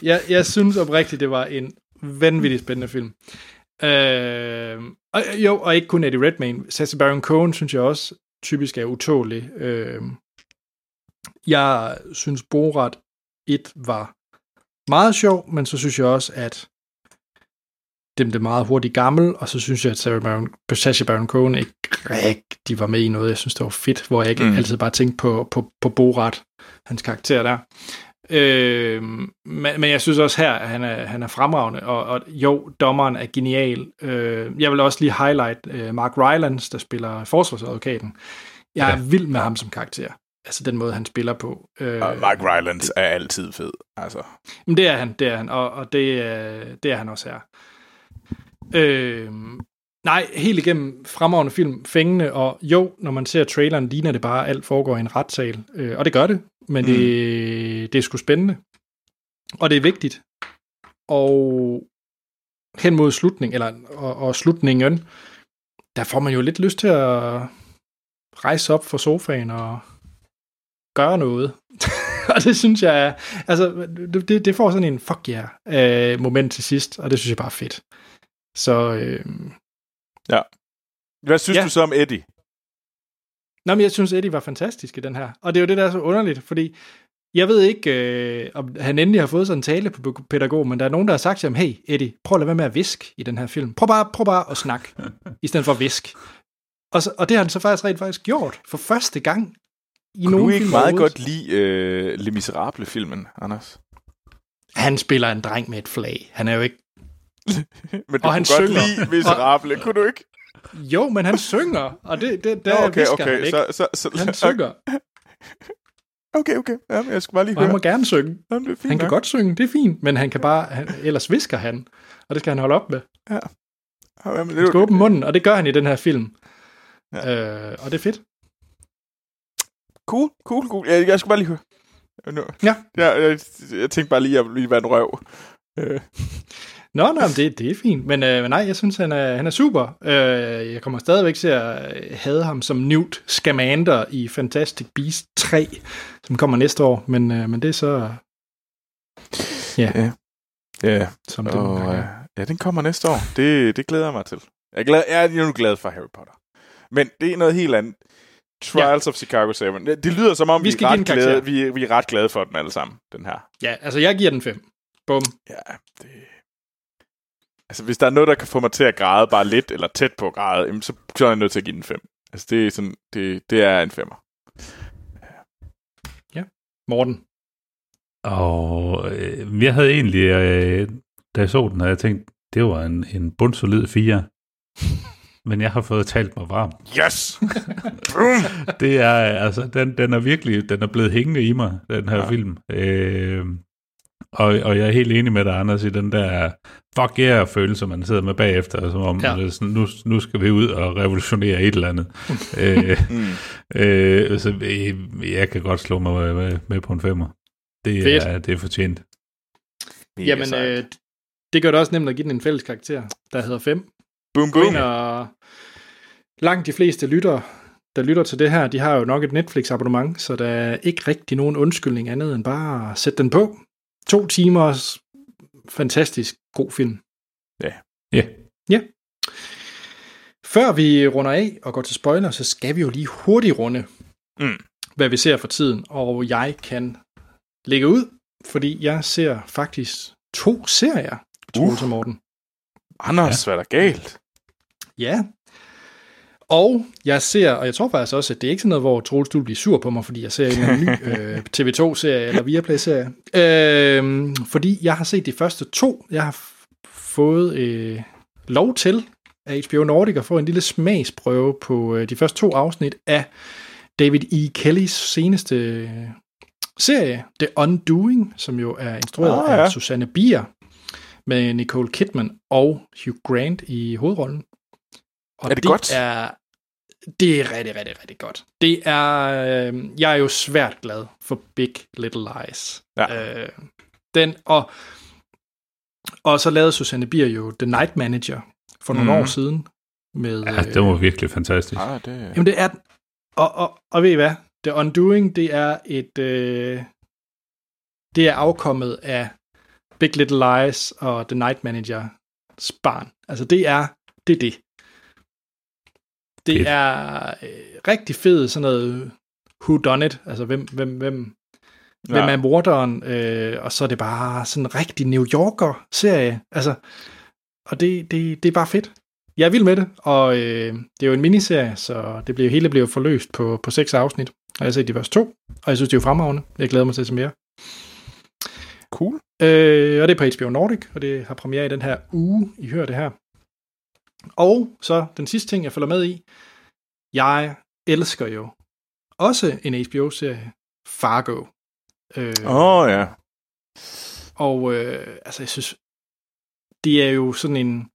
Jeg, jeg synes oprigtigt, det var en vanvittig spændende film. Øh, og, jo, og ikke kun Eddie Redmayne. Sacha Baron Cohen synes jeg også typisk er utålig. Øh, jeg synes, Borat 1 var meget sjov, men så synes jeg også, at dem det meget hurtigt gammel, og så synes jeg, at Sarah Baron, Sacha Baron Cohen ikke rigtig var med i noget, jeg synes, det var fedt, hvor jeg ikke Mm. altid bare tænkte på, på, på Borat, hans karakter der. Øh, men, men jeg synes også her, at han er, han er fremragende, og, og jo, dommeren er genial. Øh, jeg vil også lige highlight øh, Mark Rylance, der spiller forsvarsadvokaten. Jeg er vild med ham som karakter. Altså den måde, han spiller på. Øh, Og Mark Rylance er altid fed. Altså. men det er han, det er han, og, og det, er- det er han også her. Øh, nej, helt igennem fremragende film, fængende, og jo, når man ser traileren, ligner det bare, at alt foregår i en retssal, øh, og det gør det, men det, det er sgu spændende, og det er vigtigt, og hen mod slutning, eller og, og slutningen, der får man jo lidt lyst til at rejse op fra sofaen og gøre noget. <laughs> og det synes jeg er, altså, det, det får sådan en fuck yeah øh, moment til sidst, og det synes jeg bare er fedt. Så, øh, Ja. Hvad synes Ja. du så om Eddie? Nå, men jeg synes, Eddie var fantastisk i den her. Og det er jo det, der er så underligt, fordi jeg ved ikke, øh, om han endelig har fået sådan en tale på pædagog, men der er nogen, der har sagt til ham, hey Eddie, prøv at lade være med at viske i den her film. Prøv bare, prøv bare at snakke, <laughs> i stedet for at viske. Og, så, og det har han så faktisk rent faktisk gjort, for første gang i Kunne nogen du ikke meget godt lide øh, Le Miserable-filmen, Anders? Han spiller en dreng med et flag. Han er jo ikke... <laughs> Men du Og kunne han godt synger. lide Miserable, kunne du ikke? Jo, men han synger, og det, det der okay, visker okay, han ikke. så- så- så- han synger, <laughs> Okay, okay. Jamen, jeg skulle bare lige og han høre. må gerne synge. Jamen, det er fint Han kan nok. godt synge, det er fint, men han kan bare, han, ellers visker han, og det skal han holde op med. Ja. Jamen, det er Han skal åbne munden, og det gør han i den her film. Ja. Øh, og det er fedt. Cool, cool, cool. Jeg, jeg skulle bare lige høre. Nu. Ja. Jeg, jeg, jeg tænkte bare lige, at jeg ville være en røv. Øh. Nå, nej, det, det er fint. Men, øh, men nej, jeg synes, han er, han er super. Øh, jeg kommer stadigvæk til at øh, have ham som Newt Scamander i Fantastic Beasts 3, som kommer næste år. Men, øh, men det er så... Ja. ja. Ja, Som den og, øh, ja, den kommer næste år. Det, det glæder jeg mig til. Jeg er, glad, jeg er nu glad for Harry Potter. Men det er noget helt andet. Trials ja. of Chicago 7. Det, det lyder som om, Vi vi, er ret glade, vi, er- vi er ret glade for den alle sammen, den her. Ja, altså jeg giver den 5. Bum. Ja, det... Altså, hvis der er noget, der kan få mig til at græde bare lidt, eller tæt på at græde, jamen, så, så er jeg nødt til at give den 5. Altså, det er sådan, det, det er en femmer. Morten. Og øh, jeg havde egentlig, øh, da jeg så den, havde jeg tænkt, det var en, en bundsolid 4. Men jeg har fået talt mig varm. Yes! <laughs> det er, altså, den, den er virkelig, den er blevet hængende i mig, den her ja. film. Øh, og, og jeg er helt enig med dig, Anders, i den der fuck yeah følelse, man sidder med bagefter, som om, Ja. sådan, nu, nu skal vi ud og revolutionere et eller andet. <laughs> øh, Mm. øh, så øh, jeg kan godt slå mig med, med på en femmer. Det Fedt. er, det er fortjent. Jamen, øh, det gør det også nemt at give den en fælles karakter, der hedder 5. Boom, Gå boom. ind og langt de fleste lytter, der lytter til det her, de har jo nok et Netflix-abonnement, så der er ikke rigtig nogen undskyldning andet end bare at sætte den på. To timers fantastisk god film. Ja. Ja. Ja. Før vi runder af og går til spoiler, så skal vi jo lige hurtigt runde, Mm. hvad vi ser for tiden. Og jeg kan lægge ud, fordi jeg ser faktisk to serier, Troels og Morten. Anders, ja. hvad er der galt? Ja. Og jeg ser, og jeg tror faktisk også, at det er ikke sådan noget, hvor Troels, du bliver sur på mig, fordi jeg ser en eller anden ny <laughs> øh, TV2-serie eller Viaplay-serie. Øh, fordi jeg har set de første to. Jeg har fået øh, lov til af HBO Nordic at få en lille smagsprøve på øh, de første to afsnit af David E. Kellys seneste øh, serie, The Undoing, som jo er instrueret ah, ja. af Susanne Bier, med Nicole Kidman og Hugh Grant i hovedrollen. Og Er det godt? Er, det er rigtig, rigtig, rigtig godt. Det er, øh, jeg er jo svært glad for Big Little Lies. Ja. Øh, den, og, og så lavede Susanne Bier jo The Night Manager for nogle Mhm. år siden. Med, Ja, det var virkelig fantastisk. Ah, det... Jamen det er den. Og, og, og ved I hvad? The Undoing, det er et... Øh, det er afkommet af Big Little Lies og The Night Manager's barn. Altså det er det. Er det. Det Fedt. er øh, rigtig fed sådan noget who done it, altså hvem, hvem, hvem, ja. hvem er morderen, øh, og så er det bare sådan en rigtig New Yorker-serie, altså, og det, det, det er bare fedt. Jeg er vild med det, og øh, det er jo en miniserie, så det bliver, hele bliver forløst på, på seks afsnit. Og jeg har set de første to, og jeg synes, det er jo fremragende. Jeg glæder mig til at se mere. Cool. Øh, og det er på HBO Nordic, og det har premiere i den her uge, I hører det her. Og så den sidste ting, jeg følger med i. Jeg elsker jo også en HBO-serie, Fargo. Øh, Åh, oh, ja. og øh, altså, jeg synes, det er jo sådan en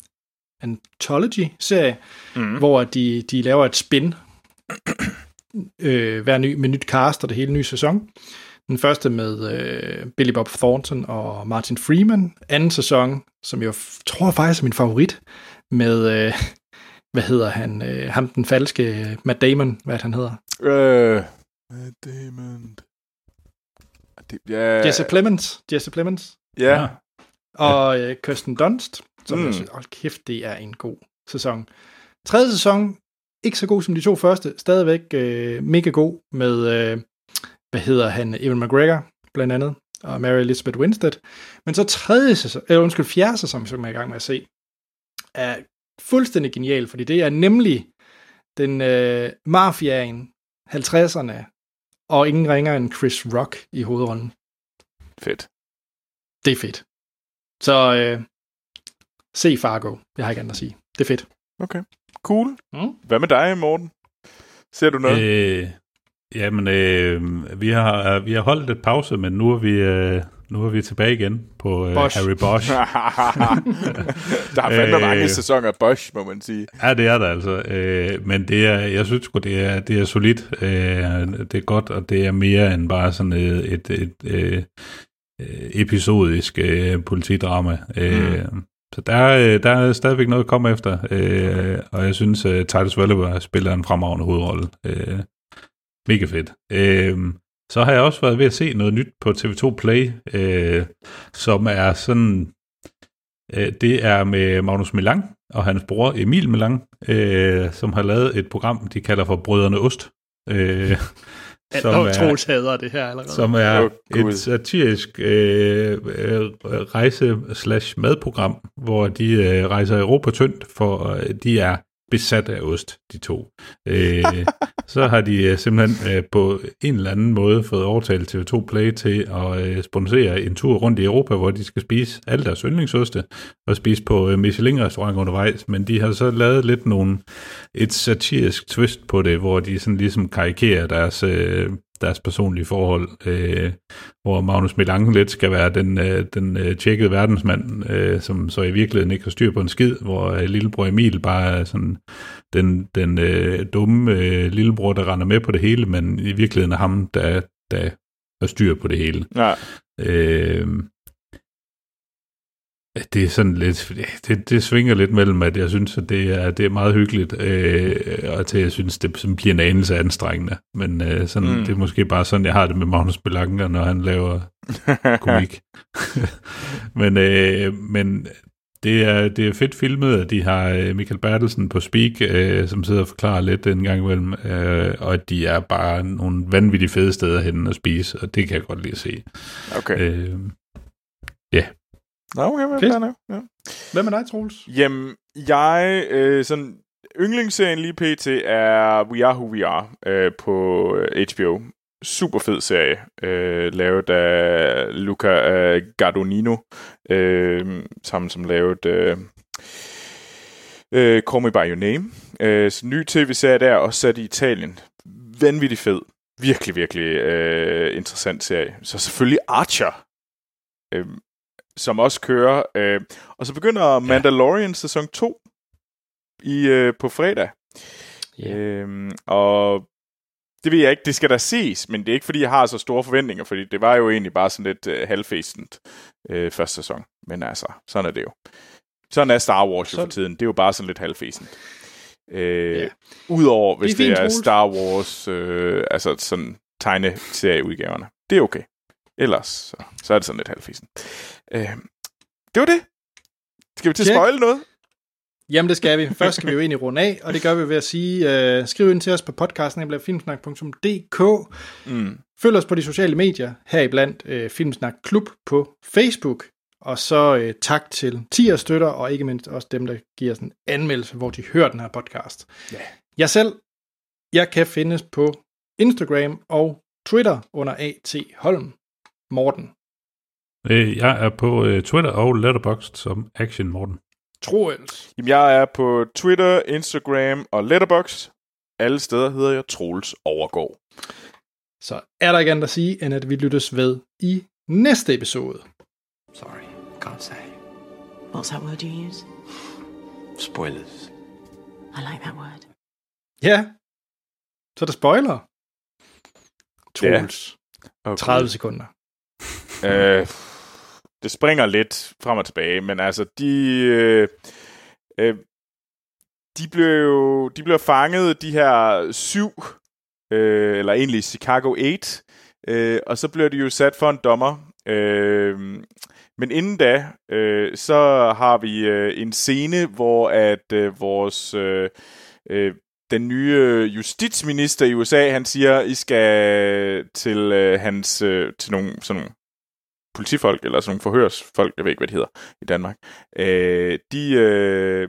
anthology-serie, Mm. hvor de, de laver et spin øh, hver ny, med nyt cast og det hele nye sæson. Den første med øh, Billy Bob Thornton og Martin Freeman. Anden sæson, som jeg tror faktisk er min favorit, med, øh, <laughs> hvad hedder han, øh, ham den falske øh, Matt Damon, hvad han hedder? Øh... Matt Damon... Det, ja, Jesse Plemons. Jesse Plemons. Ja. Og øh, Kirsten Dunst, som Mm. mm. jeg synes, hold kæft, det er en god sæson. Tredje sæson, ikke så god som de to første, stadigvæk øh, mega god med, øh, hvad hedder han, Evan McGregor, blandt andet, og Mary Elizabeth Winstead. Men så tredje sæson, eller undskyld, fjerde sæson, som jeg er i gang med at se, er fuldstændig genial, fordi det er nemlig den øh, mafiaen, 50'erne, og ingen ringer end Chris Rock i hovedrollen. Fedt. Det er fedt. Så øh, se Fargo. Jeg har ikke andet at sige. Det er fedt. Okay. Cool. Mm. Hvad med dig, Morten? Ser du noget? Øh, jamen, øh, vi, har, vi har holdt et pause, men nu er vi, øh, nu er vi tilbage igen på øh, Bosch. Harry Bosch. <laughs> der har fandme Øh, mange sæsoner af Bosch, må man sige. Ja, det er der altså. Øh, men det er, jeg synes sgu, det er, det er solidt. Øh, det er godt, og det er mere end bare sådan et, et, et, et, et episodisk øh, politidrama. Øh, Så der, er- der er stadigvæk noget at komme efter, øh, og jeg synes, at Titus Welliver spiller en fremragende hovedrolle. Øh, mega fedt. Øh, så har jeg også været ved at se noget nyt på TV2 Play, øh, som er sådan Øh, det er med Magnus Milang og hans bror Emil Milang, øh, som har lavet et program, de kalder for Brødrene Ost. Øh, <laughs> som er, Troels hader det her allerede. Som er oh, et satirisk øh, øh, rejse-slash-madprogram, hvor de øh, rejser Europa tyndt, for øh, de er besat af ost, de to. Øh, <laughs> så har de øh, simpelthen øh, på en eller anden måde fået overtalt TV2 Play til at øh, sponsere en tur rundt i Europa, hvor de skal spise alle deres yndlingsoste og spise på øh, Michelin-restaurant undervejs, men de har så lavet lidt nogle, et satirisk twist på det, hvor de sådan ligesom karikerer deres øh, deres personlige forhold, øh, hvor Magnus Melange lidt skal være den, øh, den øh, tjekkede verdensmand, øh, som så i virkeligheden ikke har styr på en skid, hvor øh, lillebror Emil bare er sådan den, den øh, dumme øh, lillebror, der render med på det hele, men i virkeligheden er ham, der, der har styr på det hele. Ja. Øh, det er sådan lidt, det, det svinger lidt mellem, at jeg synes, at det er, det er meget hyggeligt, øh, og til jeg synes, det sådan bliver en anelse anstrengende. Men øh, sådan, mm. det er måske bare sådan, jeg har det med Magnus Belanger, når han laver <laughs> komik. <laughs> men, øh, men det er, det er fedt filmet, at de har øh, Michael Bertelsen på speak, øh, som sidder og forklarer lidt en gang imellem, øh, og at de er bare nogle vanvittigt fede steder hen at spise, og det kan jeg godt lide at se. Okay. Øh. Nå, okay, hvad Fedt. er ja. Hvad med dig, Troels? Jamen, jeg... Øh, sådan, yndlingsserien lige pt. er We Are Who We Are øh, på HBO. Super fed serie, øh, lavet af Luca øh, Gardonino, øh, sammen som lavet øh, øh, Call Me By Your Name. Øh, så ny tv-serie der, også sat i Italien. Vanvittig fed. Virkelig, virkelig øh, interessant serie. Så selvfølgelig Archer. Øh, som også kører. Øh, og så begynder Mandalorian sæson 2 i, øh, på fredag. Yeah. Øhm, og det ved jeg ikke, det skal der ses, men det er ikke fordi, jeg har så store forventninger, fordi det var jo egentlig bare sådan lidt øh, halvfæstent øh, første sæson. Men altså, sådan er det jo. Sådan er Star Wars jo Så- for tiden. Det er jo bare sådan lidt halvfæsent. Øh, Ja. Udover hvis Det er fint, det er. Star Wars, øh, altså sådan tegneserieudgaverne. Det er okay. Ellers, så, så er det sådan lidt halvfæsent. Øh, det var det. Skal vi til Check. spoil noget? Jamen, det skal vi. <laughs> Først skal vi jo egentlig runde af, og det gør vi ved at sige, uh, skriv ind til os på podcasten, filmsnak.dk. Mm. Følg os på de sociale medier, heriblandt uh, Filmsnak Klub på Facebook. Og så uh, tak til 10 støtter, og ikke mindst også dem, der giver os en anmeldelse, hvor de hører den her podcast. Ja. Jeg selv, jeg kan findes på Instagram og Twitter under A.T. Holm. Morten. Øh, jeg er på øh, Twitter og Letterboxd som Action Morten. Troels. Jamen, jeg er på Twitter, Instagram og Letterboxd. Alle steder hedder jeg Troels Overgaard. Så er der ikke andet at sige, end at vi lyttes ved i næste episode. Sorry, can't say. What's that word you use? Spoilers. I like that word. Ja, så er der spoiler. Troels. Okay. 30 sekunder. Øh, det springer lidt frem og tilbage, men altså, de... Øh, øh, de blev jo de blev fanget, de her syv, øh, eller egentlig Chicago 8, øh, og så blev de jo sat for en dommer. Øh, men inden da, øh, så har vi øh, en scene, hvor at øh, vores... Øh, øh, den nye justitsminister i USA, han siger, I skal til øh, hans øh, til nogle sådan nogle politifolk eller sådan nogle forhørsfolk, jeg ved ikke hvad de hedder i Danmark. Øh, de øh,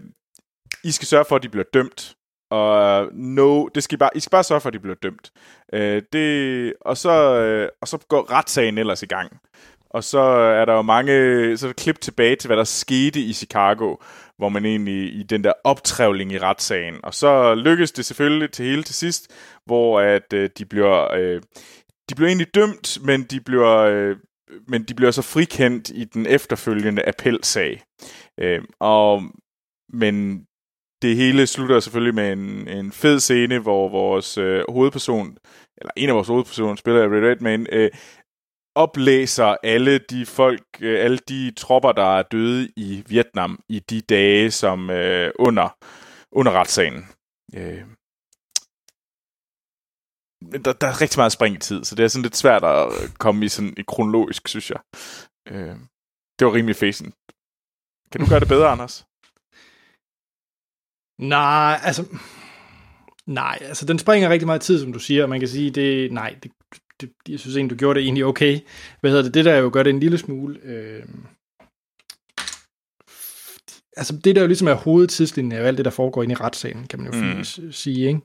I skal sørge for at de bliver dømt. Og no, det skal I bare I skal bare sørge for at de bliver dømt. Øh, det og så øh, og så går retssagen ellers i gang. Og så er der jo mange, så er der klip tilbage til, hvad der skete i Chicago, hvor man egentlig i den der optrævling i retssagen. Og så lykkes det selvfølgelig til hele til sidst, hvor at øh, de bliver øh, de bliver egentlig dømt, men de bliver øh, men de bliver så frikendt i den efterfølgende appelsag. Øh, og men det hele slutter selvfølgelig med en, en fed scene, hvor vores øh, hovedperson, eller en af vores hovedpersoner, spiller Red Redman, øh, oplæser alle de folk, øh, alle de tropper, der er døde i Vietnam i de dage, som øh, under, under retssagen. Øh, der, der er rigtig meget spring i tid, så det er sådan lidt svært at komme i sådan i kronologisk, synes jeg. Øh, det var rimelig fæsen. Kan du gøre det bedre, Anders? Nej, altså... Nej, altså den springer rigtig meget tid, som du siger, og man kan sige, det, nej, det, det, jeg synes egentlig, du gjorde det egentlig okay. Hvad hedder det? Det der jo gør det en lille smule... Øh, altså det der jo ligesom er hovedtidslinjen jo alt det, der foregår inde i retssagen, kan man jo mm. sige, ikke?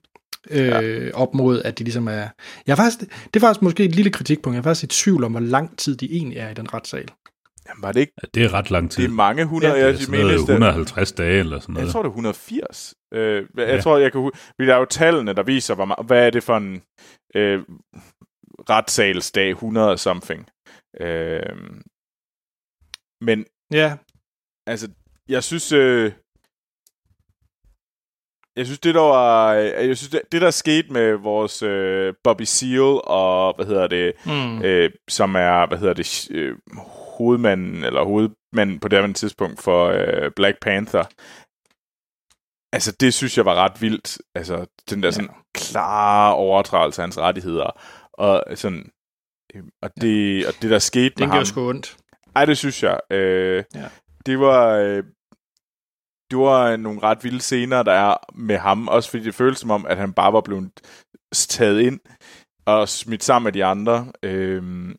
Øh, op mod, at de ligesom er... Jeg er faktisk, det er faktisk måske et lille kritikpunkt. Jeg er faktisk i tvivl om, hvor lang tid de egentlig er i den retssal. Jamen, var det ikke? Ja, det er ret lang tid. Det er mange hundrede. Ja, jeg det er sådan noget mener, det- 150 dage eller sådan noget. Jeg tror, det er 180. Øh, jeg Ja. tror, jeg kan huske... Der er jo tallene, der viser, hvor meget, hvad er det for en øh, retssalsdag, 100 something. Øh, men Ja, altså, jeg synes... Øh, jeg synes, det der var... øh, Jeg synes, det, det der skete med vores øh, Bobby Seale og, hvad hedder det, Mm. øh, som er, hvad hedder det, øh, hovedmanden, eller hovedmanden på det her tidspunkt for øh, Black Panther. Altså, det synes jeg var ret vildt. Altså, den der sådan klare overtrædelse af hans rettigheder. Og sådan... øh, Og det, og det der skete den med gør ham... sgu ondt. Ej, det synes jeg. Øh, Ja. Det var... Øh, det var nogle ret vilde scener, der er med ham. Også fordi det føles som om, at han bare var blevet taget ind og smidt sammen med de andre. Øhm,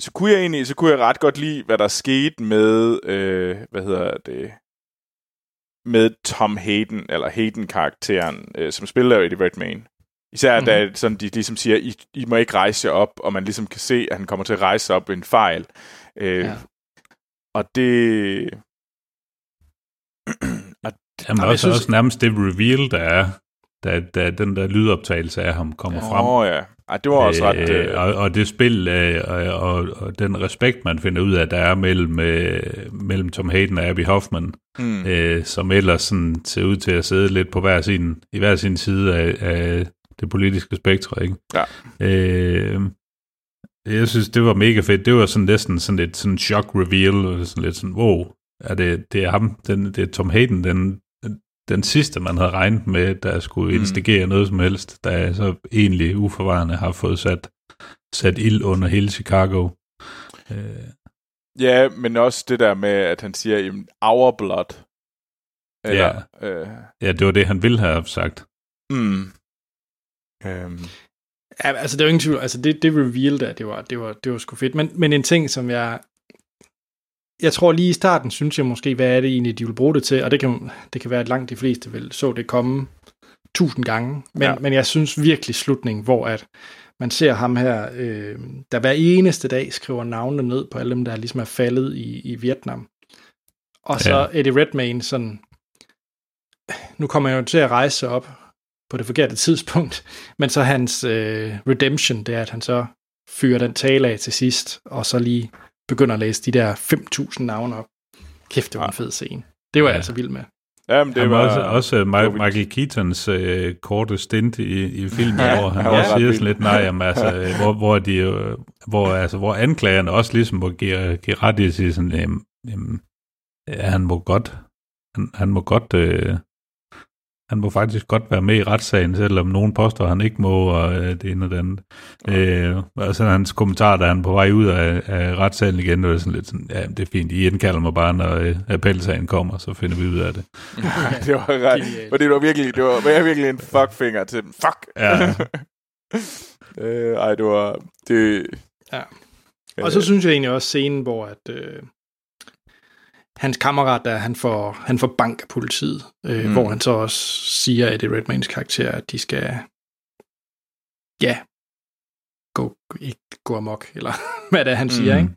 så kunne jeg egentlig, så kunne jeg ret godt lide, hvad der skete med, øh, hvad hedder det, med Tom Hayden, eller Hayden-karakteren, øh, som spiller jo Eddie Redmayne. Især mm-hmm. da sådan, de ligesom siger, I, I må ikke rejse jer op, og man ligesom kan se, at han kommer til at rejse op ved en fejl. Øh, Ja. Og det... <clears throat> og, Jamen, jeg også, synes- også nærmest det reveal, der er, da, da den der lydoptagelse af ham kommer frem. Åh ja, Ej, det var også ret... Øh, Øh, og, og det spil, øh, og, og, og den respekt, man finder ud af, der er mellem, øh, mellem Tom Hayden og Abby Hoffman, Mm. øh, som ellers sådan ser ud til at sidde lidt på hver sin, i hver sin side af, af det politiske spektrum, ikke? Ja. Øh, jeg synes, det var mega fedt. Det var sådan næsten sådan et sådan shock reveal, og sådan lidt sådan, wow, er det, det er ham, den, det er Tom Hayden, den, den sidste, man havde regnet med, der skulle Mm. instigere noget som helst, der så egentlig uforvarende har fået sat, sat ild under hele Chicago. Øh, ja, men også det der med, at han siger, jamen, our blood. Eller, øh, ja, det var det, han ville have sagt. mm, øhm, Ja, altså, det er jo ingen tvivl. Altså, det, det reveal der, det var, det var, det var sgu fedt. Men, men en ting, som jeg... Jeg tror lige i starten, synes jeg måske, hvad er det egentlig, de vil bruge det til? Og det kan, det kan være, at langt de fleste vil så det komme tusind gange. Men, Ja. men jeg synes virkelig slutningen, hvor at man ser ham her, øh, der hver eneste dag skriver navnene ned på alle dem, der ligesom er faldet i, i Vietnam. Og så Ja. Eddie Redmayne sådan, nu kommer jeg jo til at rejse sig op på det forkerte tidspunkt, <laughs> men så hans øh, redemption, det er, at han så fyrer den tale af til sidst, og så lige begynder at læse de der 5.000 navne op. Kæft, det var en fed scene. Det var Ja. jeg altså vild med. jamen, det Det var... også, også uh, var Ma-. Michael Keatons uh, korte stint i, i filmen, Ja, ja, hvor han, var også siger sådan lidt nej, jamen, altså, <laughs> øh, hvor, hvor, de, øh, hvor, altså, hvor anklagerne også ligesom må give, give ret i at sige sådan, jamen, jamen, ja, han må godt, han, han må godt, øh, han må faktisk godt være med i retssagen, selvom nogen påstår, at han ikke må, og øh, det ene og det andet. Øh, og så hans kommentar, da han på vej ud af, af retssalen igen, det var sådan lidt sådan, ja, det er fint, I indkalder mig bare, når øh, appelsagen kommer, så finder vi ud af det. <laughs> det var ret... Og det var virkelig, det var, var virkelig en fuckfinger til dem. Fuck! Ja. <laughs> øh, ej, det var... Det, Ja. Og så synes jeg egentlig også scenen, hvor at, øh, hans kammerat der, han får, han får bank af politiet, øh, Mm. hvor han så også siger, at det Redmaynes karakter, at de skal, ja, gå, ikke gå amok, eller <laughs> hvad det er, han siger, Mm. ikke?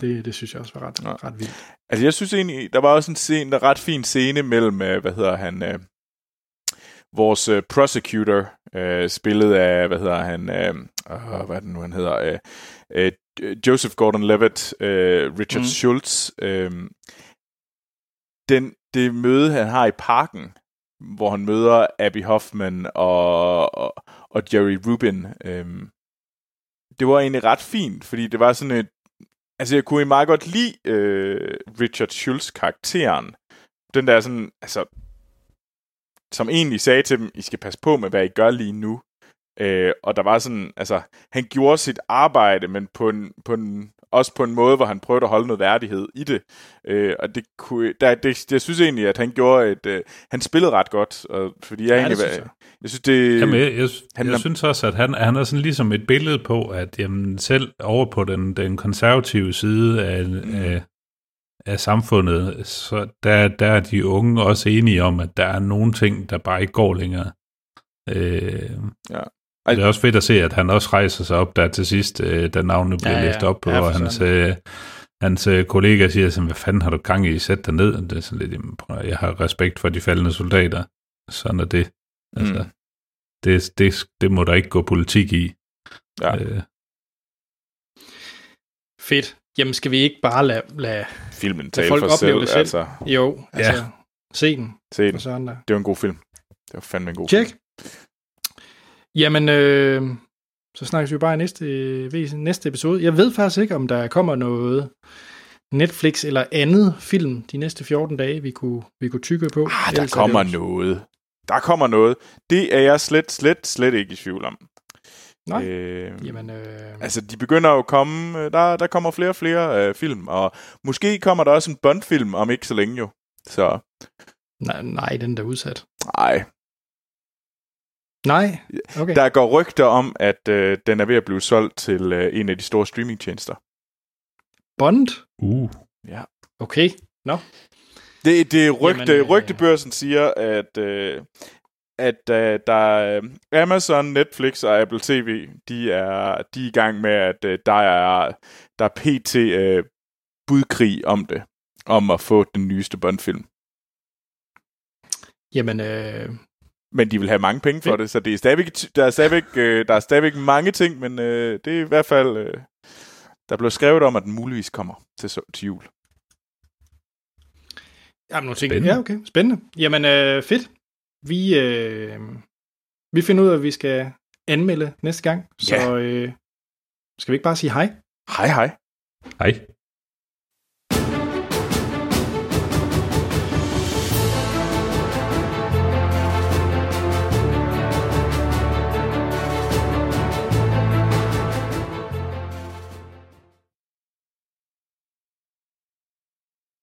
Det, det synes jeg også var ret, Ja. ret vildt. Altså, jeg synes egentlig, der var også en scene, der ret fin scene mellem, øh, hvad hedder han, øh, vores øh, prosecutor, øh, spillet af, hvad hedder han, øh, øh, hvad er det nu, han hedder, øh, øh, Joseph Gordon-Levitt, øh, Richard mm. Schultz, øh, den, det møde, han har i parken, hvor han møder Abby Hoffman og, og, og Jerry Rubin, øh, det var egentlig ret fint, fordi det var sådan et, altså jeg kunne meget godt lide øh, Richard Schultz karakteren. Den der sådan, altså, som egentlig sagde til dem, I skal passe på med, hvad I gør lige nu. Øh, og der var sådan, altså, han gjorde sit arbejde, men på en, på en også på en måde, hvor han prøvede at holde noget værdighed i det. Øh, og det kunne, der, det, jeg synes egentlig, at han gjorde et... Øh, han spillede ret godt, og, fordi jeg Ja, egentlig... synes jeg. jeg. synes, det... Jamen, jeg, jeg, han jeg synes også, at han, han er sådan ligesom et billede på, at jamen, selv over på den, den konservative side af, Mm. af, af samfundet, så der, der er de unge også enige om, at der er nogle ting, der bare ikke går længere. Øh, ja. Og det er også fedt at se, at han også rejser sig op der til sidst, øh, da navnene bliver Ja, ja, læst op på, Ja, og hans, øh, hans øh, kollega siger sådan, hvad fanden har du gang i, sæt dig ned. Det er sådan lidt, jeg har respekt for de faldende soldater. Sådan er det. Altså, Mm. det, det, det må der ikke gå politik i. Ja. Øh, Fedt. Jamen, skal vi ikke bare lade, lade, Filmen lade tale folk for opleve selv, det selv? altså. Jo, altså, Ja. se den. Se den. Det var en god film. Det var fandme en god Check. film. Jamen, øh, så snakkes vi bare i næste, ved- næste episode. Jeg ved faktisk ikke, om der kommer noget Netflix eller andet film de næste 14 dage, vi kunne, vi kunne tykke på. Ah, der Ellers er det kommer jo- noget. Der kommer noget. Det er jeg slet, slet, slet ikke i tvivl om. Nej. Øh, Jamen, øh, Altså, de begynder jo at komme... øh, Der, der kommer flere og flere øh, film, og måske kommer der også en Bond-film om ikke så længe jo. Så, nej, nej, den der er udsat. nej. Nej, okay. Der går rygter om, at øh, den er ved at blive solgt til øh, en af de store streamingtjenester. Bond? uh. Ja. Okay, nå. Det, det er rygte, Jamen, Jamen, øh, rygtebørsen siger, at, øh, at øh, der er Amazon, Netflix og Apple TV, de er, de er i gang med, at øh, der er, der er pt. Øh, budkrig om det, om at få den nyeste Bond-film. Jamen, øh, Men de vil have mange penge for det, så det er stadigvæk, der, er stadigvæk, øh, der er stadigvæk mange ting, men øh, det er i hvert fald... Øh, der blev skrevet om, at den muligvis kommer til, til jul. Jamen, nogle ting. Spændende. Ja, okay. Spændende. Jamen, øh, fedt. Vi, øh, vi finder ud af, at vi skal anmelde næste gang. Så Ja. øh, skal vi ikke bare sige hej? Hej hej. Hej.